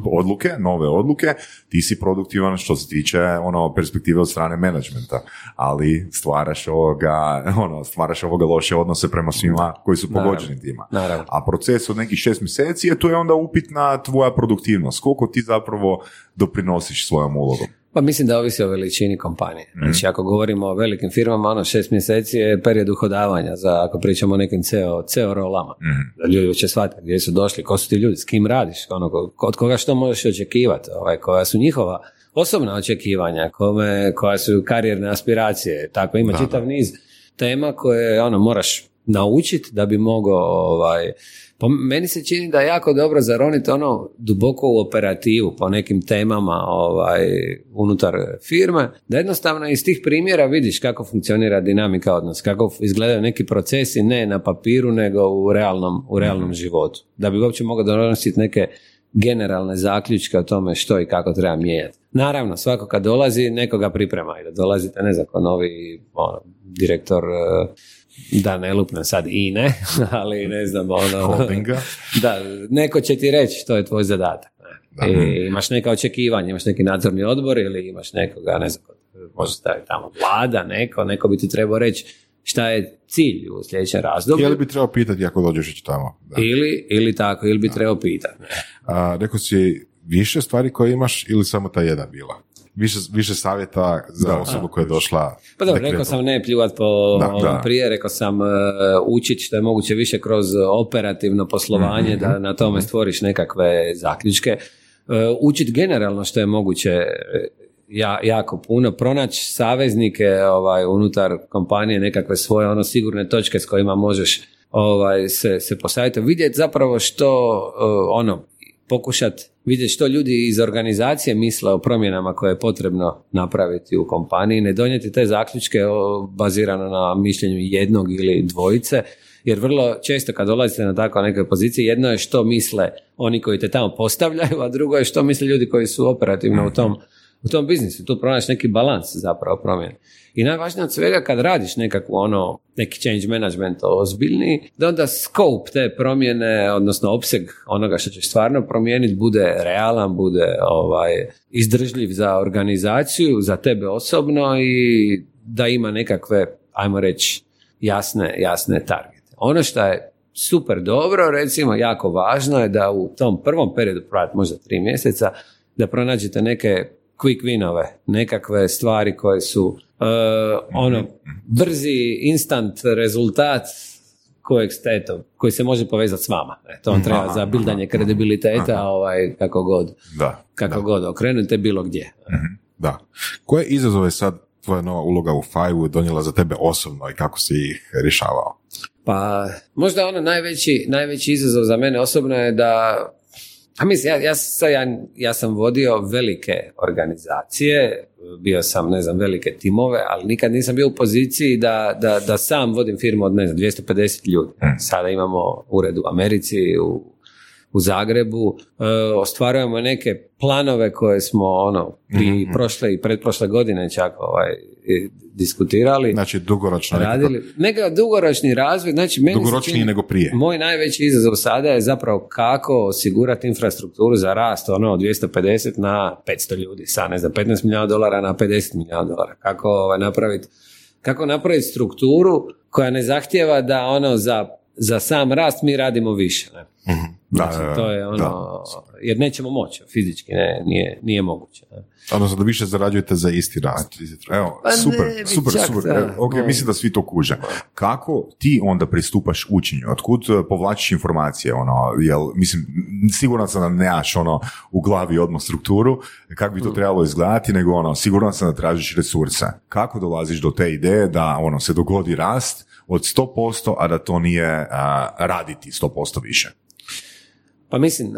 Odluke, nove odluke, ti si produktivan što se tiče ono, perspektive od strane menadžmenta, ali stvaraš ovoga, ono, stvaraš ovoga loše odnose prema svima koji su pogođeni tima. A proces od nekih šest mjeseci je to je onda upitna tvoja produktivnost. Koliko ti zapravo doprinosiš svojom ulogom? Pa mislim da ovisi o veličini kompanije. mm Znači ako govorimo o velikim firmama, ono šest mjeseci je period uhodavanja za ako pričamo o nekim CEO, CEO rolama. mm Da ljudi će shvatiti gdje su došli, ko su ti ljudi, s kim radiš, ono, od koga što možeš očekivati, ovaj, koja su njihova osobna očekivanja, kome, koja su karijerne aspiracije, tako ima čitav niz tema koje ono moraš naučiti da bi mogao ovaj, po meni se čini da je jako dobro zaroniti ono duboko u operativu po nekim temama ovaj, unutar firme, da jednostavno iz tih primjera vidiš kako funkcionira dinamika odnos, kako izgledaju neki procesi ne na papiru nego u realnom, u realnom mhm. životu. Da bi uopće mogao donositi neke generalne zaključke o tome što i kako treba mijenjati. Naravno, svako kad dolazi, nekoga priprema i da dolazite, ne znam, novi ono, direktor da ne lupnem sad i ne, ali ne znam, ono... Da, neko će ti reći što je tvoj zadatak. I imaš neka očekivanja, imaš neki nadzorni odbor ili imaš nekoga, ne znam, može staviti tamo vlada, neko, neko bi ti trebao reći šta je cilj u sljedećem razdoblju. Ili bi trebao pitati ako dođeš tamo. Da. Ili, ili tako, ili bi trebao pitati. A, rekao si više stvari koje imaš ili samo ta jedna bila? više, više savjeta za osobu koja je došla. Pa dobro, rekao sam ne pljuvat po da, prije, rekao sam uh, učiti što je moguće više kroz operativno poslovanje, da mhm. na tome mhm. stvoriš nekakve zaključke. Uh, učiti generalno što je moguće e, ja, jako puno, pronaći saveznike ovaj, unutar kompanije, nekakve svoje ono sigurne točke s kojima možeš ovaj, se, se postaviti, vidjeti zapravo što ono, pokušati vidjeti što ljudi iz organizacije misle o promjenama koje je potrebno napraviti u kompaniji, ne donijeti te zaključke bazirano na mišljenju jednog ili dvojice, jer vrlo često kad dolazite na takve neke pozicije, jedno je što misle oni koji te tamo postavljaju, a drugo je što misle ljudi koji su operativno u tom, u tom biznisu. Tu pronaći neki balans zapravo promjene. I najvažnije od svega kad radiš nekakvu ono, neki change management ozbiljni, da onda scope te promjene, odnosno opseg onoga što ćeš stvarno promijeniti bude realan, bude ovaj, izdržljiv za organizaciju, za tebe osobno i da ima nekakve, ajmo reći, jasne, jasne targete. Ono što je super dobro, recimo jako važno je da u tom prvom periodu, možda tri mjeseca, da pronađete neke quick winove, nekakve stvari koje su uh, ono brzi instant rezultat kojeg ste, koji se može povezati s vama. E, to vam treba za bildanje kredibiliteta, ovaj, kako god, da, kako da. god okrenute bilo gdje. Mhm, da. Koje izazove sad tvoja nova uloga u Five donijela za tebe osobno i kako si ih rješavao? Pa, možda ono najveći, najveći izazov za mene osobno je da a mislim, ja, ja, ja, ja sam vodio velike organizacije, bio sam, ne znam, velike timove, ali nikad nisam bio u poziciji da, da, da sam vodim firmu od, ne znam, 250 ljudi. Hmm. Sada imamo ured u Americi, u, u Zagrebu, e, ostvarujemo neke planove koje smo ono, pri mm-hmm. prošle i pretprošle godine čak ovaj, diskutirali. Znači dugoročno. Radili. Neka dugoročni razvoj. Znači, meni Dugoročniji nego prije. Moj najveći izazov sada je zapravo kako osigurati infrastrukturu za rast ono od 250 na 500 ljudi. Sa ne znam 15 milijuna dolara na 50 milijuna dolara. Kako ovaj, napraviti kako napraviti strukturu koja ne zahtjeva da ono za, za sam rast mi radimo više. Ne? Da, znači, to je ono, jer nećemo moći, fizički ne, nije, nije moguće. Ne. Odnosno da više zarađujete za isti rad. Evo, pa super, ne, super, super. Da. ok, mislim da svi to kuže. Kako ti onda pristupaš učenju? Otkud eh, povlačiš informacije? Ono, jel, mislim, sigurno sam da nemaš ono, u glavi odmah strukturu, kako bi to mm. trebalo izgledati, nego ono, sigurno sam da tražiš resurse. Kako dolaziš do te ideje da ono, se dogodi rast od 100%, a da to nije a, raditi 100% više? Pa mislim,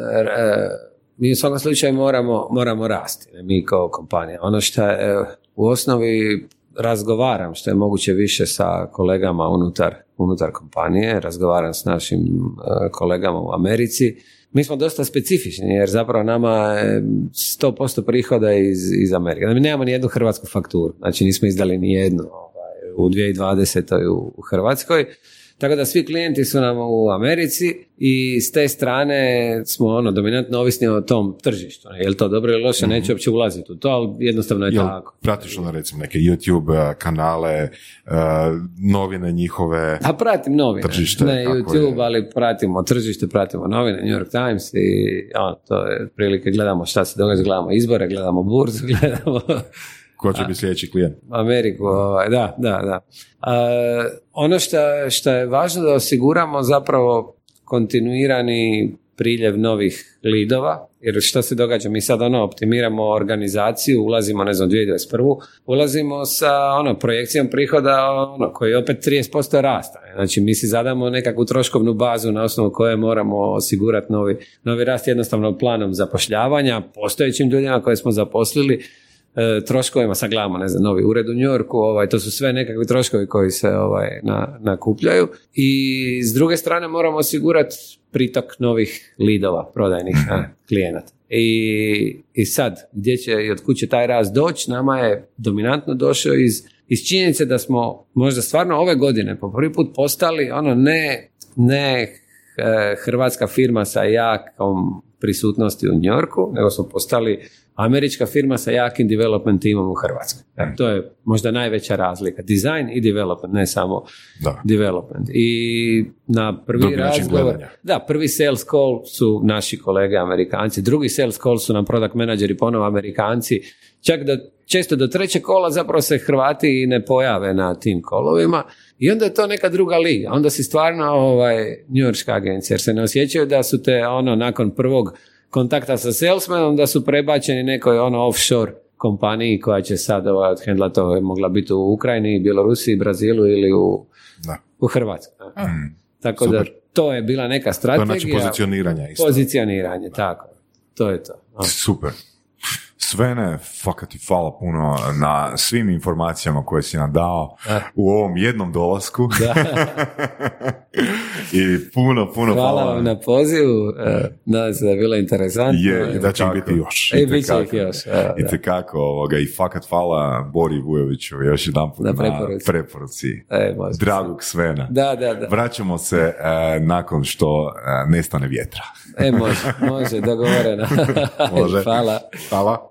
mi u svakom slučaju moramo, moramo rasti, mi kao kompanija. Ono što je u osnovi razgovaram što je moguće više sa kolegama unutar, unutar kompanije, razgovaram s našim e, kolegama u Americi. Mi smo dosta specifični jer zapravo nama je 100% prihoda iz, iz Amerike. Mi nemamo ni jednu hrvatsku fakturu, znači nismo izdali ni jednu ovaj, u 2020. u, u Hrvatskoj. Tako da svi klijenti su nam u Americi i s te strane smo ono dominantno ovisni o tom tržištu. Je li to dobro ili loše, neću uopće ulaziti u to, ali jednostavno je Jel, tako. Pratiš ono recimo neke YouTube eh, kanale, eh, novine njihove? A pratim novine. Tržište, ne YouTube, ali pratimo tržište, pratimo novine, New York Times i ono, to je prilike, gledamo šta se događa, gledamo izbore, gledamo burzu, gledamo Ko će biti sljedeći klijent? Ameriku, ovaj, da, da, da. ono što, je važno da osiguramo zapravo kontinuirani priljev novih lidova, jer što se događa, mi sad ono optimiramo organizaciju, ulazimo, ne znam, 2021. ulazimo sa ono, projekcijom prihoda ono, koji je opet 30% rasta. Znači mi si zadamo nekakvu troškovnu bazu na osnovu koje moramo osigurati novi, novi rast jednostavno planom zapošljavanja, postojećim ljudima koje smo zaposlili, troškovima, sad gledamo, ne znam, novi ured u Njorku, ovaj, to su sve nekakvi troškovi koji se ovaj, na, nakupljaju i s druge strane moramo osigurati pritok novih lidova, prodajnih klijenata. I, I sad, gdje će i od će taj rast doći, nama je dominantno došao iz, iz činjenice da smo možda stvarno ove godine po prvi put postali ono ne, ne eh, hrvatska firma sa jakom prisutnosti u Njorku, nego smo postali američka firma sa jakim development timom u Hrvatskoj. E, to je možda najveća razlika. Design i development, ne samo da. development. I na prvi razgovor... Da, prvi sales call su naši kolege Amerikanci, drugi sales call su nam product menadžeri ponovo Amerikanci. Čak da često do trećeg kola zapravo se Hrvati i ne pojave na tim kolovima i onda je to neka druga liga. Onda si stvarno ovaj, njujorska agencija jer se ne osjećaju da su te ono nakon prvog kontakta sa salesmanom da su prebačeni nekoj ono offshore kompaniji koja će sad ovaj, odhendla to je mogla biti u Ukrajini, Bjelorusiji, Brazilu ili u, da. u Hrvatskoj. Mm. Tako da to je bila neka strategija. To znači pozicioniranje isto. Pozicioniranje, tako. To je to. Super. Svene, fakat ti hvala puno na svim informacijama koje si nam dao u ovom jednom dolasku. Da. I puno, puno hvala. Hvala vam na pozivu, e, nadam se da je bilo interesantno. Je, da će biti još. E, bit će ih još. I tekako, ovoga, i fakat hvala Bori Vujoviću još jedan put na, preporuci. preporuci. E, dragog Svena. Da, da, da. Vraćamo se e, nakon što e, nestane vjetra. e, može, može, dogovoreno. može. Hvala. Hvala.